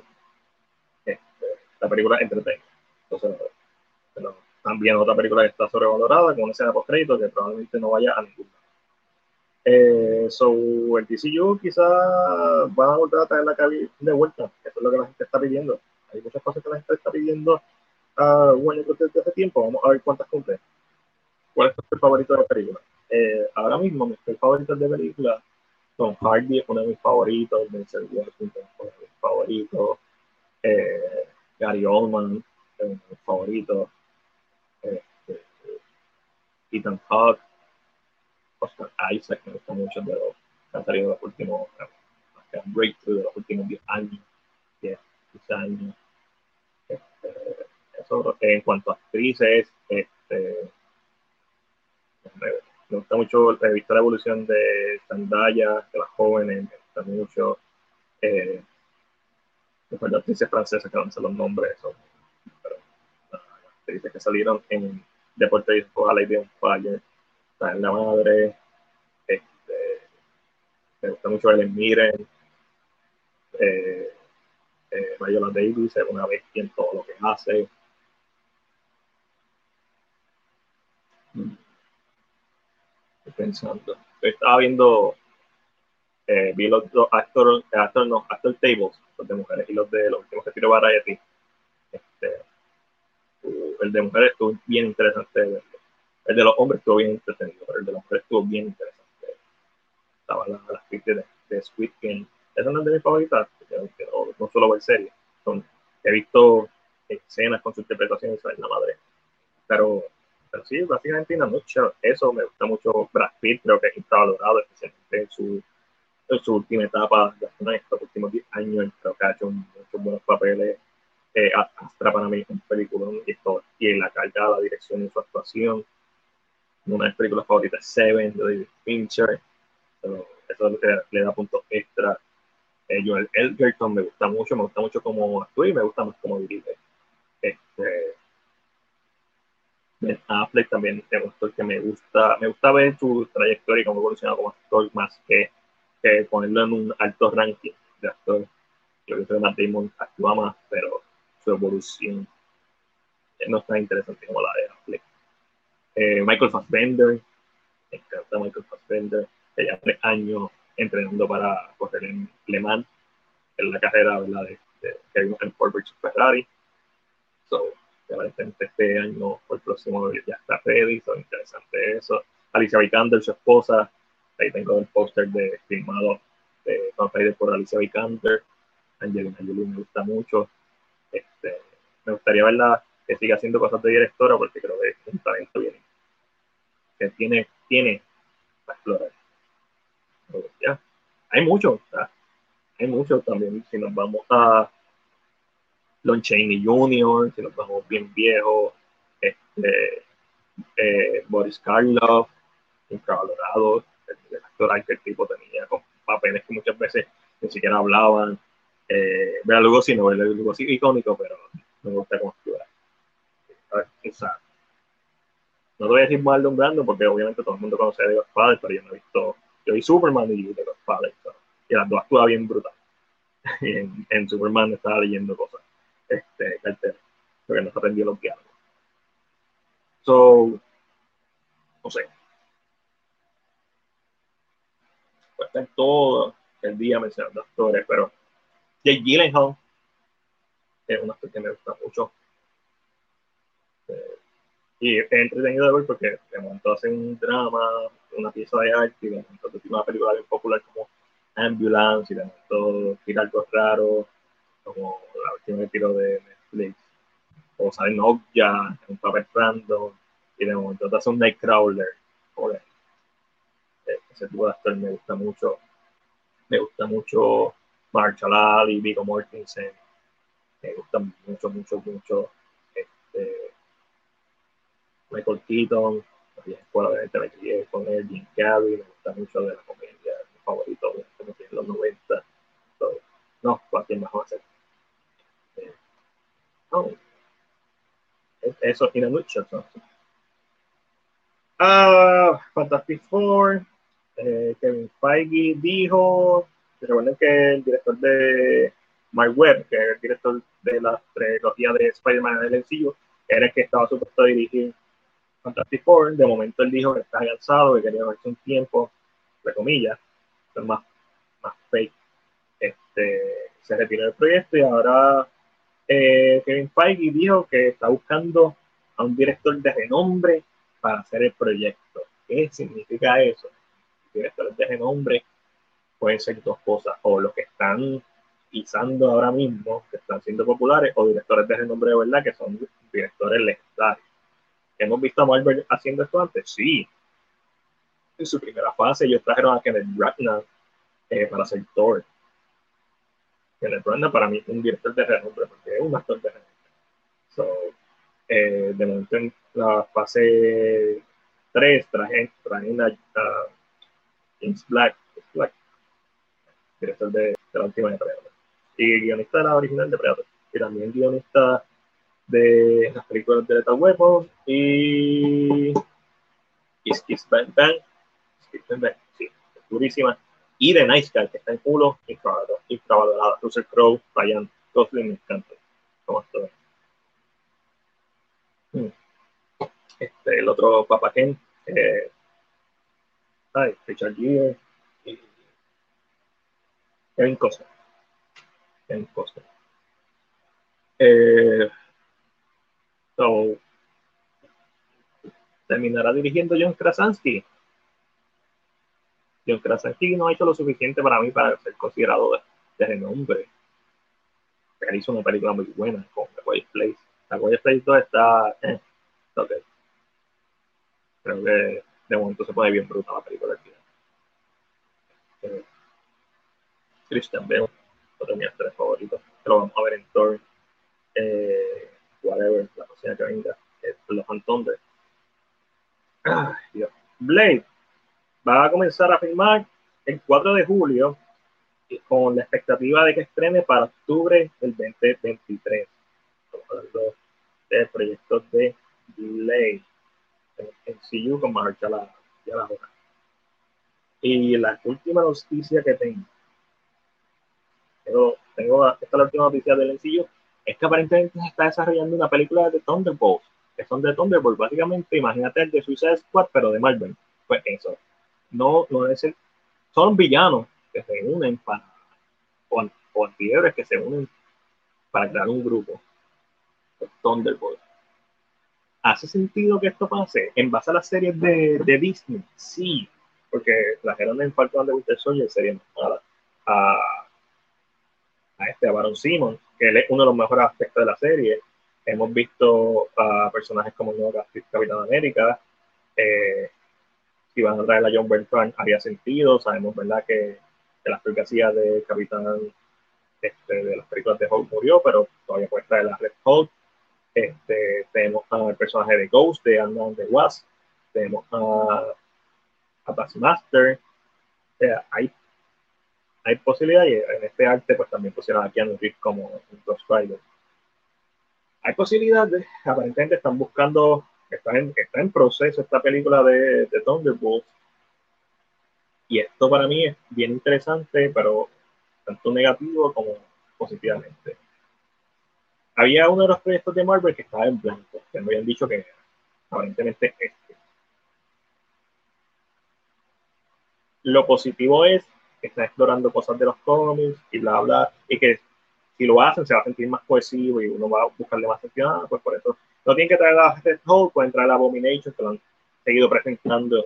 Speaker 1: Este, la película entretenida. Entonces, pero también otra película que está sobrevalorada, con una escena post-crédito que probablemente no vaya a ninguna. Eh, so, el DCU quizá va a volver a traer la cabina de vuelta. Eso es lo que la gente está pidiendo. Hay muchas cosas que la gente está pidiendo a Warner desde hace tiempo. Vamos a ver cuántas cumple. ¿Cuál es tu favorito de la película? Eh, ahora mismo, mis favoritos de película son Hardy, uno de mis favoritos, Denzel Washington, uno de mis favoritos, eh, Gary Oldman, eh, favorito. Este, Ethan Hawke, Oscar Isaac, me gusta mucho de los que han salido de los últimos, breakthrough de los últimos 10 años, 10, años. Este, eso, en cuanto a actrices, este, me, gusta mucho, he visto la evolución de Zendaya, de las jóvenes, me gusta mucho. Eh, de actrices francesas que no los nombres, son dice que salieron en Deporte y a Lady on Fire, en La Madre, este, me gusta mucho el Miren, eh, eh, Viola Davis es una bestia en todo lo que hace. Estoy pensando. estaba viendo, eh, vi los dos actor, actor, no, actor tables, los de mujeres y los de los últimos que tiró Variety. Este, el de mujeres estuvo bien interesante verlo. El de los hombres estuvo bien entretenido, pero el de las mujeres estuvo bien interesante. Estaba la, la de, de Squid Game. Esa no es de mis favoritas, no, no solo ver series. Son, he visto escenas con su interpretación y la madre. Pero, pero sí, básicamente en la noche, eso me gusta mucho. Brad Pitt creo que está valorado, especialmente en su, en su última etapa, en estos últimos 10 años, creo que ha hecho muchos buenos papeles. Eh, Astra para mí es un película y, y en la carga, la dirección y su actuación. Una de mis películas favoritas, Seven, de David Fincher. eso le, le da puntos extra. Eh, Joel Edgerton me gusta mucho, me gusta mucho cómo actúa y me gusta más cómo dirige. Este, Ben Affleck también es un actor que me gusta, me gusta ver su trayectoria y cómo evoluciona como actor más que, que, ponerlo en un alto ranking de actor. Yo creo que Matt Damon actúa más, pero su evolución no es tan interesante como la de Affleck. Eh, Michael Fassbender, me encanta Michael Fassbender, que ya tres años entrenando para correr en Le Mans, en la carrera ¿verdad? de, de, que vimos en Ford versus Ferrari. So, aparentemente este año o el próximo ya está ready, son interesante eso. Alicia Vikander, su esposa, ahí tengo el póster de filmado de Vampire por Alicia Vikander. Angelina Jolie me gusta mucho. Este, me gustaría verla que siga haciendo cosas de directora porque creo que es un talento bien que tiene, tiene para explorar. ya, hay mucho, hay mucho también. Si nos vamos a Lon Chaney Jr., si nos vamos bien viejos, este, eh, Boris Karloff, infravalorado, el, el actor que el tipo tenía con papeles que muchas veces ni siquiera hablaban. Eh, Bela Lugosi no, Bela Lugosi icónico, pero me gusta cómo actúa. no te voy a decir mal de Brandon porque obviamente todo el mundo conoce a The Godfather, pero yo no he visto, yo vi Superman y The Godfather, y las dos actúan bien brutal. en, en Superman estaba leyendo cosas este, cartera, porque no se aprendió los diálogos. So, no sé. Puede estar todo el día mencionando actores, pero Jake Gyllenhaal es un actor que me gusta mucho. Eh, y es entretenido de ver porque de momento hacen un drama, una pieza de arte, y de momento tiene una película bien popular como Ambulance, y de momento tira algo raro como la última que tiró de Netflix, o sale en un papel random, y de momento te hace un Nightcrawler. Eh, ese tipo de actor me gusta mucho. Me gusta mucho Marshall Ali, Vigo Mortensen. Me gusta mucho, mucho, mucho. Este, Michael Keaton, obviamente me crié con él, Jim Carrey, me gusta mucho de la comedia, mi favorito, como en los 90. no, cualquier mejor hacer. Oh. Eso tiene mucho. Ah, Fantastic Four. Eh, Kevin Feige dijo, recuerden que el director de My Web, que es el director de la trilogía de Spider-Man del sencillo, era el que estaba supuesto a dirigir Fantastic Four. De momento él dijo que está cansado, que quería darse un tiempo, de comillas, más, más fake. Este, se retiró del proyecto y ahora eh, Kevin Feige dijo que está buscando a un director de renombre para hacer el proyecto. ¿Qué significa eso? Directores de renombre pueden ser dos cosas, o los que están pisando ahora mismo, que están siendo populares, o directores de renombre de verdad, que son directores legendarios. ¿Hemos visto a Marvel haciendo esto antes? Sí. En su primera fase ellos trajeron a Kenneth Branagh eh, para hacer Thor Kenneth Branagh para mí es un director de renombre, porque es un actor de renombre. So, eh, de momento en la fase 3 traje, traje a James Black, Black, director de, la última de Predator. Y guionista de la original de Predator. Y también guionista de las películas de Lethal Weapon y Kiss Kiss Bang Bang. Kiss Bang Bang, sí, durísima y de Nice Guy, que está en culo, infravalorada. Russell Crowe, Ryan Gosling, me encanta. Como esto hmm. este, el otro Papa Ken, eh, ay, Richard Gere Kevin Costner. Kevin Costner. Eh, so, terminará dirigiendo John Krasinski. John Krasinski no ha hecho lo suficiente para mí para ser considerado de, de renombre. Él una película muy buena con The Quiet Place. The Quiet Place 2 está, eh, okay. Creo que de momento se pone bien bruta la película. Eh, Christian Bale, otro de mis tres favoritos. Que lo vamos a ver en Thor. Eh, whatever, la cocina que venga. Eh, los Thunder. Ay, Dios. Blade va a comenzar a filmar el 4 de julio con la expectativa de que estrene para octubre del 2023. Estamos hablando de proyectos de Blade en CU con marcha la, la hora. Y la última noticia que tengo, tengo, tengo esta es la última noticia del MCU, es que aparentemente se está desarrollando una película de Thunderbolts, que son de Thunderbolts, básicamente, imagínate el de Suicide Squad, pero de Marvel. Pues eso, no, no es el, son villanos que se unen para, o, o antihéroes que se unen para crear un grupo, Thunderbolts ¿Hace sentido que esto pase? En base a las series de, de Disney, sí, porque trajeron en Falcon de Winter Soldier serie a, a este a Baron Simon, que él es uno de los mejores aspectos de la serie. Hemos visto a personajes como el nuevo Capitán América. Eh, si van a traer a John Bertrand, haría sentido. Sabemos, ¿verdad?, que, que la hacía de Capitán este, de las películas de Hulk murió, pero todavía puede traer la Red Hulk. Este, tenemos al personaje de Ghost de ant de Wasp, tenemos a, a Taskmaster. O sea, hay, hay posibilidades en este arte, pues también pusieron a Keanu Reeves como un Ghost Rider. Hay posibilidades, aparentemente están buscando, está en, está en proceso esta película de, de Thunderbolts. Y esto para mí es bien interesante, pero tanto negativo como positivamente había uno de los proyectos de Marvel que estaba en blanco, que me habían dicho que aparentemente este. Lo positivo es que están explorando cosas de los cómics y bla, bla, y que si lo hacen se va a sentir más cohesivo y uno va a buscarle más sentido, ah, pues por eso. No tienen que traer a Red Hulk, pueden traer a Abomination, que lo han seguido presentando,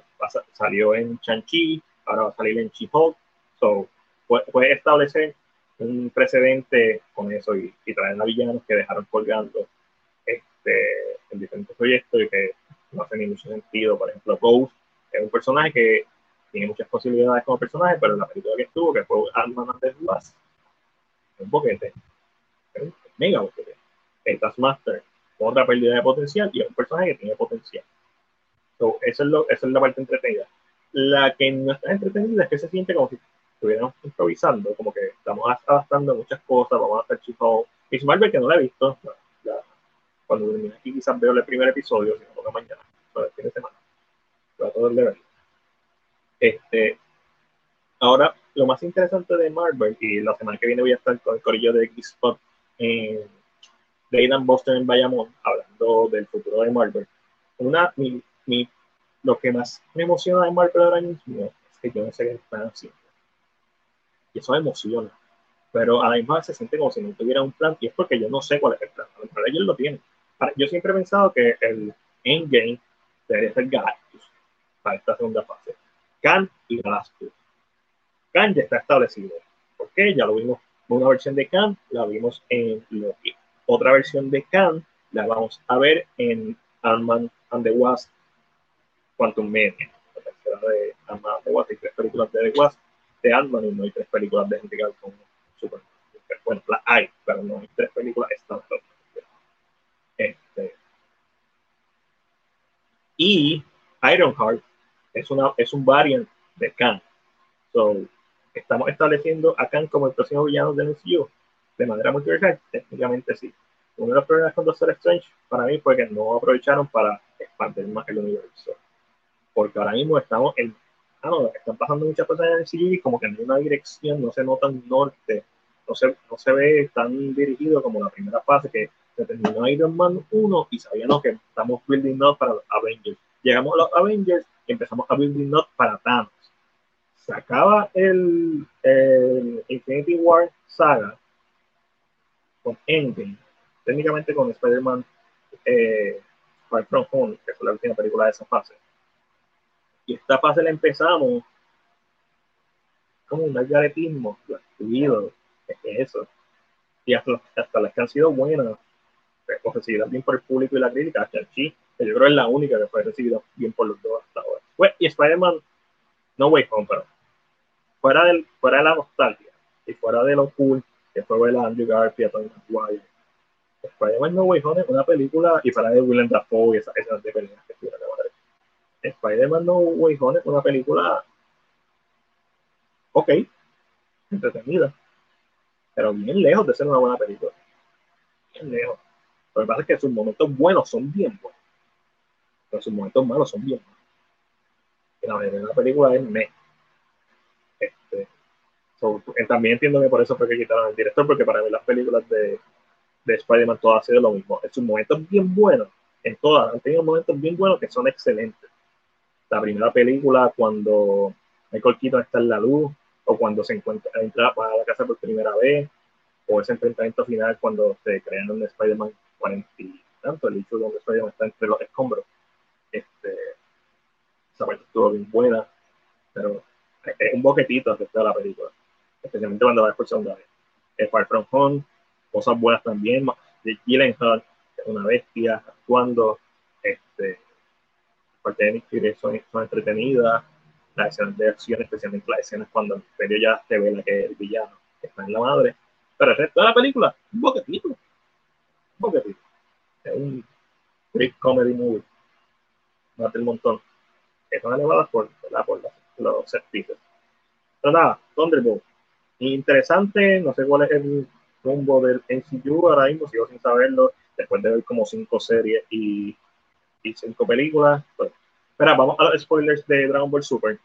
Speaker 1: salió en Shang-Chi, ahora va a salir en She-Hulk, so, puede establecer un precedente con eso y, y traen a villanos que dejaron colgando este, en diferentes proyectos y que no hacen ni mucho sentido. Por ejemplo, Ghost es un personaje que tiene muchas posibilidades como personaje, pero la película que estuvo, que fue Ant-Man de Glass, un boquete, un mega boquete. El Taskmaster, otra pérdida de potencial y es un personaje que tiene potencial. So, eso es lo, esa es la parte entretenida. La que no está entretenida es que se siente como si estuviéramos improvisando, como que estamos adaptando muchas cosas, vamos a hacer chicos. Miss Marvel, que no la he visto, cuando termine aquí quizás veo el primer episodio, si no mañana, para el fin de semana. Trato de ver. Este, ahora, lo más interesante de Marvel, y la semana que viene voy a estar con el corillo de X-Spot en Aidan Boston en Bayamón, hablando del futuro de Marvel. Una, mi, mi, lo que más me emociona de Marvel ahora mismo es que yo no sé qué están haciendo y eso me emociona. Pero a la misma vez se siente como si no tuviera un plan y es porque yo no sé cuál es el plan. Mejor ellos lo tienen. Yo siempre he pensado que el endgame debería ser Galactus para esta segunda fase. Khan y Galactus. Khan ya está establecido. ¿Por qué? Ya lo vimos. Una versión de Khan la vimos en Loki. Otra versión de Khan la vamos a ver en Ant-Man and the Wasp Quantum Media. La tercera de Ant-Man and the Wasp y tres películas de The Wasp de Ant-Man y no hay tres películas de Henry con super bueno las hay pero no hay tres películas están este y Ironheart es una es un variant de Khan. So estamos estableciendo a Khan como el próximo villano del MCU de manera multiversal técnicamente sí. Uno de los problemas con Doctor Strange para mí fue que no aprovecharon para expandir más el universo. Porque ahora mismo estamos en ah, no, están pasando muchas cosas en el CGI, como que en una dirección no se nota un norte, no se, no se ve tan dirigido como la primera fase, que se terminó Iron Man 1 y sabíamos que estamos building up para los Avengers. Llegamos a los Avengers y empezamos a building up para Thanos. Se acaba el, el Infinity War saga con Endgame, técnicamente con Spider-Man eh, Far From Home, que fue la última película de esa fase. Y esta fase la empezamos como un algaretismo, fluido, es eso. Y hasta, hasta las que han sido buenas, pues, o recibidas bien por el público y la crítica, hasta que yo creo es la única que fue recibida bien por los dos hasta ahora. Pues, y Spider-Man, no Way Home, pero fuera, del, fuera de la nostalgia y fuera de lo cool que fue ver a Andrew Garfield, Tony Maguire, Spider-Man No Way Home es una película, y fuera de Willem Dafoe y esas, de películas que estuvieron de madre. Spider-Man No Way Home es una película ok, entretenida, pero bien lejos de ser una buena película. Bien lejos. Lo que pasa es que sus momentos buenos son bien buenos, pero sus momentos malos son bien malos. Y la mayoría de la película es me. Este, eh, también entiendo que por eso fue que quitaron al director, porque para ver las películas de, de Spider-Man todas han sido lo mismo. En sus momentos bien buenos, en todas, han tenido momentos bien buenos que son excelentes. La primera película, cuando Michael Keaton está en la luz, o cuando se encuentra, entra a la casa por primera vez, o ese enfrentamiento final cuando se crean un Spider-Man 40 y tanto, el hecho donde Spider-Man está entre los escombros. Este, esa parte estuvo bien buena, pero es un boquetito de la película, especialmente cuando va por segunda vez. Es Far From Home, cosas buenas también, de Gyllenhaal, una bestia, actuando, este, parte de Nick son, son entretenidas, las escenas de acción, especialmente las escenas cuando el imperio ya se ve la que el villano, está en la madre. Pero el resto de la película, un boquetito. Un boquetito. Es un great comedy movie. Mate el montón. Están elevadas por, por los set pieces. Pero nada, Thunderbolt. Interesante, no sé cuál es el rumbo del NCU ahora mismo, sigo sin saberlo, después de ver como cinco series y, y cinco películas. Pues, Espera, vamos a los spoilers de Dragon Ball Super.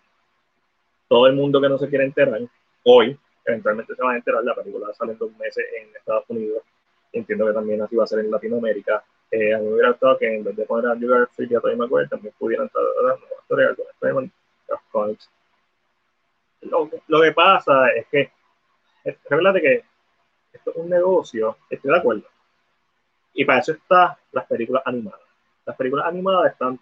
Speaker 1: Todo el mundo que no se quiere enterar, hoy, eventualmente se va a enterar, la película sale en dos meses en Estados Unidos. Entiendo que también así va a ser en Latinoamérica. Eh, a mí me hubiera gustado que en vez de poner a Andrew Garfield y a Tony McGuire también pudieran estar dando historia con Spider-Man, los comics. Lo, lo, que pasa es que, recuerda que esto es un negocio, estoy de acuerdo. Y para eso están las películas animadas. Las películas animadas están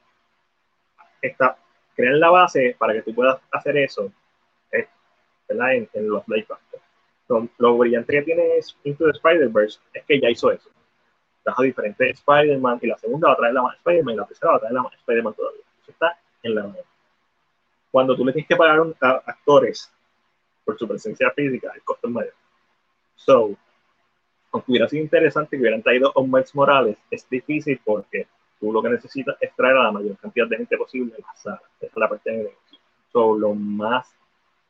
Speaker 1: está, crean la base para que tú puedas hacer eso ¿verdad? En, los live action. Lo, brillante que tiene Into the Spider-Verse es que ya hizo eso. Trajo diferentes Spider-Man y la segunda va a traer la más Spider-Man y la tercera va a traer la más Spider-Man todavía. Eso está en la mano. Cuando tú le tienes que pagar a actores por su presencia física, el costo es mayor. So, aunque hubiera sido interesante que hubieran traído a Miles Morales, es difícil porque tú lo que necesitas es traer a la mayor cantidad de gente posible a la sala. Esa es la parte de negocio. So, lo más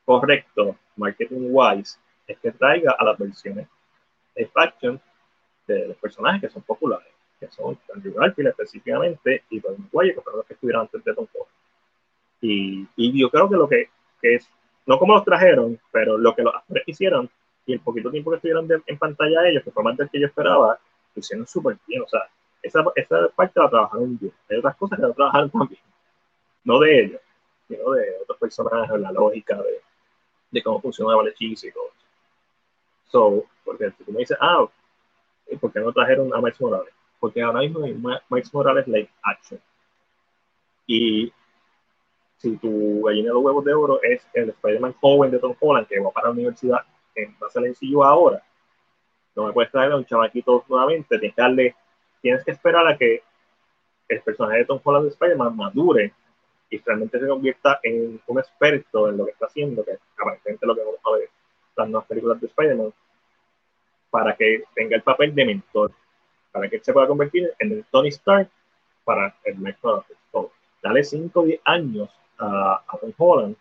Speaker 1: correcto, marketing wise, es que traiga a las versiones de faction de los personajes que son populares, que son Andrew Garfield específicamente y Tobey Maguire, que fueron los que estuvieron antes de Tom Holland. Y, y yo creo que lo que, que, es, no como los trajeron, pero lo que los actores hicieron y el poquito tiempo que estuvieron en pantalla ellos, que fue más del que yo esperaba, hicieron súper bien. O sea, esa, esa parte la trabajaron bien. Hay otras cosas que la trabajaron también. No de ellos, sino de otros personajes, la lógica de, de cómo funcionaba el hechizo y todo eso. So, porque si tú me dices, ah, ¿por qué no trajeron a Miles Morales? Porque ahora mismo hay Miles Morales live action. Y si tu gallina de los huevos de oro es el Spider-Man joven de Tom Holland que va para la universidad en base al sencillo ahora, no me puedes traer a un chamaquito nuevamente, tienes que darle tienes que esperar a que el personaje de Tom Holland de Spider-Man madure y realmente se convierta en un experto en lo que está haciendo, que aparentemente lo que vamos a ver las nuevas películas de Spider-Man, para que tenga el papel de mentor, para que él se pueda convertir en el Tony Stark para el Mike Dale 5 o 10 años a, Tom Holland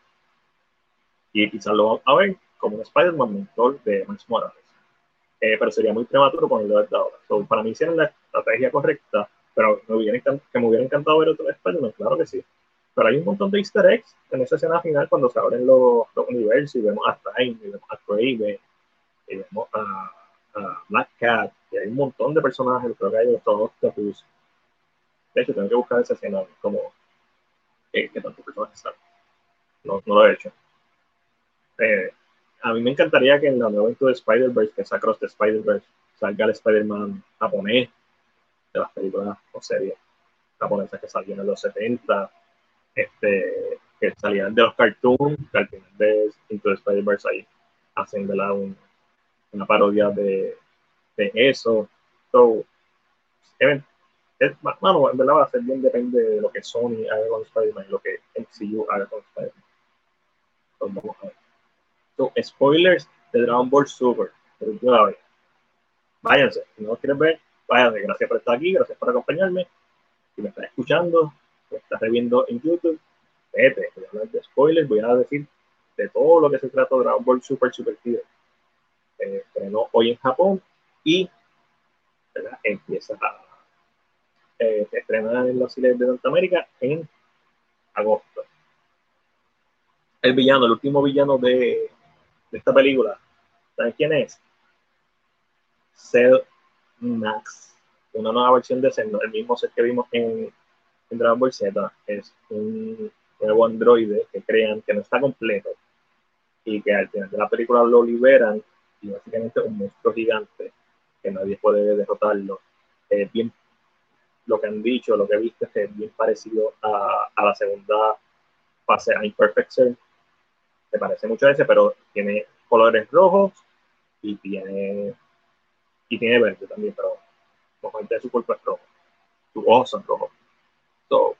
Speaker 1: y quizás lo vamos a ver como un Spider-Man mentor de Miles Morales. Eh, pero sería muy prematuro ponerlo desde ahora. para mí hicieron la estrategia correcta, pero me hubiera que me hubiera encantado ver otro Spider-Man, claro que sí. Pero hay un montón de easter eggs en esa escena final cuando se abren los, los universos y vemos a Time, y vemos a Craven, y vemos a, Black Cat, y hay un montón de personajes, creo que hay todos Octopus. De hecho, tengo que buscar esa escena, como eh, que tantos personajes están. No, no lo he hecho. Eh, a mí me encantaría que en la nueva Into de Spider-Verse, que es Across the Spider-Verse, salga el Spider-Man japonés de las películas o series japonesas que salían en los 70, este, que salían de los cartoons, que al final de Into the Spider-Verse ahí hacen Un, una parodia de, de eso. So, es, bueno, en verdad va a ser bien, depende de lo que Sony haga con Spider-Man y lo que MCU haga con Spider-Man. vamos a ver. So, spoilers de Dragon Ball Super. Váyanse, si no quieren ver, váyanse. Gracias por estar aquí, gracias por acompañarme. Si me estás escuchando, me estás reviendo en YouTube, vete, voy a hablar de spoilers, voy a decir de todo lo que se trata de Dragon Ball Super Super Hero. Estrenó hoy en Japón y empieza a eh, estrenar en los cines de Norteamérica en agosto. El villano, el último villano de, de esta película, ¿sabes quién es? Cell Max, una nueva versión de Cell, el mismo set que vimos en, en Dragon Ball Z, es un nuevo androide que crean que no está completo y que al final de la película lo liberan y básicamente un monstruo gigante que nadie puede derrotarlo. Es bien, lo que han dicho, lo que he visto es que es bien parecido a, a la segunda fase, a Imperfect Cell, se parece mucho a ese, pero tiene colores rojos y tiene y tiene verde también, pero de su cuerpo es rojo, sus ojos son rojos. So,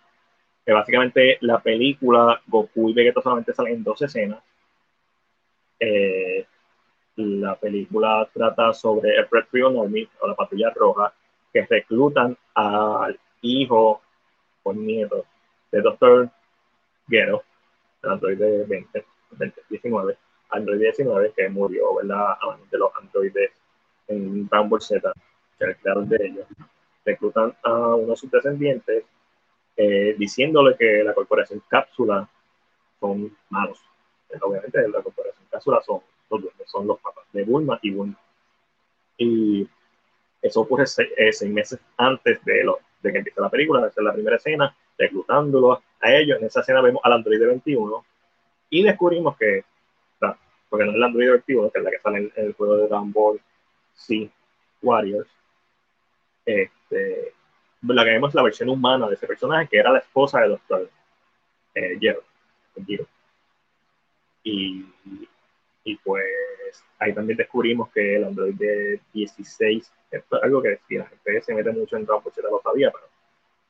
Speaker 1: que básicamente la película Goku y Vegeta solamente salen en dos escenas. Eh, la película trata sobre el Red Ribbon Army o la patrulla roja que reclutan al hijo o nieto de Dr. Gero, el androide 20, 19, android 19 que murió, ¿verdad? de los androides en Ball Z, que el creador de ellos. Reclutan a uno de sus descendientes eh, diciéndole que la corporación Cápsula son malos. obviamente la corporación Cápsula son son los papás de Bulma y Bulma. Y eso ocurre eh, seis, meses antes de, lo, de que empiece la película, esa es la primera escena, reclutándolo a ellos. En esa escena vemos al Android 21 y descubrimos que, porque no es el Android 21, que es la que sale en, el juego de Dragon Ball C Warriors, este, la que vemos la versión humana de ese personaje, que era la esposa de Doctor eh, Gero, Y, y pues ahí también descubrimos que el Android de 16, esto es algo que si la gente se mete mucho en Ball Z lo sabía, pero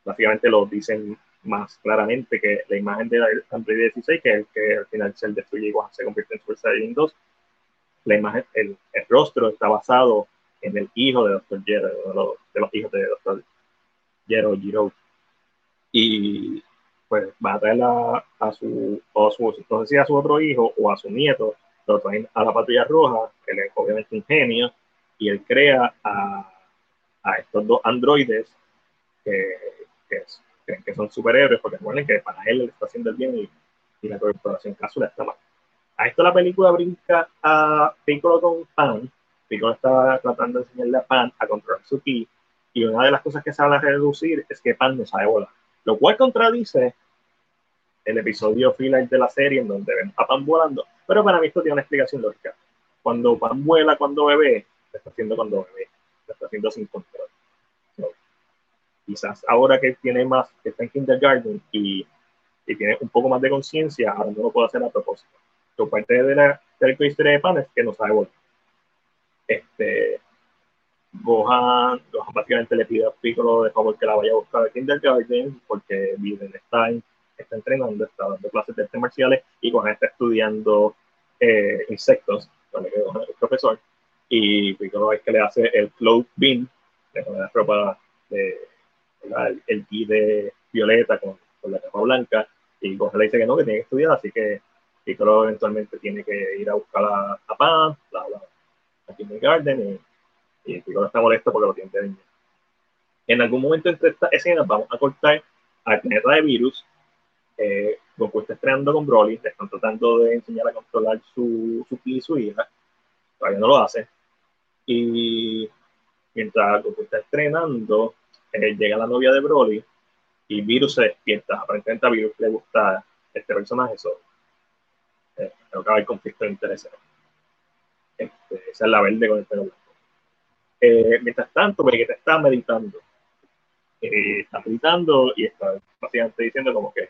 Speaker 1: básicamente lo dicen más claramente que la imagen del Android 16, que es el que al final se destruye y se convierte en Super Saiyan 2, la imagen, el, el, rostro está basado en el hijo de Dr. Gero, de los, de los hijos de Dr. Jero Giro. Y pues va a traer a, su, o su, no sé si a su otro hijo o a su nieto, lo traen a la patrulla roja, él es obviamente un genio, y él crea a, a estos dos androides que, que, que, son superhéroes, porque recuerden que para él le está haciendo el bien y, y la corporación cápsula está mal. A esto la película brinca a Piccolo con Pan. Piccolo está tratando de enseñarle a Pan a controlar su ki y una de las cosas que se van a reducir es que Pan no sabe volar. Lo cual contradice el episodio final de la serie en donde ven a Pan volando. Pero para mí esto tiene una explicación lógica. Cuando Pan vuela cuando bebé, lo está haciendo cuando bebé. Lo está haciendo sin control. quizás ahora que tiene más, que está en kindergarten y, y tiene un poco más de conciencia, ahora no lo puede hacer a propósito. Su parte de la, historia de Pan es que no sabe volar. Este, Gohan, Gohan básicamente le pide a Piccolo de favor que la vaya a buscar a Kindergarten porque Biden está, está entrenando, está dando clases de artes marciales y Gohan está estudiando eh, insectos, donde que es el profesor, y Piccolo es que le hace el cloth bean, le pone la ropa de, el, el de violeta con, con la capa blanca, y Gohan le dice que no, que tiene que estudiar, así que Piccolo eventualmente tiene que ir a buscar a, a Pan, bla, bla, a Kindergarten, y y Piccolo está molesto porque lo tiene de niño. En algún momento entre estas escenas vamos a cortar al planeta de virus. Eh, Goku está estrenando con Broly, le están tratando de enseñar a controlar su, su y su hija. Todavía no lo hace. Y mientras Goku está estrenando, eh, llega la novia de Broly y Virus se despierta. Aparentemente a Virus le gusta este personaje, eso. Eh, creo que hay conflicto de intereses. Este, esa es la verde con el pelo blanco. Eh, mientras tanto, Vegeta está meditando. Eh, está meditando y está básicamente diciendo como que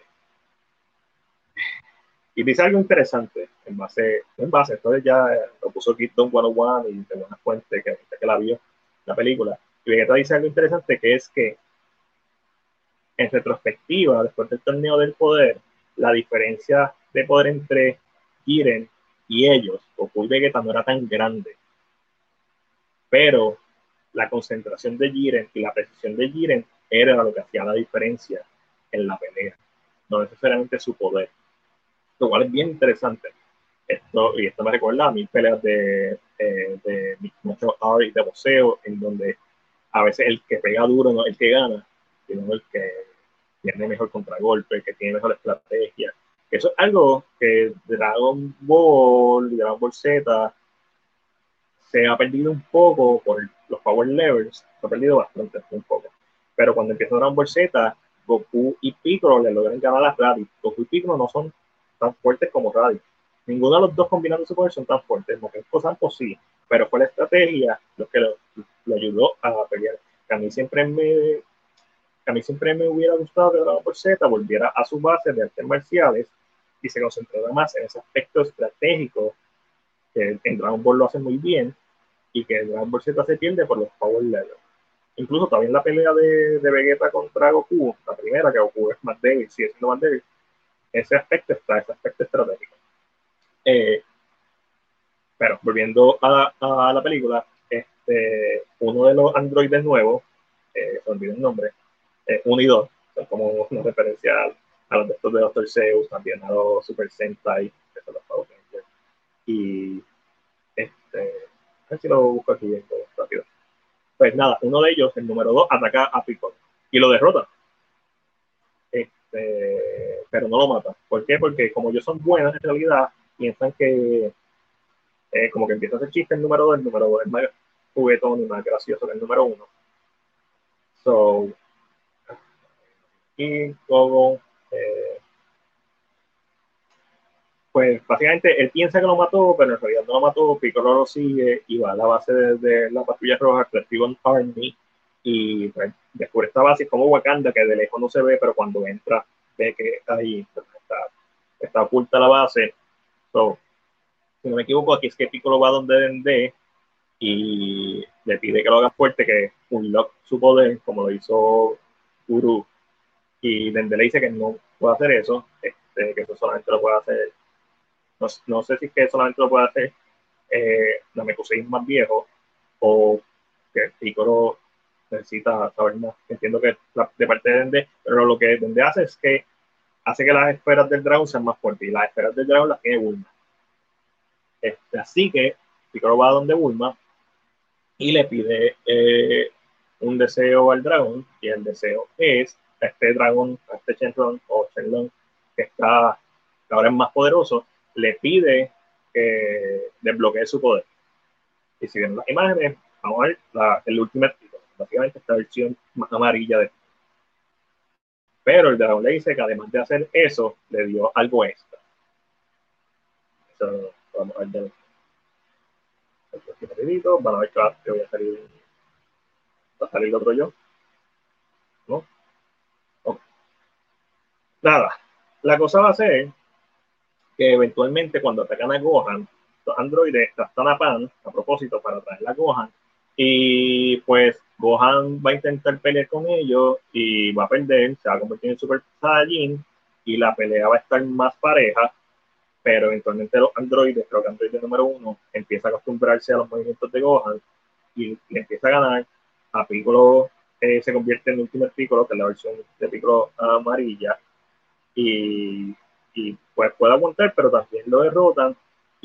Speaker 1: y dice algo interesante en base, en base, entonces ya lo puso Kid Don 101 y de una fuente que, que la vio, la película. Y Vegeta dice algo interesante que es que en retrospectiva, después del torneo del poder, la diferencia de poder entre Jiren y ellos, Goku y Vegeta, no era tan grande. Pero la concentración de Jiren y la precisión de Jiren era lo que hacía la diferencia en la pelea, no necesariamente su poder lo cual es bien interesante. Esto, y esto me recuerda a mis peleas de, eh, de mucho y de boxeo, en donde a veces el que pega duro no es el que gana, sino el que tiene mejor contragolpe, el que tiene mejor estrategia. Eso es algo que Dragon Ball y Dragon Ball Z se ha perdido un poco por los power levels, se ha perdido bastante, un poco. Pero cuando empieza Dragon Ball Z, Goku y Piccolo le logran ganar a Raditz. Goku y Piccolo no son tan fuertes como Radio. Ninguno de los dos combinando su poder son tan fuertes. Mokenko Sampo sí, pero fue la estrategia lo que lo, ayudó a pelear. a mí siempre me a mí siempre me hubiera gustado que Dragon Ball Z volviera a su base de artes marciales y se concentrara más en ese aspecto estratégico que en Dragon Ball lo hace muy bien y que Dragon Ball Z se pierde por los power levels. Incluso también la pelea de, de Vegeta contra Goku, la primera, que Goku es más débil, sigue siendo más débil, ese aspecto está, ese aspecto estratégico. Eh, pero volviendo a, a, la película, este, uno de los androides nuevos, eh, se olvidó el nombre, eh, Unidor, son como una referencia a los de estos de Dr. Zeus, también a los Super Sentai, que son los Power Rangers. Y este, a ver si lo busco aquí rápido. Pues nada, uno de ellos, el número 2, ataca a Piccolo y lo derrota. Este, pero no lo mata. ¿Por qué? Porque como ellos son buenos en realidad, piensan que eh, como que empieza a hacer chiste el número 2, el número 2 es más juguetón y más gracioso que el número 1. So, y luego, eh, pues básicamente él piensa que lo mató, pero en realidad no lo mató, Piccolo lo sigue y va a la base de, la patrulla roja, Clefibon Army, y pues, descubre esta base como Wakanda, que de lejos no se ve, pero cuando entra ve que ahí está, está oculta la base. So, si no me equivoco, aquí es que Piccolo va donde Dende y le pide que lo haga fuerte, que unlock su poder, como lo hizo Uru. Y Dende le dice que no puede hacer eso, este, que eso solamente lo puede hacer. No, no sé si es que solamente lo puede hacer eh, Namekusei más viejo o que Piccolo necesita saber más. Entiendo que de parte de Dende, pero lo que Dende hace es que hace que las esferas del dragón sean más fuertes y las esferas del dragón las tiene Bulma. Este, así que Piccolo va a donde Bulma y le pide eh, un deseo al dragón y el deseo es a este dragón, a este Shenron o Shenlong que está ahora es más poderoso, le pide que desbloquee su poder. Y si ven las imágenes, vamos a ver la, el último básicamente esta versión amarilla de pero el dragón le dice que además de hacer eso, le dio algo extra. Eso vamos a ver. Rapidito, van a ver que voy a salir. Va a salir el otro yo. ¿No? Nada. La cosa va a ser que eventualmente cuando atacan a Gohan, los androides gastan a Pan a propósito para traer a Gohan y pues Gohan va a intentar pelear con ellos y va a perder, se va a convertir en Super Saiyajin y la pelea va a estar más pareja, pero eventualmente los androides, creo que androide número uno, empieza a acostumbrarse a los movimientos de Gohan y, empieza a ganar. A Piccolo eh, se convierte en el último Piccolo, que es la versión de Piccolo amarilla, y, y pues puede aguantar, pero también lo derrotan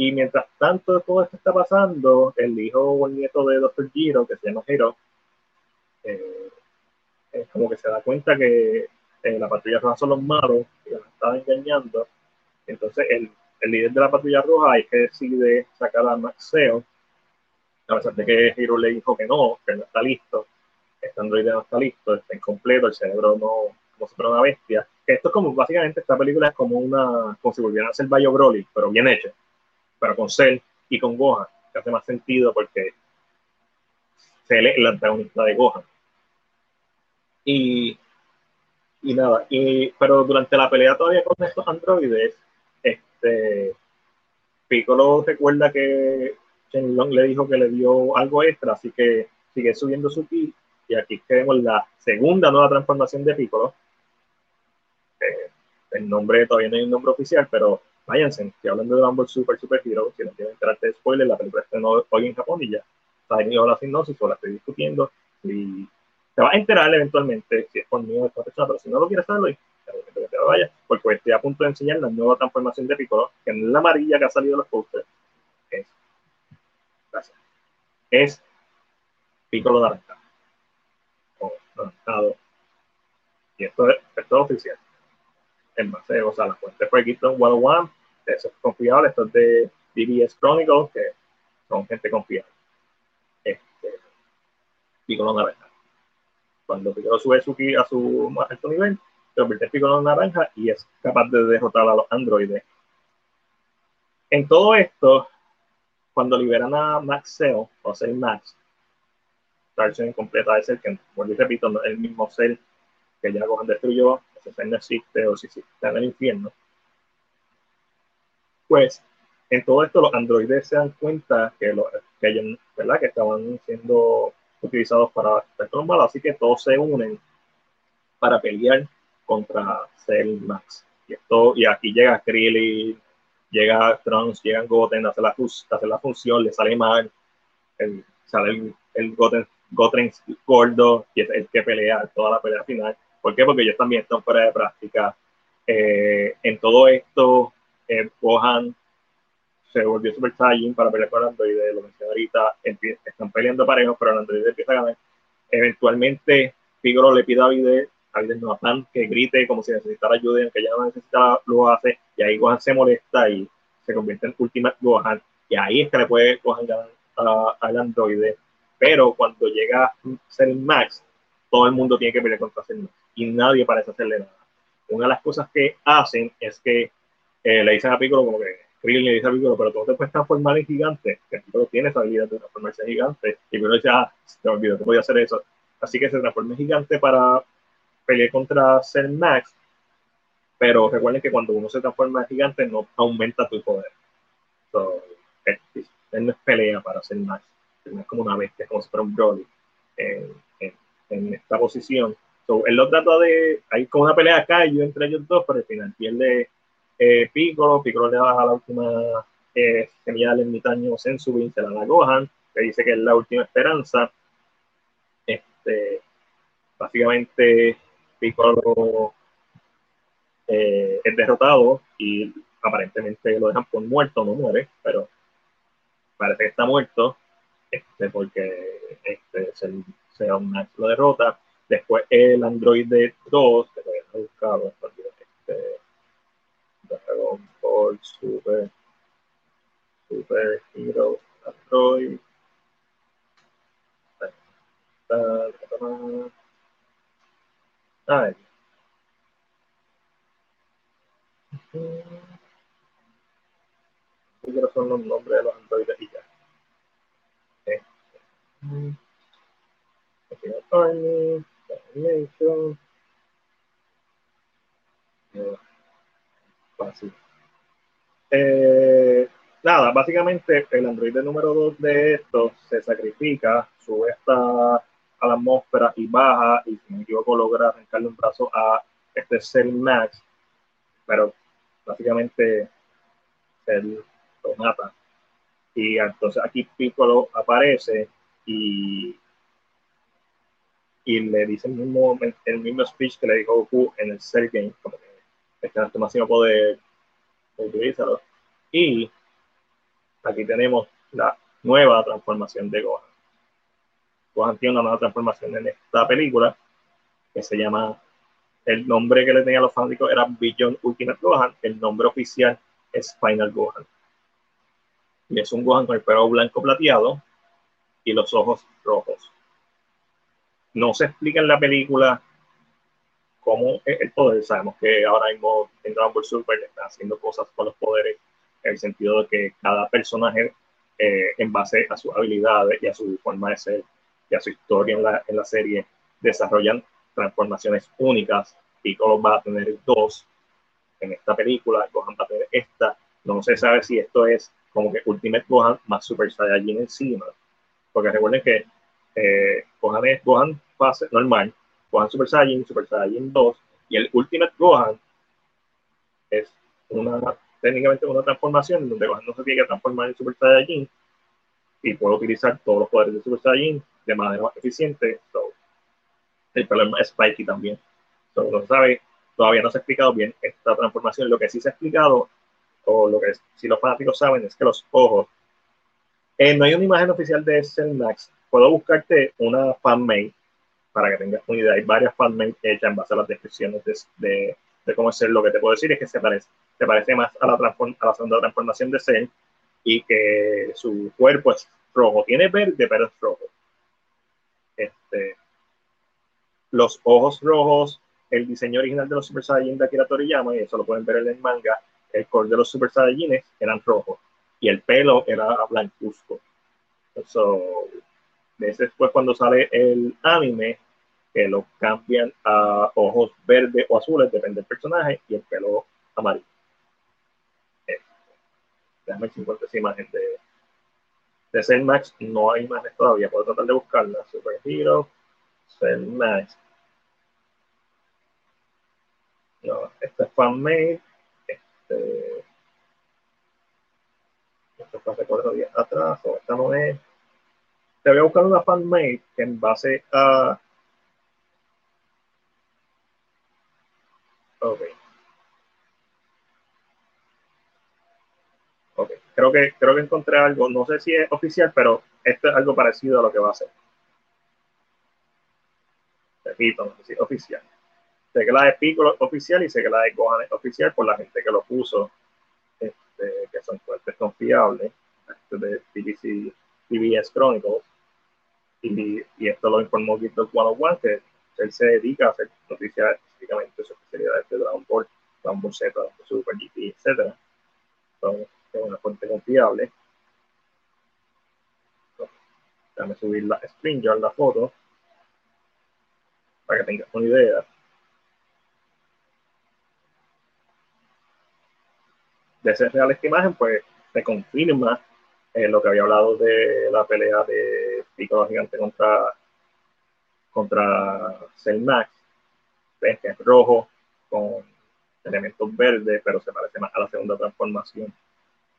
Speaker 1: y mientras tanto todo esto está pasando, el hijo o el nieto de Dr. Giro, que se llama Hiro, eh, es como que se da cuenta que eh, la patrulla roja son los malos, que los están engañando. Entonces el, el, líder de la patrulla roja es que decide sacar a Maxeo a pesar de que Hiro le dijo que no, que no está listo, este androide no está listo, está incompleto, el cerebro no, como si fuera una bestia. Esto es como, básicamente, esta película es como una, como si volvieran a ser Bayo Broly, pero bien hecha, pero con Cell y con Gohan, que hace más sentido porque Cell es el antagonista de Gohan. Y, y nada, y, pero durante la pelea todavía con estos androides, este, Piccolo recuerda que Shenlong le dijo que le dio algo extra, así que sigue subiendo su ki. Y aquí tenemos la segunda nueva transformación de Piccolo. Eh, el nombre todavía no hay un nombre oficial, pero váyanse, estoy hablando de Rumble Super Super Hero. Si no quieren enterarte de spoiler, la película está hoy en Japón y ya. Está en la sinopsis o la estoy discutiendo. Y te vas a enterar eventualmente si es conmigo esta persona, pero si no lo quieres saber, que te vaya, porque estoy a punto de enseñar la nueva transformación de Piccolo, que en la amarilla que ha salido de los posters. Es, gracias, es Piccolo naranja, o naranja. Y esto es, esto oficial, en base, o sea, la fuente fue Gibson 101, eso es confiable, esto es de DBS Chronicles, que son gente confiable. Este, Piccolo naranja. Cuando Piccolo sube su ki a su alto nivel, se convierte en Piccolo naranja y es capaz de derrotar a los androides. En todo esto, cuando liberan a Max Cell, o Cell Max, la versión completa de Cell, que vuelvo y repito, no es el mismo Cell que ya Gohan destruyó, ese Cell no existe o si está en el infierno. Pues, en todo esto los androides se dan cuenta que, lo, que, ellos, ¿verdad? que estaban siendo utilizados para estos malos, así que todos se unen para pelear contra Cell Max. Y, esto, y aquí llega Krillin, llega Trunks, llega Goten, hace la, hace la función, le sale mal, el, sale el, el Goten, Goten gordo, y es el que pelea toda la pelea final. ¿Por qué? Porque ellos también están fuera de práctica. Eh, en todo esto, eh, Gohan se volvió Super Saiyan para pelear con Android, lo mencioné ahorita, están peleando parejos, pero Android empieza a ganar. Eventualmente, Piccolo le pide a Vide alguien no tan que grite como si necesitara ayuda, aunque ya no necesita, lo hace, y ahí Gohan se molesta y se convierte en Ultimate Gohan, y ahí es que le puede Gohan ganar al androide, pero cuando llega Cell Max, todo el mundo tiene que pelear contra Cell Max, y nadie parece hacerle nada. Una de las cosas que hacen es que eh, le dicen a Piccolo como que Krillin le dice a Piccolo, pero tú te puedes transformar en gigante, que Piccolo tiene esa habilidad de transformarse en gigante, y Piccolo dice, ah, se me olvidó que podía hacer eso. Así que se transforma en gigante para peleé contra Cell Max, pero recuerden que cuando uno se transforma en gigante no aumenta tu poder. So, él, no es pelea para Cell Max, es como una bestia, como si fuera un Broly en, en, esta posición. So, él lo trata de, hay como una pelea acá y yo entre ellos dos, pero al final pierde eh, Piccolo, Piccolo le da la última eh, semilla del ermitaño Sensubin, se la da Gohan, que dice que es la última esperanza. Este, básicamente Piccolo eh, es derrotado y aparentemente lo dejan por muerto, no muere, pero parece que está muerto este, porque este, se, se lo derrota. Después el androide 2, que todavía no he buscado, este, Dragon Ball Super, Super Hero Android. Ay. Estos son los nombres de los androides y ya. Este. Army, Animation. Fácil. Eh, nada, básicamente el androide número 2 de esto se sacrifica, sube hasta a la atmósfera y baja, y si me equivoco, logra arrancarle un brazo a este Cell Max, pero básicamente él lo mata. Y entonces aquí Piccolo aparece y, y le dice el mismo, el mismo speech que le dijo Goku en el Cell Game, como que este es tu máximo poder, utilízalo. Y aquí tenemos la nueva transformación de Gohan. Gohan tiene una nueva transformación en esta película que se llama, el nombre que le tenía a los fanáticos era Beyond Ultimate Gohan, el nombre oficial es Final Gohan. Y es un Gohan con el pelo blanco plateado, y los ojos rojos. No se explica en la película cómo es el poder. Sabemos que ahora mismo en Dragon Ball Super está haciendo cosas con los poderes, en el sentido de que cada personaje, eh, en base a sus habilidades y a su forma de ser y a su historia en la, en la serie, desarrollan transformaciones únicas. Piccolo va a tener dos en esta película, Gohan va a tener esta. No se sabe si esto es como que Ultimate Gohan más Super Saiyajin encima. Porque recuerden que eh, Gohan es Gohan fase normal, Gohan Super Saiyan, Super Saiyan 2, y el Ultimate Gohan es una técnicamente una transformación donde Gohan no se tiene que transformar en Super Saiyajin y puede utilizar todos los poderes de Super Saiyan de manera más eficiente. el problema es Spikey también. So, no sabe, todavía no se ha explicado bien esta transformación. Lo que sí se ha explicado, o lo que si los fanáticos saben, es que los ojos. Eh, no hay una imagen oficial de Cell Max. Puedo buscarte una fanmade para que tengas una idea. Hay varias fanmade hechas en base a las descripciones de, de, cómo es Lo que te puedo decir es que se parece, se parece más a la, a la segunda transformación de Cell y que su cuerpo es rojo. Tiene verde, pero es rojo. Este, los ojos rojos, el diseño original de los Super Saiyajin de Akira Toriyama, y eso lo pueden ver en el manga, el core de los Super Saiyajines eran rojos y el pelo era blancuzco. So, después cuando sale el anime, que lo cambian a ojos verdes o azules, depende del personaje, y el pelo amarillo. Déjame ver si encuentro esa imagen de, de Cell Max. No hay imágenes todavía, puedo tratar de buscarla. Super Hero, Cell Max. No, esta es fanmade. Este, esto fue hace cuatro días atrás, o esta no es te voy a buscar una fanmade que en base a. Ok. Ok. Creo que, creo que encontré algo. No sé si es oficial, pero esto es algo parecido a lo que va a ser. Repito, no sé si es oficial. Sé que la de Pico es oficial y sé que la de Gohan es oficial por la gente que lo puso, este, que son fuentes confiables. Este de BBC, PBS Chronicles y, y esto lo informó Gilbert 101, que él se dedica a hacer noticias específicamente sobre especialidades de Dragon Ball, Dragon Ball Z, Dragon Ball Super GT, etc. Entonces, es una fuente confiable. déjame subir la screenshot, la foto, para que tengas una idea. De ser real esta imagen, pues te confirma eh, lo que había hablado de la pelea de Piccolo Gigante contra, contra Max, ves que es rojo con elementos verdes, pero se parece más a la segunda transformación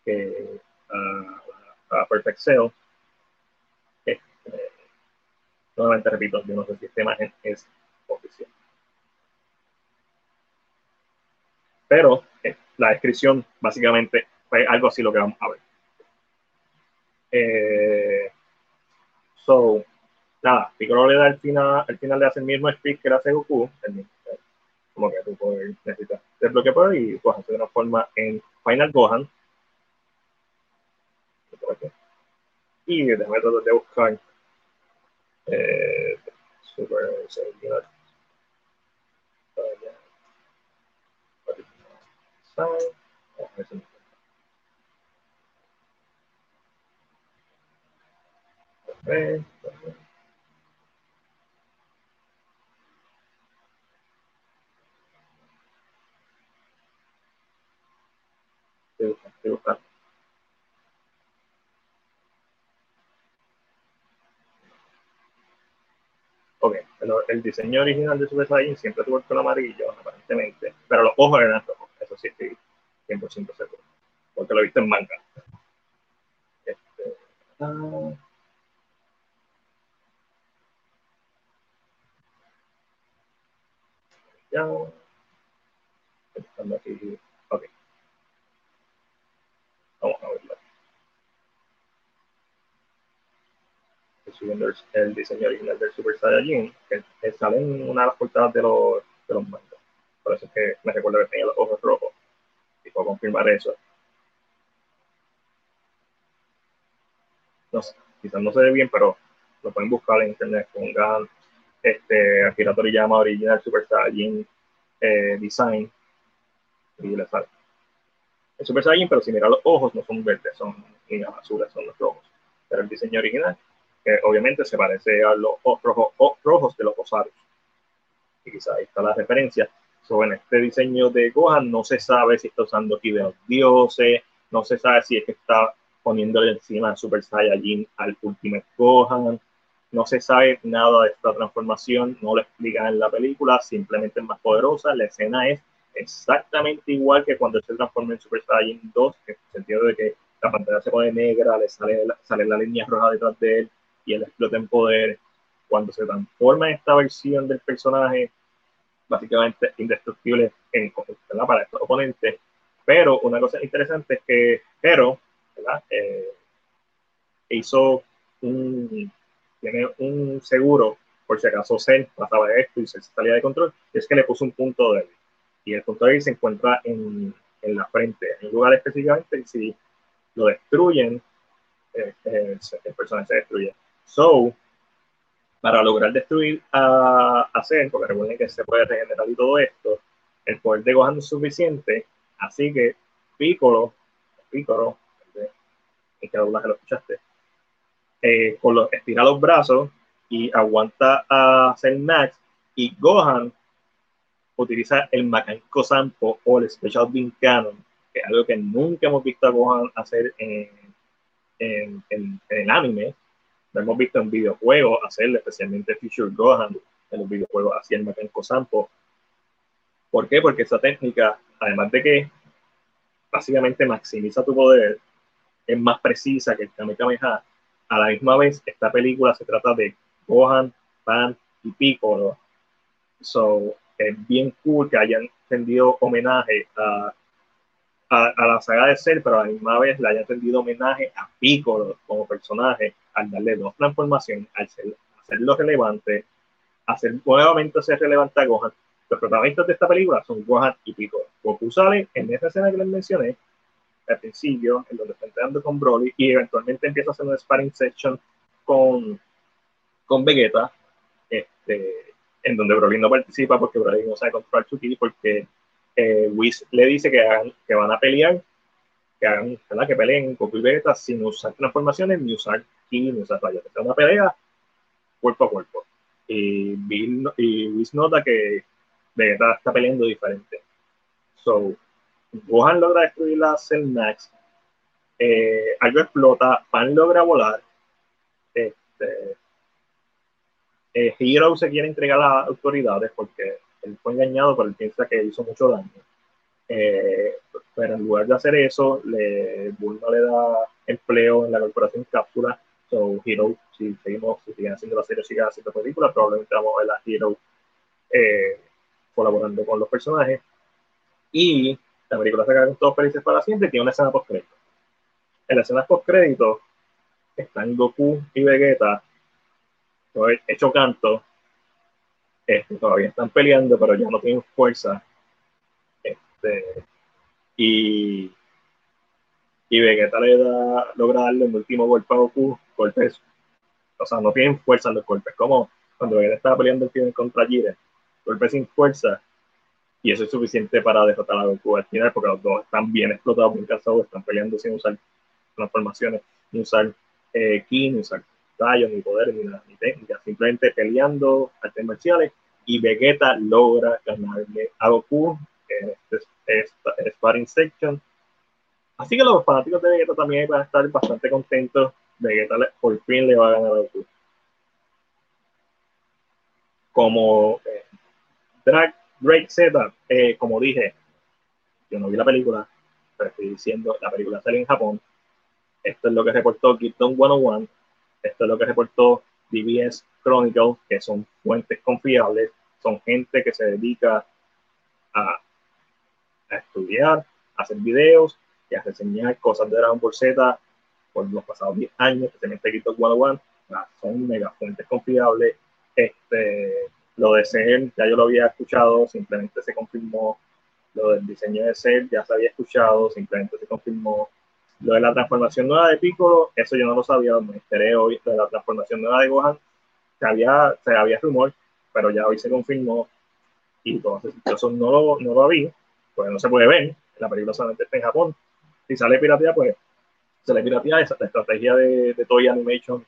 Speaker 1: que a, a Perfect Cell. Este, nuevamente repito, yo no sé si esta imagen es oficial. Pero eh, la descripción básicamente fue algo así lo que vamos a ver. Eh, so, nada, Piccolo le da al final, al final le hace el mismo speech que le hace Goku, como que tú puedes necesitar desbloquear por y pues se transforma en Final Gohan. Y déjame tratar de buscar eh, Super Saiyan. Uh, Eh, Ok, pero el diseño original de Super Saiyan siempre tuvo el color amarillo, aparentemente, pero los ojos eran rojos, eso sí estoy 100% seguro, porque lo he visto en manga. Este, ah, ya. Estando aquí. Ok. Vamos a verlo. Estoy subiendo el, el, diseño original del Super Saiyajin, que, que, sale en una de las portadas de los, de los mangas. Por eso es que me recuerdo que tenía los ojos rojos. Y puedo confirmar eso. No sé, quizás no se ve bien, pero lo pueden buscar en internet, pongan este, Akira Toriyama Original Super Saiyan eh, Design y les sale. El Super Saiyan, pero si miran los ojos, no son verdes, son líneas azules, son los rojos. Pero el diseño original, que obviamente se parece a los rojos, rojos de los Osarios. Y quizás ahí está la referencia. So, en este diseño de Gohan no se sabe si está usando aquí de los dioses, no se sabe si es que está poniéndole encima Super Saiyajin al Ultimate Gohan. No se sabe nada de esta transformación, no lo explican en la película, simplemente es más poderosa. La escena es exactamente igual que cuando se transforma en Super Saiyan 2, en el sentido de que la pantalla se pone negra, le sale, sale la línea roja detrás de él y él explota en poder. Cuando se transforma en esta versión del personaje, básicamente indestructible en, para estos oponentes. Pero una cosa interesante es que Hero eh, hizo un, tiene un seguro por si acaso Cell pasaba esto y se salía de control, es que le puso un punto débil. Y el punto débil se encuentra en, en la frente, en un lugar específicamente, y si lo destruyen, eh, eh, el personaje se destruye. So, para lograr destruir a, a porque recuerden que se puede regenerar y todo esto, el poder de Gohan es suficiente, así que Piccolo, Piccolo, en que doblaje lo escuchaste, eh, con los, estira los brazos y aguanta a Cell Max y Gohan utiliza el mecánico Sampo o el Special Beam Cannon, que es algo que nunca hemos visto a Gohan hacer en, en, en, el anime. Lo hemos visto en videojuegos hacerlo, especialmente Future Gohan en los videojuegos hacía el mecánico Sampo. ¿Por qué? Porque esa técnica, además de que básicamente maximiza tu poder, es más precisa que el Kamehameha. A la misma vez, esta película se trata de Gohan, Pan y Piccolo. So, es bien cool que hayan rendido homenaje a, a, la saga de Cell, pero a la misma vez le hayan rendido homenaje a Piccolo como personaje al darle dos transformaciones, al ser, hacerlo relevante, hacer nuevamente ser relevante a Gohan. Los protagonistas de esta película son Gohan y Piccolo. Goku sale en esa escena que les mencioné al principio, en donde está entrenando con Broly y eventualmente empieza a hacer una sparring session con, con Vegeta. Este, en donde Broly no participa porque Broly no sabe controlar su ki, porque eh, Whis le dice que, hagan, que van a pelear, que hagan, que peleen Goku y Vegeta sin usar transformaciones, ni usar ki, ni usar rayos. Es una pelea cuerpo a cuerpo. Y, Bill, y Whis nota que Vegeta está peleando diferente. So, Gohan logra destruir la Cell Max, eh, algo explota, Pan logra volar, este, eh, Hero se quiere entregar a las autoridades porque él fue engañado, pero él piensa que hizo mucho daño. Eh, pero en lugar de hacer eso, le, Bulma le da empleo en la corporación Cápsula. So, Hero, si seguimos, si siguen haciendo la serie, siguen haciendo películas, probablemente vamos a ver a Hero eh, colaborando con los personajes. Y la película se acaba todos felices para siempre y tiene una escena post-crédito. En la escena post-crédito están Goku y Vegeta hecho canto, este, todavía están peleando, pero ya no tienen fuerza. Este, y, y Vegeta le da, logra darle un último golpe a Goku, golpes, o sea, no tienen fuerza los golpes, como cuando Vegeta estaba peleando el final contra Jiren, golpes sin fuerza, y eso es suficiente para derrotar a Goku al final, porque los dos están bien explotados, bien cansados, están peleando sin usar transformaciones, ni usar eh, ki, ni usar rayos, ni poderes, ni nada, ni técnica, simplemente peleando artes marciales y Vegeta logra ganarle a Goku en este, Sparring Section. Así que los fanáticos de Vegeta también van a estar bastante contentos. Vegeta por fin le va a ganar a Goku. Como eh, Drake Z, eh, como dije, yo no vi la película, pero estoy diciendo, la película sale en Japón. Esto es lo que reportó Gibson 101 esto es lo que reportó DBS Chronicle, que son fuentes confiables, son gente que se dedica a, estudiar, a hacer videos y a reseñar cosas de Dragon Ball Z por los pasados 10 años, especialmente TikTok 101, son mega fuentes confiables. Este, lo de ser, ya yo lo había escuchado, simplemente se confirmó. Lo del diseño de ser, ya se había escuchado, simplemente se confirmó. Lo de la transformación nueva de Piccolo, eso yo no lo sabía, me enteré hoy de la transformación nueva de Gohan. Se había, se había rumor, pero ya hoy se confirmó y entonces eso no lo, no lo vi, pues no se puede ver, la película solamente está en Japón. Si sale pirateada, pues sale pirateada, esa, la estrategia de, de Toy Animation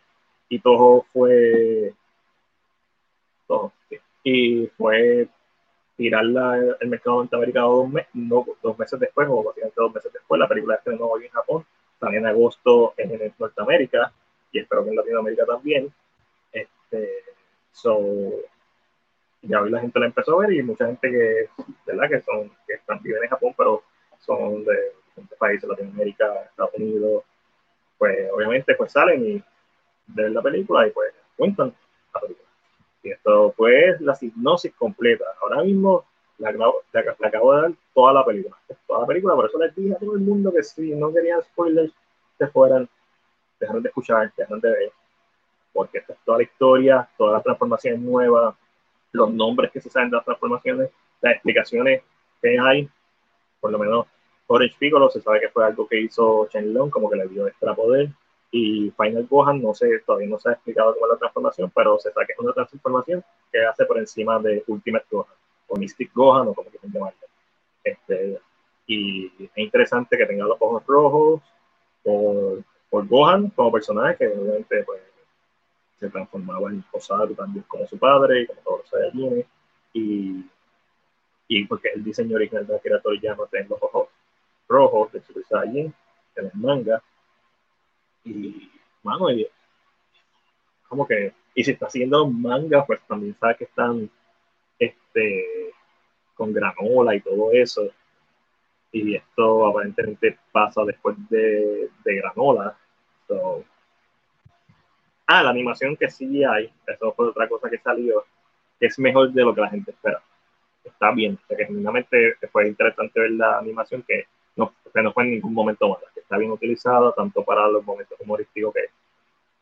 Speaker 1: y todo fue y fue tirarla el mercado norteamericano dos, meses, no, dos meses después, o básicamente dos meses después, la película estrenó hoy en Japón, sale en agosto en Norteamérica, y espero que en Latinoamérica también. Este, so, ya hoy la gente la empezó a ver y mucha gente que, que son, que están viven en Japón, pero son de diferentes países, Latinoamérica, Estados Unidos, pues obviamente pues salen y ven la película y pues cuentan la película. Y esto pues la hipnosis completa. Ahora mismo la, la, acabo de dar toda la película. Toda la película, por eso les dije a todo el mundo que si no querían spoilers, se fueran, dejaron de escuchar, dejaron de ver. Porque esta es toda la historia, todas las transformaciones nuevas, los nombres que se saben de las transformaciones, las explicaciones que hay, por lo menos Orange Piccolo se sabe que fue algo que hizo Long, como que le dio extra poder, y Final Gohan, no sé, todavía no se ha explicado cómo es la transformación, pero se sabe que es una transformación que hace por encima de Ultimate Gohan, o Mystic Gohan, o como que se llama. Este, y es interesante que tenga los ojos rojos por, por Gohan como personaje, que obviamente pues, se transformaba en Osaru también como su padre y como todos los Saiyajines. Y, y porque el diseño original de Akira Toriyama tiene los ojos rojos de Super Saiyan en el manga. Y, mano, como que, y si está haciendo manga, pues también sabe que están este, con granola y todo eso. Y esto aparentemente pasa después de, de granola. So, Ah, la animación que sí hay, eso fue otra cosa que salió, que es mejor de lo que la gente espera. Está bien, o fue interesante ver la animación que no, que no fue en ningún momento mala, que está bien utilizada tanto para los momentos humorísticos que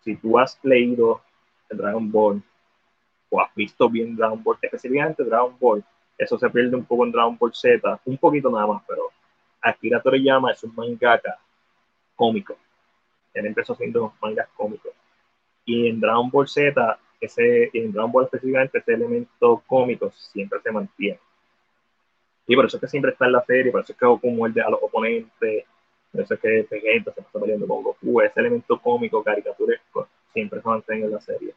Speaker 1: si tú has leído Dragon Ball o has visto bien Dragon Ball, específicamente Dragon Ball, eso se pierde un poco en Dragon Ball Z, un poquito nada más, pero Akira Toriyama es un mangaka cómico. Él empezó haciendo mangas cómicos y en Dragon Ball Z, ese, en Dragon Ball específicamente, ese elemento cómico siempre se mantiene. Y por eso es que siempre está en la serie, por eso es que Goku muerde a los oponentes, por eso es que Vegeta se está peleando con Goku, ese elemento cómico, caricaturesco, siempre se mantiene en la serie.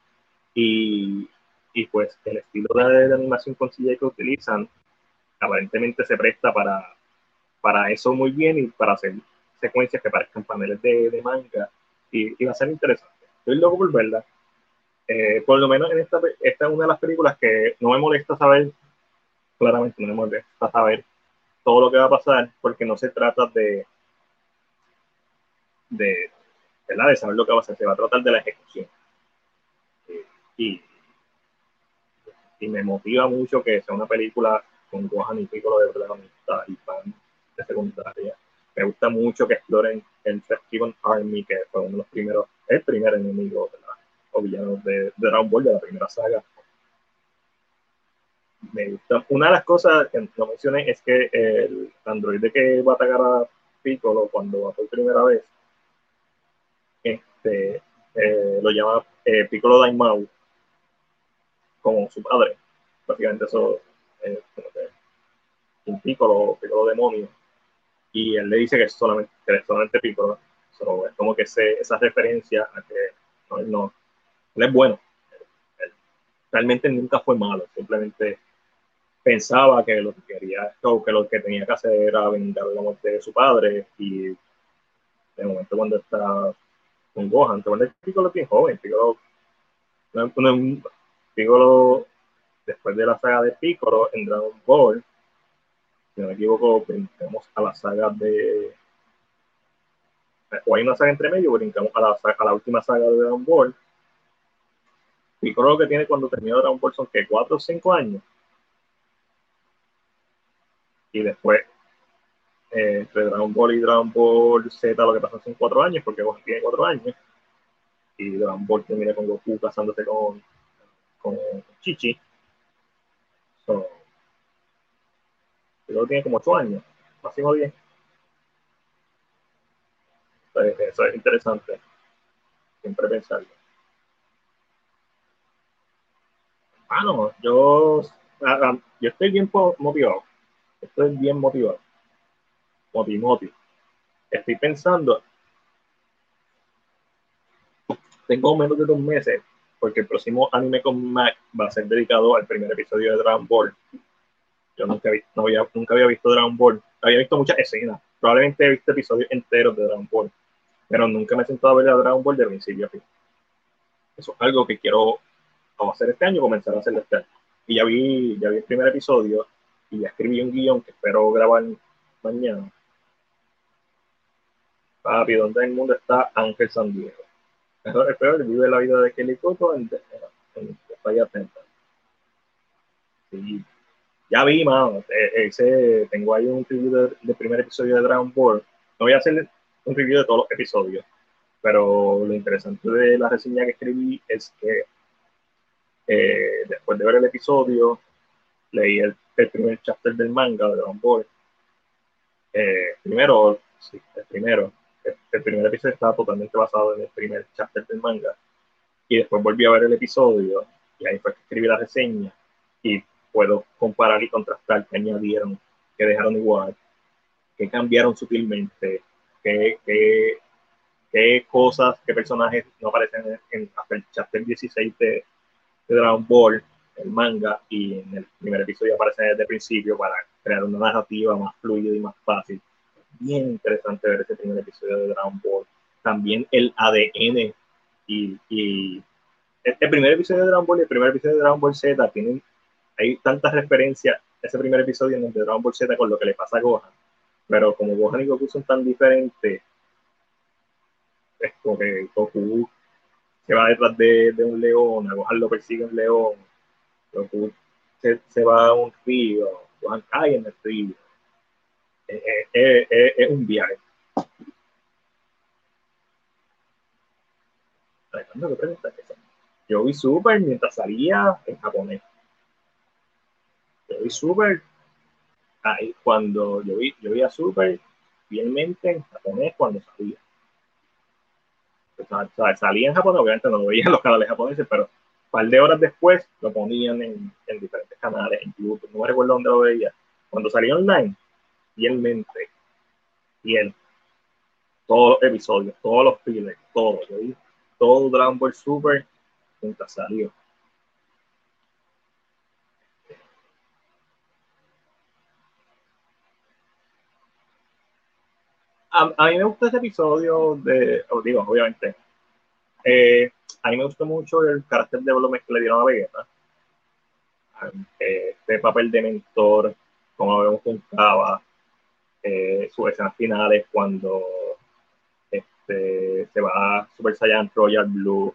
Speaker 1: Y, y pues el estilo de, animación con CGI que utilizan aparentemente se presta para, para eso muy bien y para hacer secuencias que parezcan paneles de, de manga y, y va a ser interesante estoy loco por verla. Eh, por lo menos en esta, esta es una de las películas que no me molesta saber, claramente no me molesta saber todo lo que va a pasar, porque no se trata de, de, ¿verdad? de saber lo que va a hacer, se va a tratar de la ejecución. Eh, y, y me motiva mucho que sea una película con Gohan y Piccolo de protagonista y fan de secundaria. Me gusta mucho que exploren el Steven Army, que fue uno de los primeros el primer enemigo o villano de, de, Dragon Ball de la primera saga. Una de las cosas que no mencioné es que el androide que va a atacar a Piccolo cuando va por primera vez, este, eh, lo llama eh, Piccolo Daimao como su padre. Básicamente eso es un Piccolo, Piccolo demonio. Y él le dice que es solamente, que es solamente Piccolo es como que esa referencia a que no, es bueno. realmente nunca fue malo, simplemente pensaba que lo que quería, o que lo que tenía que hacer era vengar la muerte de su padre y de momento cuando está con Gohan, cuando Piccolo es bien joven, Piccolo, Piccolo después de la saga de Piccolo en Dragon Ball, si no me equivoco, vemos a la saga de o hay una saga entre medio, brincamos a la, a la última saga de Dragon Ball. Piccolo lo que tiene cuando termina Dragon Ball son que 4 o 5 años. Y después, eh, entre Dragon Ball y Dragon Ball Z, lo que pasa son 4 años, porque Goku tiene 4 años. Y Dragon Ball termina con Goku casándose con, con Chichi. So, Piccolo tiene como 8 años, máximo 10. Eso es interesante. Siempre pensarlo. Ah, no, yo, ah, ah, yo estoy bien motivado. Estoy bien motivado. Moti, moti. Estoy pensando. Tengo menos de dos meses porque el próximo anime con Mac va a ser dedicado al primer episodio de Dragon Ball. Yo nunca, no había, nunca había visto Dragon Ball. Había visto muchas escenas. Probablemente he visto episodios enteros de Dragon Ball. Pero nunca me he sentado a ver a Dragon Ball de principio a fin. Eso es algo que quiero hacer este año, comenzar a hacerlo este año. Y ya vi, ya vi el primer episodio y ya escribí un guion que espero grabar mañana. Papi, ¿dónde en el mundo está Ángel San Diego? Mejor es peor, vive la vida de Kelly Cotto en, en, en Sí. Ya vi, mano. E, ese, tengo ahí un review del primer episodio de Dragon Ball. No voy a hacer un review de todos los episodios, pero lo interesante de la reseña que escribí es que eh, después de ver el episodio, leí el, primer chapter del manga de Dragon Ball. Eh, primero, sí, el primero, el, primer episodio estaba totalmente basado en el primer chapter del manga. Y después volví a ver el episodio y ahí fue que escribí la reseña y puedo comparar y contrastar qué añadieron, qué dejaron igual, qué cambiaron sutilmente, qué, qué, qué cosas, qué personajes no aparecen en, hasta el chapter 16 de, de Dragon Ball, el manga, y en el primer episodio aparecen desde el principio para crear una narrativa más fluida y más fácil. Bien interesante ver ese primer episodio de Dragon Ball. También el ADN y, y el, primer episodio de Dragon Ball y el primer episodio de Dragon Ball Z tienen, hay tantas referencias, ese primer episodio en el de Dragon Ball Z con lo que le pasa a Gohan, pero como Gohan y Goku son tan diferentes, es como que Goku se va detrás de, de un león, a Gohan lo persigue un león, se, se, va a un río, Gohan cae en el río. Es, es, es, es un viaje. Yo vi Super mientras salía en japonés. Yo vi Super ahí cuando yo vi, yo vi a Super fielmente en japonés cuando salía salía en Japón, obviamente no lo veía en los canales japoneses, pero par de horas después lo ponían en, en diferentes canales, en YouTube, no me recuerdo dónde lo veía. Cuando salía online, fielmente, fiel, todos los episodios, todos los fillers, todo, yo vi todo Dragon Super mientras salió. a, mí me gusta ese episodio de, digo, obviamente, eh, a mí me gustó mucho el carácter de development que le dieron a Vegeta. Eh, este papel de mentor, como vemos con eh, sus escenas finales cuando este, se va Super Saiyan Royal Blue,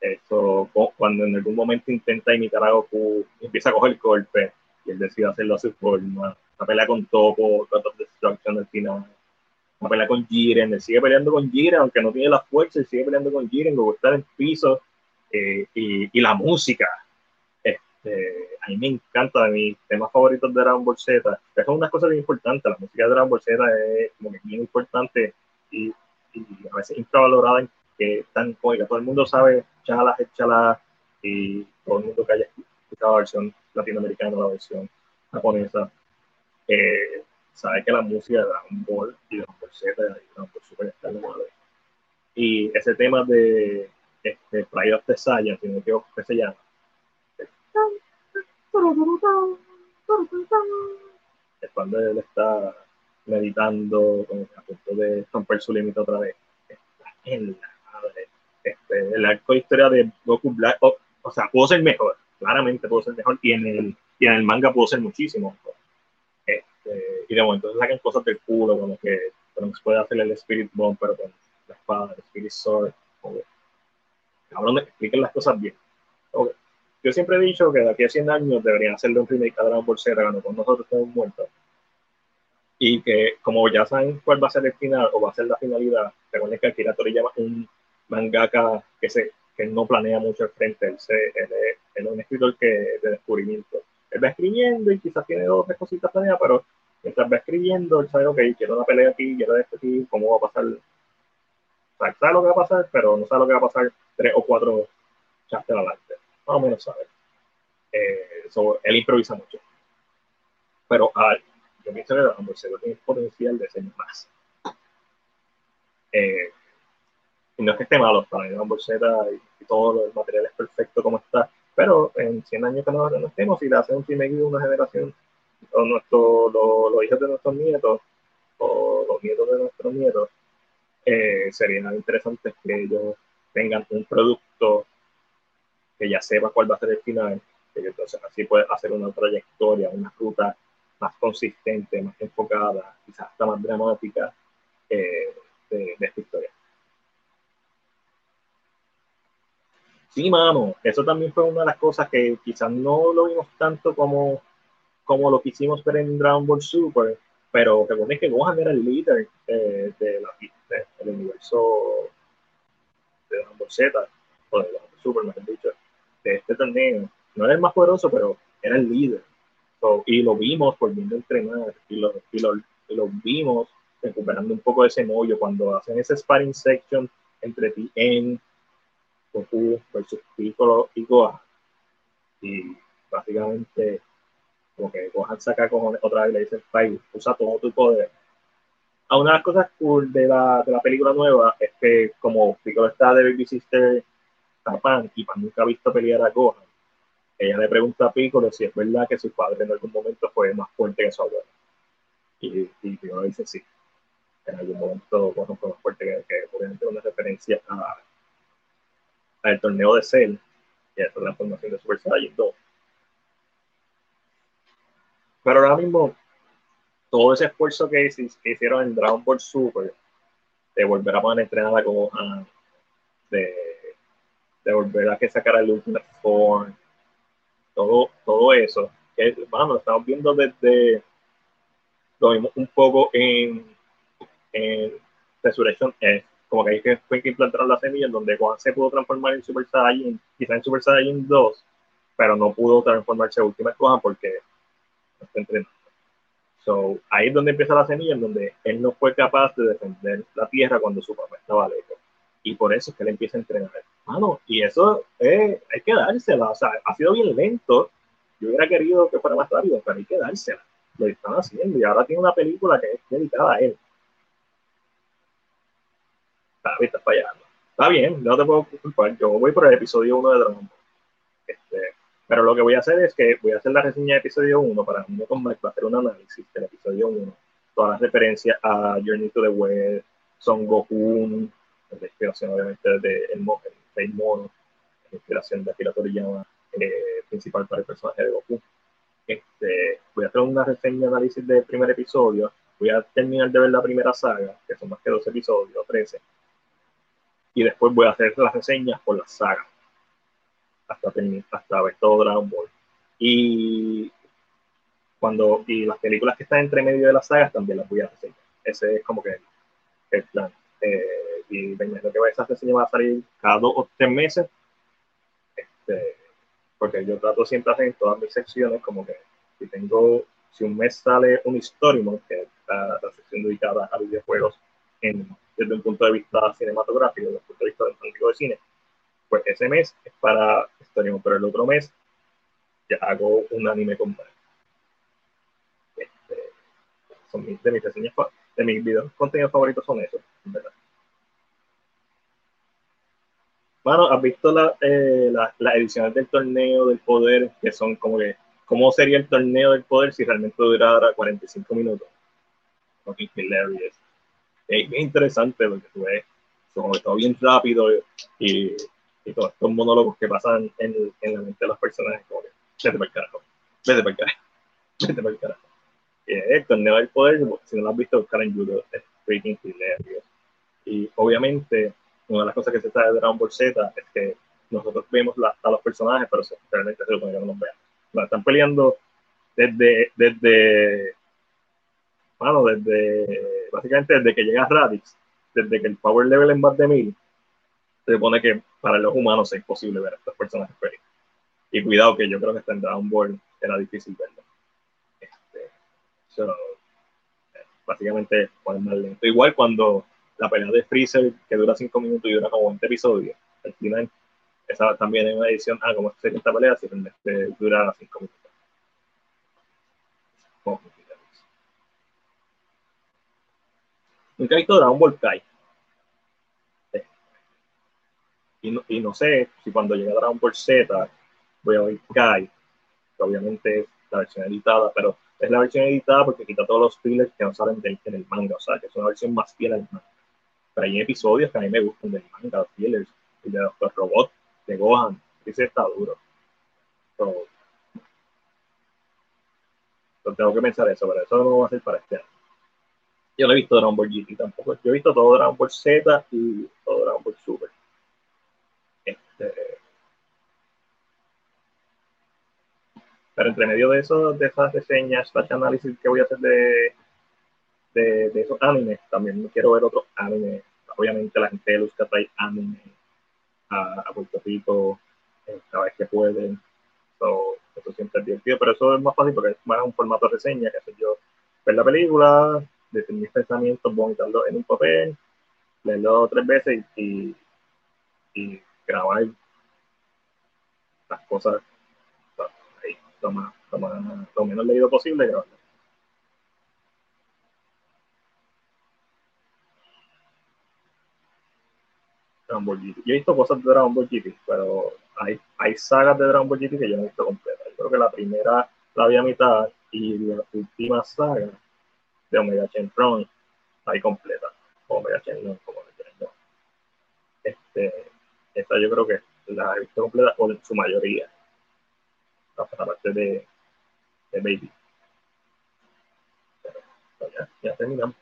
Speaker 1: eso, cuando en algún momento intenta imitar a Goku, empieza a coger golpe y él decide hacerlo a su forma, la pelea con Topo, of Destruction al final a pelear con Jiren, él sigue peleando con Jiren, aunque no tiene la fuerza, él sigue peleando con Jiren, luego está en el piso, eh, y, y, la música, este, a mí me encanta, de mis temas favoritos de Dragon Ball Z, es una cosa bien importante, la música de Dragon Ball Z es como que bien importante y, y a veces infravalorada, en que tan cómica, todo el mundo sabe chala, chala, y todo el mundo que haya escuchado la versión latinoamericana, la versión japonesa, eh, sabe que la música de Dragon Ball y Dragon Ball Z y Dragon Ball Super está Y ese tema de este, Pride of the Saiyan, si no ¿qué se llama? Es cuando él está meditando, a punto de romper su límite otra vez. Está en la madre. Este, el arco de historia de Goku Black, o, o sea, pudo ser mejor, claramente pudo ser mejor, y en el, y en el manga pudo ser muchísimo mejor este, y de momento sacan cosas del culo, como que se puede hacer el Spirit Bomb, pero con la espada, el Spirit Sword. Cabrón, expliquen las cosas bien. Okay. Yo siempre he dicho que de aquí a 100 años deberían hacerle un remake a Dragon Ball Z cuando con nosotros estemos muertos. Y que, como ya saben cuál va a ser el final o va a ser la finalidad, recuerden que Akira Toriyama es un mangaka que, se, que no planea mucho al frente. Él, se, él, es, él es un escritor que, de descubrimiento él va escribiendo y quizás tiene dos tres cositas planeadas, pero mientras va escribiendo, él sabe, ok, quiero una pelea aquí, quiero esto aquí, cómo va a pasar sabe lo que va a pasar, pero no sabe lo que va a pasar tres o cuatro chapters adelante. Más o menos sabe. Eh, él improvisa mucho. Pero ah, yo pienso que Dragon Ball tiene potencial de ser más. Eh, y no es que esté malo, para mí Dragon Ball Z y, todo el material es perfecto como está, pero en 100 años que no, estemos y le hacen un remake de una generación, o nuestro, los hijos de nuestros nietos, o los nietos de nuestros nietos, eh, sería interesante que ellos tengan un producto que ya sepa cuál va a ser el final, que entonces así puede hacer una trayectoria, una ruta más consistente, más enfocada, quizás hasta más dramática eh, de, esta historia. Sí, mano, eso también fue una de las cosas que quizás no lo vimos tanto como, como lo quisimos ver en Dragon Ball Super, pero recuerden que Gohan era el líder de la, del universo de Dragon Ball Z, o de Dragon Ball Super, mejor dicho, de este torneo. No era el más poderoso, pero era el líder. y lo vimos volviendo a entrenar, y lo, y lo, y lo vimos recuperando un poco de ese mollo cuando hacen ese sparring section entre Tien, Goku versus Piccolo y Gohan. Y básicamente, como que Gohan saca cojones otra vez y le dice, Pai, usa todo tu poder. A una de las cosas cool de la, de la película nueva es que como Piccolo está de Baby Sister a Pan y Pan nunca ha visto pelear a Gohan, ella le pregunta a Piccolo si es verdad que su padre en algún momento fue más fuerte que su abuelo. Y, y Piccolo dice sí en algún momento bueno, fue más fuerte que, que obviamente una referencia a, al torneo de Cell y a la transformación de Super Saiyan 2. Pero ahora mismo, todo ese esfuerzo que, hicieron en Dragon Ball Super, de volver a poner entrenada como de, de volver a que sacara el Ultimate Form, todo, todo eso, que, bueno, estamos viendo desde, lo vimos un poco en Resurrection es como que ahí fue que implantaron la semilla en donde Gohan se pudo transformar en Super Saiyan, quizá en Super Saiyan 2, pero no pudo transformarse en Ultimate Gohan porque está entrenando. So, ahí es donde empieza la semilla, en donde él no fue capaz de defender la tierra cuando su papá estaba lejos. Y por eso es que él empieza a entrenar. Mano, y eso eh, hay que dársela. O sea, ha sido bien lento. Yo hubiera querido que fuera más rápido, pero hay que dársela. Lo están haciendo. Y ahora tiene una película que es dedicada a él está fallando. Está bien, no te puedo culpar. Yo voy por el episodio 1 de Dragon Ball. Pero lo que voy a hacer es que voy a hacer la reseña de episodio 1 para mí con Mike, para hacer un análisis del episodio 1. Todas las referencias a Journey to the West, Son Goku, la inspiración obviamente de El, Rey Mono, la inspiración de Akira Toriyama, eh, principal para el personaje de Goku. Este, voy a hacer una reseña análisis del primer episodio. Voy a terminar de ver la primera saga, que son más que dos episodios, 13 y después voy a hacer las reseñas por la saga hasta, hasta ver todo Dragon Ball. Y cuando y las películas que están entre medio de las sagas también las voy a reseñar. Ese es como que el plan. Eh, y lo que va a esa reseña va a salir cada dos o tres meses. Este, porque yo trato siempre hacer en todas mis secciones como que si tengo, si un mes sale un Storymo, que es la, la sección dedicada a videojuegos en desde un punto de vista cinematográfico, desde un punto de vista del de cine, pues ese mes es para Storymo, pero el otro mes ya hago un anime con este, son mis, de mis reseñas, de mis videos contenidos favoritos son esos, verdad. Bueno, ¿has visto las eh, la, la ediciones del torneo del poder? Que son como que, ¿cómo sería el torneo del poder si realmente durara 45 minutos? Fucking hilarious es bien interesante porque tú ves todo bien rápido y, y, todos estos monólogos que pasan en, en, la mente de las personas como que vete para el carajo, vete para el carajo, vete para el carajo. el torneo del poder, si no lo has visto, buscar en YouTube, es freaking hilarious. Y obviamente, una de las cosas que se sabe de Dragon Ball Z es que nosotros vemos a los personajes, pero realmente se supone que no los vean. están peleando desde, desde bueno, desde, básicamente desde que llega Radix, desde que el power level es más de 1000, se supone que para los humanos es imposible ver a estos personajes felices. Y cuidado que yo creo que está en Dragon Ball era difícil verlo. Este, básicamente más lento. Igual cuando, la pelea de Freezer, que dura 5 minutos y dura como 20 episodios, al final, esa también en una edición, ah, como sería esta pelea, si dura 5 minutos. Nunca he visto Dragon Ball Kai. Y no, y no sé si cuando llegue Dragon Ball Z voy a ver Kai, que obviamente es la versión editada, pero es la versión editada porque quita todos los fillers que no salen del, en el manga, o sea, que es una versión más fiel al manga. Pero hay episodios que a mí me gustan del manga, los fillers, y de los, robots de Gohan, ese está duro. So, tengo que pensar eso, pero eso no lo voy a hacer para este año. Yo no he visto Dragon Ball GT tampoco. Yo he visto todo Dragon Ball Z y todo Dragon Ball Super. Este, pero entre medio de eso, de esas reseñas, de análisis que voy a hacer de, de, esos animes, también quiero ver otros animes. Obviamente la gente de Luz trae anime a, a, Puerto Rico eh, cada vez que pueden. So, eso siempre es divertido, pero eso es más fácil porque es más un formato de reseña, que hacer yo ver la película, definir mis pensamientos, vomitarlo en un papel, leerlo tres veces y, grabar las cosas ahí, lo, más, lo, menos leído posible. Dragon Ball GT. Yo he visto cosas de Dragon Ball GT, pero hay, hay sagas de Dragon Ball GT que yo no he visto completas. Yo creo que la primera la vi a mitad y la última saga de Omega Throne ahí completa, Omega Shenron, como le quieren Este, yo creo que la he visto completa o en su mayoría, hasta la parte de, de Baby. Pero, ya, ya terminamos.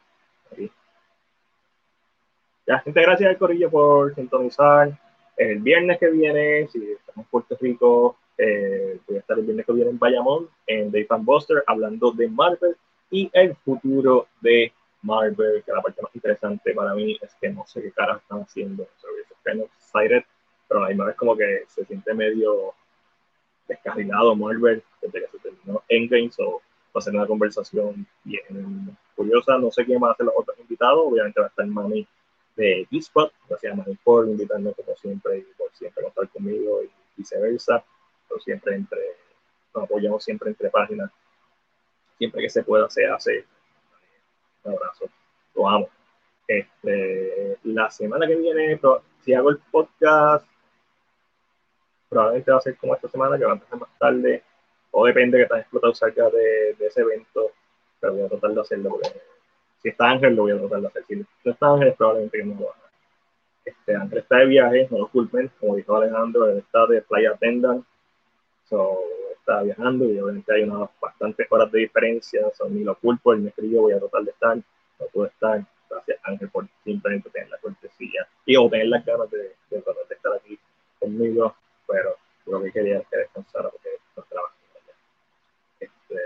Speaker 1: Ya, gente, gracias al Corillo por sintonizar. El viernes que viene, si estamos en Puerto Rico, eh, voy a estar el viernes que viene en Bayamón, en Dave Fan Buster, hablando de Marvel y el futuro de Marvel, que la parte más interesante para mí es que no sé qué cara están haciendo. kind of excited, pero a la misma vez como que se siente medio descarrilado Marvel desde que se terminó Endgame, so va a ser una conversación bien curiosa. No sé quién va a ser los otros invitados, obviamente va a estar Manny de G-Spot, gracias Manny por invitarme como siempre y por siempre contar conmigo y viceversa. Pero siempre entre, nos apoyamos siempre entre páginas siempre que se pueda se hace. Un abrazo, lo amo. Este, la semana que viene, si hago el podcast, probablemente va a ser como esta semana, que va a empezar más tarde, o depende que tan explotado salga de, de, ese evento, pero voy a tratar de hacerlo, porque si está Ángel, lo voy a tratar de hacer. Si no está Ángel, probablemente que no lo haga. Este, Ángel está de viaje, no lo culpen, como dijo Alejandro, él está de playa attendant, so, estaba viajando y obviamente hay unas bastantes horas de diferencia, son ni lo culpo, él me escribió, voy a tratar de estar, no puedo estar, gracias Ángel por simplemente tener la cortesía y o tener las ganas de, de, de estar aquí conmigo, pero lo que quería es que descansara porque no trabajo este,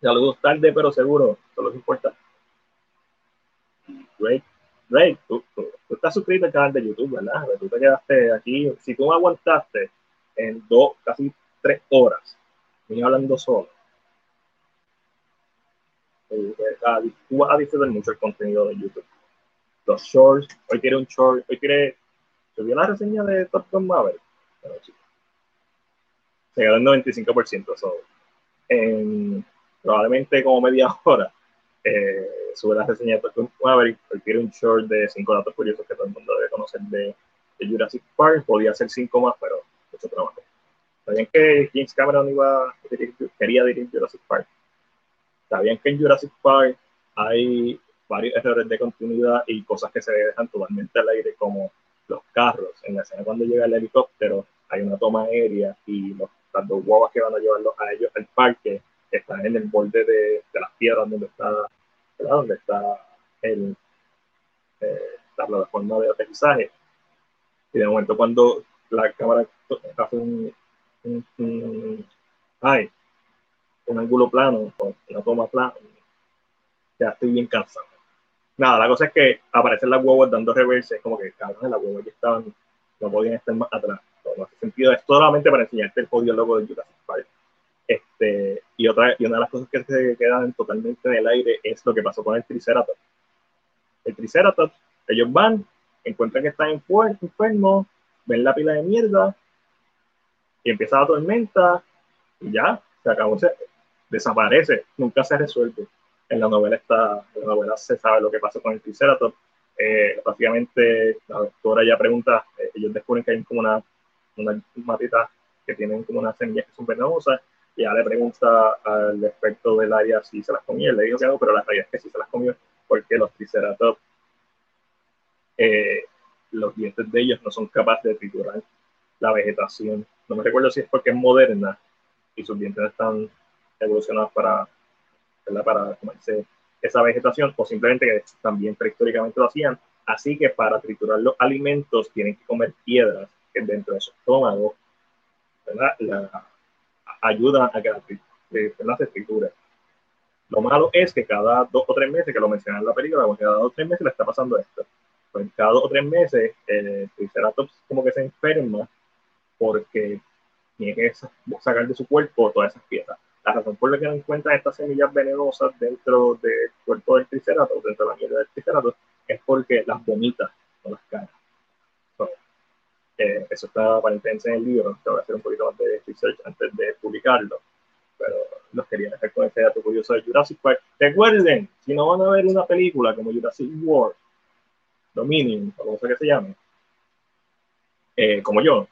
Speaker 1: saludos tarde pero seguro, eso es lo que importa. Drake, Drake, tú, tú, tú, estás suscrito al canal de YouTube, ¿verdad? Tú te quedaste aquí, si tú me aguantaste en dos, casi tres horas, ni hablando solo. Eh, tú vas a disfrutar mucho el contenido de YouTube. Los shorts, hoy quiere un short, hoy quiere, subió la reseña de Top Gun Maverick. Se quedó en 95%. So, en, probablemente como media hora eh, sube la reseña de Top Gun Maverick. Hoy quiere un short de cinco datos curiosos que todo el mundo debe conocer de, de Jurassic Park. Podía ser cinco más, pero mucho trabajo. Sabían que James Cameron iba quería dirigir Jurassic Park. Sabían que en Jurassic Park hay varios errores de continuidad y cosas que se dejan totalmente al aire, como los carros. En la escena cuando llega el helicóptero, hay una toma aérea y los, las dos guaguas que van a llevarlos a ellos al parque están en el borde de, de las piedras donde está, donde está el, eh, la plataforma de aterrizaje. Y de momento cuando la cámara hace un, un, ay, un ángulo plano, una toma plana, ya estoy bien cansado. Nada, la cosa es que aparecen las huevos dando reverse, como que cabrón, las huevos que estaban, no podían estar más atrás. No hace sentido, es solamente para enseñarte el podio logo de Jurassic Park. Este, y, otra, y una de las cosas que se quedan totalmente en el aire es lo que pasó con el Triceratops. el Triceratops. Ellos van, encuentran que están enfermos, ven la pila de mierda y empieza la tormenta y ya, se acabó, se desaparece, nunca se resuelve. En la novela está, en la novela se sabe lo que pasa con el Triceratops. Eh, la doctora ya pregunta, eh, ellos descubren que hay como una, una matita que tienen como unas semillas que son venenosas, y le pregunta al experto del área si se las comió, le dijo que no, pero la realidad es que sí se las comió, porque los Triceratops, eh, los dientes de ellos no son capaces de triturar la vegetación. No me recuerdo si es porque es moderna y sus dientes están evolucionados para, para comerse esa vegetación o simplemente que también prehistóricamente lo hacían. Así que para triturar los alimentos tienen que comer piedras dentro de su estómago la, ayudan a que la, se triture. Lo malo es que cada dos o tres meses, que lo mencionan en la película, cada dos o tres meses le está pasando esto. Pues cada dos o tres meses el Triceratops como que se enferma porque tiene que sacar de su cuerpo todas esas piezas. La razón por la que no encuentran estas semillas venenosas dentro del cuerpo del triceratops, dentro de la mierda del triceratops, es porque las vomita con las caras. Eh, eso está aparentemente en el libro, te voy a hacer un poquito más de research antes de publicarlo, pero los quería dejar con ese dato curioso de Jurassic Park. Recuerden, si no van a ver una película como Jurassic World, Dominion, o como sea que se llame, eh, como yo,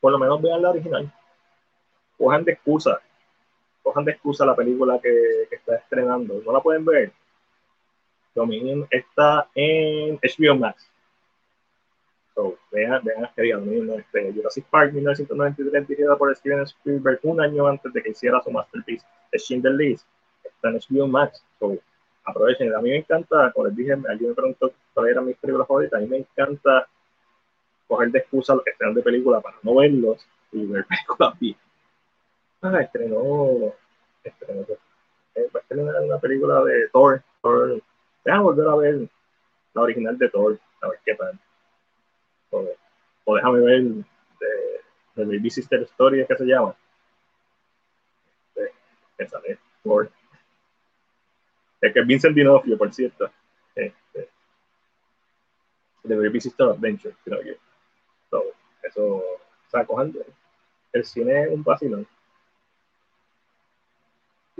Speaker 1: por lo menos vean la original. Cojan de excusa, cojan de excusa la película que, que está estrenando. ¿No la pueden ver? Dominion está en HBO Max. So, vean, vean que diga Dominion, este, Jurassic Park 1993, dirigida por Steven Spielberg un año antes de que hiciera su masterpiece, The Schindler List. Está en HBO Max. So, aprovechen. A mí me encanta, como les dije, alguien me preguntó cuál era mi película favorita. A mí me encanta coger de excusa los estrenos de película para no verlos y ver películas bien. Ah, estrenó, estrenó, eh, estrenar una película de Thor, Thor. Déjame volver a ver la original de Thor, a ver qué tal. O, o déjame ver de, de Baby Sister Story, que se llama. Esa de Thor. Es que Vincent D'Onofrio, por cierto. Este, de Baby Sister Adventure, creo que eso, o sea, el cine es un vacilón.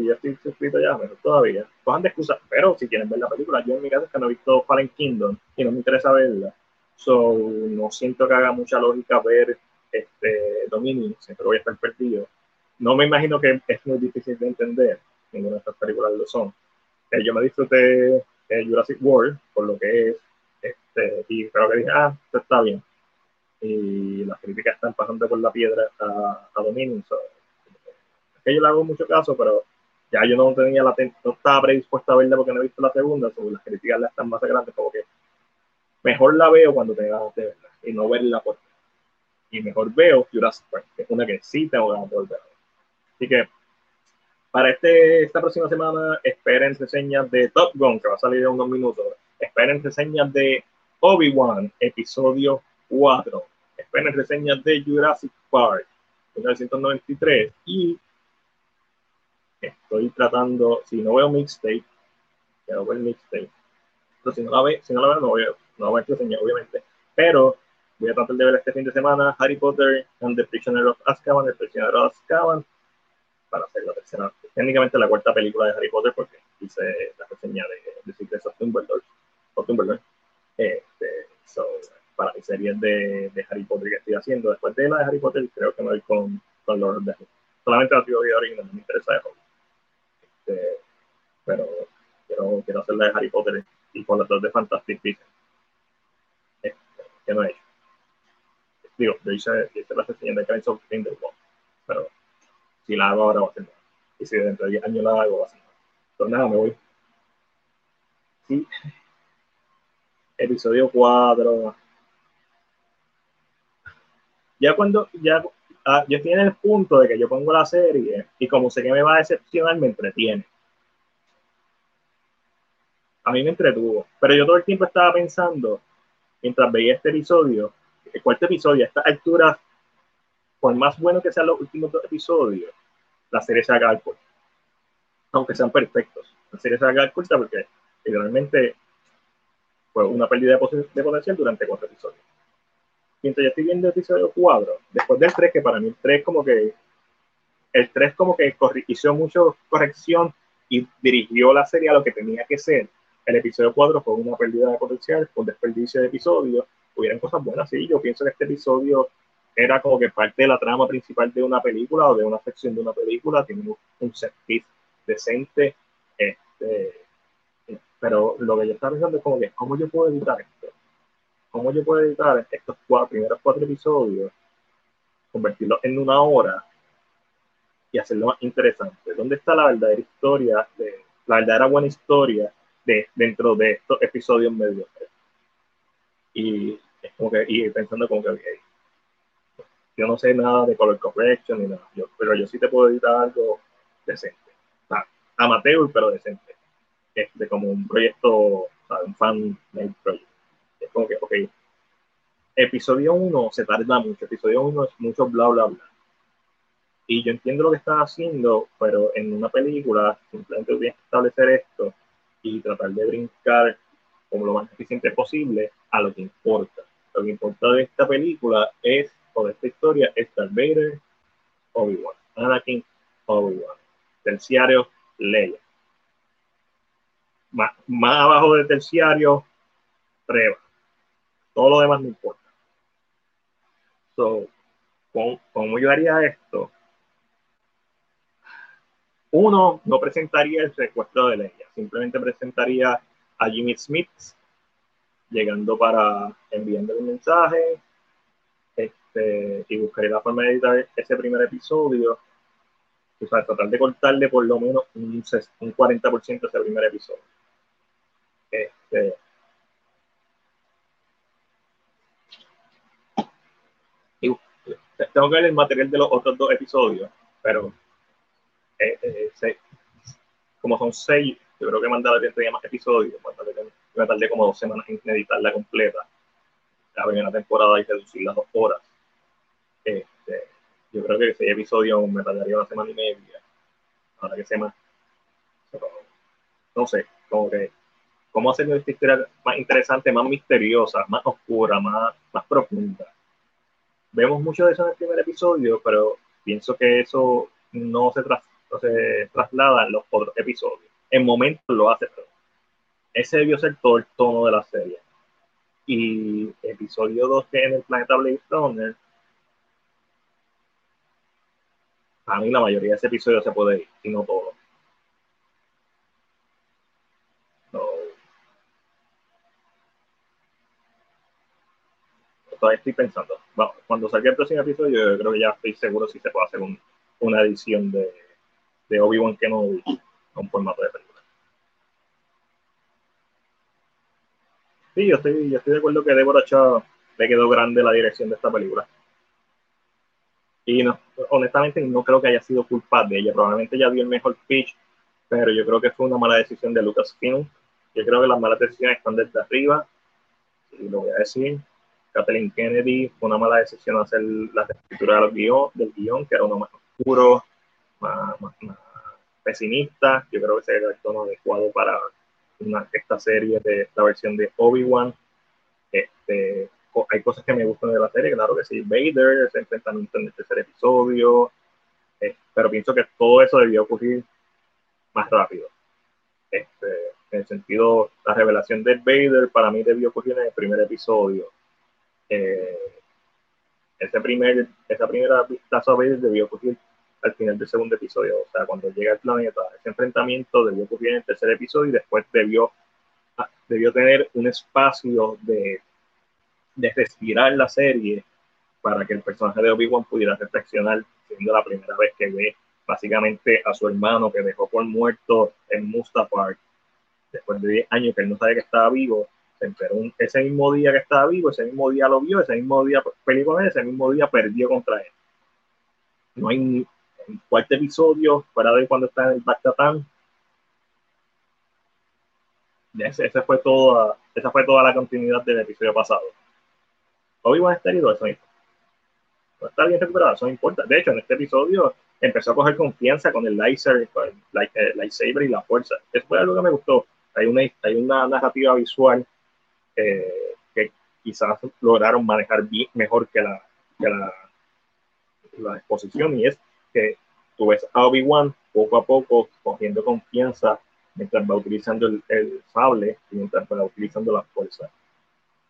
Speaker 1: Si yo estoy suscrito ya, mejor todavía. Cojan de excusa, pero si quieren ver la película, yo en mi caso es que no he visto Fallen Kingdom y no me interesa verla. So, no siento que haga mucha lógica ver este Dominion, siempre voy a estar perdido. No me imagino que es muy difícil de entender, ninguna de estas películas lo son. Eh, yo me disfruté de Jurassic World por lo que es, este, y creo que dije, ah, esto está bien y las críticas están pasando por la piedra a, a Dominion. es que yo le hago mucho caso, pero ya yo no tenía la no estaba predispuesta a verla porque no he visto la segunda, sobre las críticas la están más grandes, como que mejor la veo cuando tenga de verla y no verla por y mejor veo Jurassic Park, que es una que sí tengo ganas de volver a ver. Así que para este, esta próxima semana esperen reseñas de Top Gun, que va a salir en unos minutos. Esperen reseñas de Obi-Wan, episodio 4. Esperen reseñas de Jurassic Park 1993 y estoy tratando, si no veo mixtape, quiero ver mixtape. Pero si no la, ve, si no la veo, no a, no voy a reseña, obviamente. Pero voy a tratar de ver este fin de semana Harry Potter and the Prisoner of Azkaban, el prisionero de Azkaban, para hacer la tercera, técnicamente la cuarta película de Harry Potter, porque hice la reseña de, de Secrets of Dumbledore, o Dumbledore. Este, so, para mis series de, de, Harry Potter que estoy haciendo. Después de la de Harry Potter, creo que me voy con, con Lord of the. Solamente la trilogía original no me interesa de este, pero quiero, quiero hacer la de Harry Potter y con las dos de Fantastic Beasts. Este, que no he hecho. Digo, yo hice, hice la reseña de Kinds of Grindelwald, pero si la hago ahora va a ser nada. Y si dentro de 10 años la hago va a ser nada. Entonces nada, me voy. Episodio 4 ya cuando, ya, ah, yo estoy en el punto de que yo pongo la serie y como sé que me va a decepcionar, me entretiene. A mí me entretuvo, pero yo todo el tiempo estaba pensando, mientras veía este episodio, el cuarto episodio, a esta altura, por más bueno que sean los últimos dos episodios, la serie se va a quedar corta. Aunque sean perfectos. La serie se va a quedar corta porque literalmente fue una pérdida de, potencial durante cuatro episodios. Mientras yo estoy viendo el episodio 4, después del 3, que para mí el 3 como que el 3 como que hizo mucho corrección y dirigió la serie a lo que tenía que ser. El episodio 4 fue una pérdida de potencial, un desperdicio de episodios. Hubieran cosas buenas, sí. Yo pienso que este episodio era como que parte de la trama principal de una película o de una sección de una película. Tiene un set piece decente. Este, pero lo que yo estaba pensando es como que, ¿cómo yo puedo editar esto? ¿Cómo yo puedo editar estos cuatro, primeros cuatro episodios, convertirlos en una hora y hacerlo más interesante? ¿Dónde está la verdadera historia, de, la verdadera buena historia de, dentro de estos episodios mediocres? Y es como que, y pensando como que, okay, yo no sé nada de color correction ni nada, pero yo sí te puedo editar algo decente. amateur, pero decente de como un proyecto, un fan del proyecto. Es como que, ok, episodio 1 se tarda mucho, episodio 1 es mucho bla, bla, bla. Y yo entiendo lo que estás haciendo, pero en una película simplemente tienes que establecer esto y tratar de brincar como lo más eficiente posible a lo que importa. Lo que importa de esta película es, o de esta historia, es Darth Vader, Obi-Wan, Anakin, Obi-Wan, terciario, Leia más, abajo del terciario, prueba. Todo lo demás no importa. So, ¿cómo, yo haría esto? Uno, no presentaría el secuestro de Leia, simplemente presentaría a Jimmy Smith llegando para enviando un mensaje este, y buscaría la forma de editar ese primer episodio. O sea, tratar de cortarle por lo menos un, un 40% ese primer episodio. Este, tengo que ver el material de los otros dos episodios, pero eh, eh, como son seis, yo creo que mandaba tenía más episodios, me tardé como dos semanas en editarla completa, la primera temporada y reducir las dos horas. Este, yo creo que seis episodios me tardaría una semana y media, ahora que sea más. no sé, como que cómo hacer esta historia más interesante, más misteriosa, más oscura, más, más profunda. Vemos mucho de eso en el primer episodio, pero pienso que eso no se, se traslada en los otros episodios. En momentos lo hace, pero ese debió ser todo el tono de la serie. Y episodio 2 que en el planeta Blade Runner, a mí la mayoría de ese episodio se puede ir, y no todo. Todavía estoy pensando. cuando salga el próximo episodio, yo creo que ya estoy seguro si se puede hacer una edición de, de Obi-Wan Kenobi con formato de película. Sí, yo estoy, yo estoy de acuerdo que Deborah Chow le quedó grande la dirección de esta película. Y no, honestamente no creo que haya sido culpa de ella. Probablemente ella dio el mejor pitch, pero yo creo que fue una mala decisión de Lucasfilm. Yo creo que las malas decisiones están desde arriba, y lo voy a decir. Kathleen Kennedy fue una mala decisión hacer la escritura del guion, del guion, que era uno más oscuro, más, pesimista. Yo creo que ese era el tono adecuado para esta serie de esta versión de Obi-Wan. Este, hay cosas que me gustan de la serie, claro que sí, Vader, ese enfrentamiento en el tercer episodio, pero pienso que todo eso debió ocurrir más rápido. Este, en el sentido, la revelación de Vader para mí debió ocurrir en el primer episodio eh, ese primer, esa primera vistazo a Vader debió ocurrir al final del segundo episodio. O sea, cuando llega al planeta, ese enfrentamiento debió ocurrir en el tercer episodio y después debió, ah, debió tener un espacio de, de respirar la serie para que el personaje de Obi-Wan pudiera reflexionar, siendo la primera vez que ve básicamente a su hermano que dejó por muerto en Mustafar después de 10 años que él no sabe que estaba vivo pero ese mismo día que estaba vivo, ese mismo día lo vio, ese mismo día peleó con él, ese mismo día perdió contra él. No hay ni un cuarto episodio, para ver cuando está en el Bactatán. Ese, ese, fue toda, esa fue toda la continuidad del episodio pasado. Obi-Wan está herido, eso no está bien recuperado, eso no importa. De hecho, en este episodio empezó a coger confianza con el lightsaber, el lightsaber y la fuerza. Eso fue algo que me gustó. Hay una, hay una narrativa visual eh, que quizás lograron manejar bien, mejor que la, que la, la exposición y es que tú ves a Obi-Wan poco a poco cogiendo confianza mientras va utilizando el, el sable y mientras va utilizando la fuerza.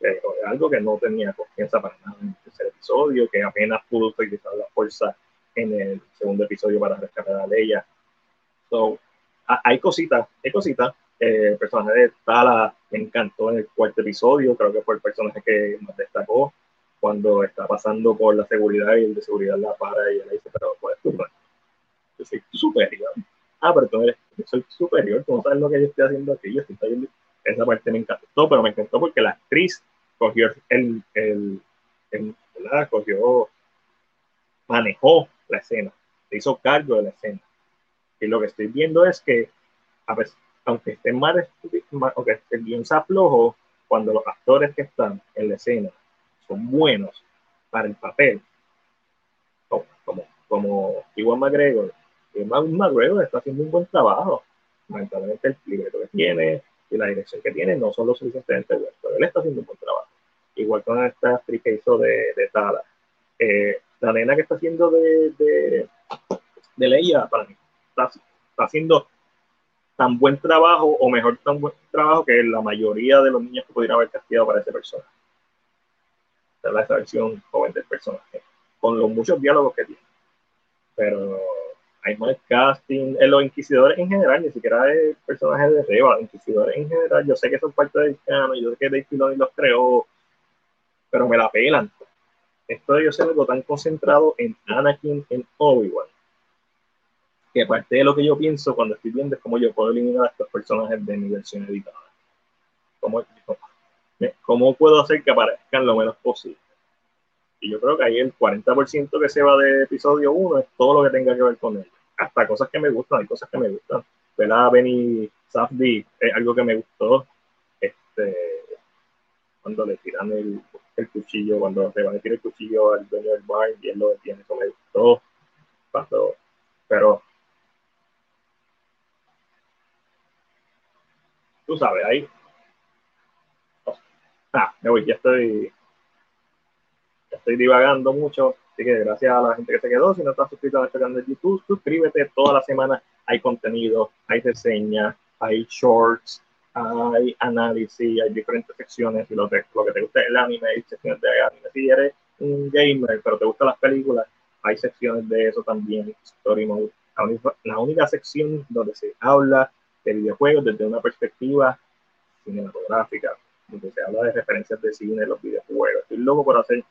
Speaker 1: Eh, algo que no tenía confianza para nada en el tercer episodio, que apenas pudo utilizar la fuerza en el segundo episodio para rescatar a Leia. So, hay cositas, hay cositas. Eh, el personaje de Tala me encantó en el cuarto episodio, creo que fue el personaje que más destacó cuando está pasando por la seguridad y el de seguridad la para y le dice, pero pues tú no, yo soy superior. Ah, pero tú eres, yo soy superior, tú no sabes lo que yo estoy haciendo aquí, yo estoy haciendo... Esa parte me encantó, pero me encantó porque la actriz cogió el, el, el ¿verdad? cogió, manejó la escena, se hizo cargo de la escena. Y lo que estoy viendo es que, a veces, aunque esté mal, aunque el guion se aflojo, cuando los actores que están en la escena son buenos para el papel, como, como, como Iwan McGregor, Iwan McGregor está haciendo un buen trabajo. Lamentablemente el libreto que tiene y la dirección que tiene no son lo suficientemente buenos, pero él está haciendo un buen trabajo. Igual con esta actriz que hizo de, de Tala. Eh, la nena que está haciendo de, de, de Leia, para mí, está, está haciendo tan buen trabajo o mejor tan buen trabajo que la mayoría de los niños que pudieran haber castigado para ese personaje la esa versión joven del personaje, con los muchos diálogos que tiene. Pero hay más casting, en los inquisidores en general, ni siquiera es personajes de Reba, los inquisidores en general, yo sé que son parte del canon, yo sé que Dave Filoni los creó, pero me la pelan. Esto de yo ser algo tan concentrado en Anakin, en Obi-Wan, que parte de lo que yo pienso cuando estoy viendo es cómo yo puedo eliminar a estos personajes de mi versión editada. Como, ¿Cómo puedo hacer que aparezcan lo menos posible? Y yo creo que ahí el 40% que se va de episodio 1 es todo lo que tenga que ver con él. Hasta cosas que me gustan, hay cosas que me gustan. ¿Verdad? Benny Safdie es algo que me gustó. Este, cuando le tiran el, el cuchillo, cuando le van a tirar el cuchillo al dueño del bar y él lo detiene, eso me gustó. Cuando, pero tú sabes, ahí Ah, me voy, ya estoy, ya estoy divagando mucho. Así que gracias a la gente que se quedó. Si no estás suscrito a este canal de YouTube, suscríbete. Toda la semana hay contenido, hay reseñas, hay shorts, hay análisis, hay diferentes secciones. Y lo, que, lo que te gusta es el anime, hay secciones de anime. Si eres un gamer, pero te gustan las películas, hay secciones de eso también. Story mode. La única, la única sección donde se habla de videojuegos desde una perspectiva cinematográfica, donde se habla de referencias de cine, los videojuegos. Estoy loco por hacer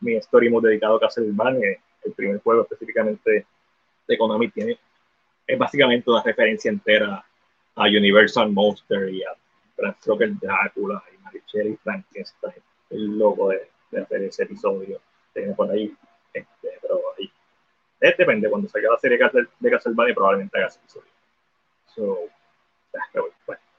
Speaker 1: mi story mode dedicado a Castlevania. El primer juego específicamente de Konami tiene, es básicamente una referencia entera a Universal Monster y a Bram Stoker Drácula y Mary Shelley Frankenstein. Estoy loco de, de, hacer ese episodio. Tengo por ahí, este, pero ahí. Depende, cuando salga la serie de Castlevania probablemente haga ese episodio. So, that. That was fun.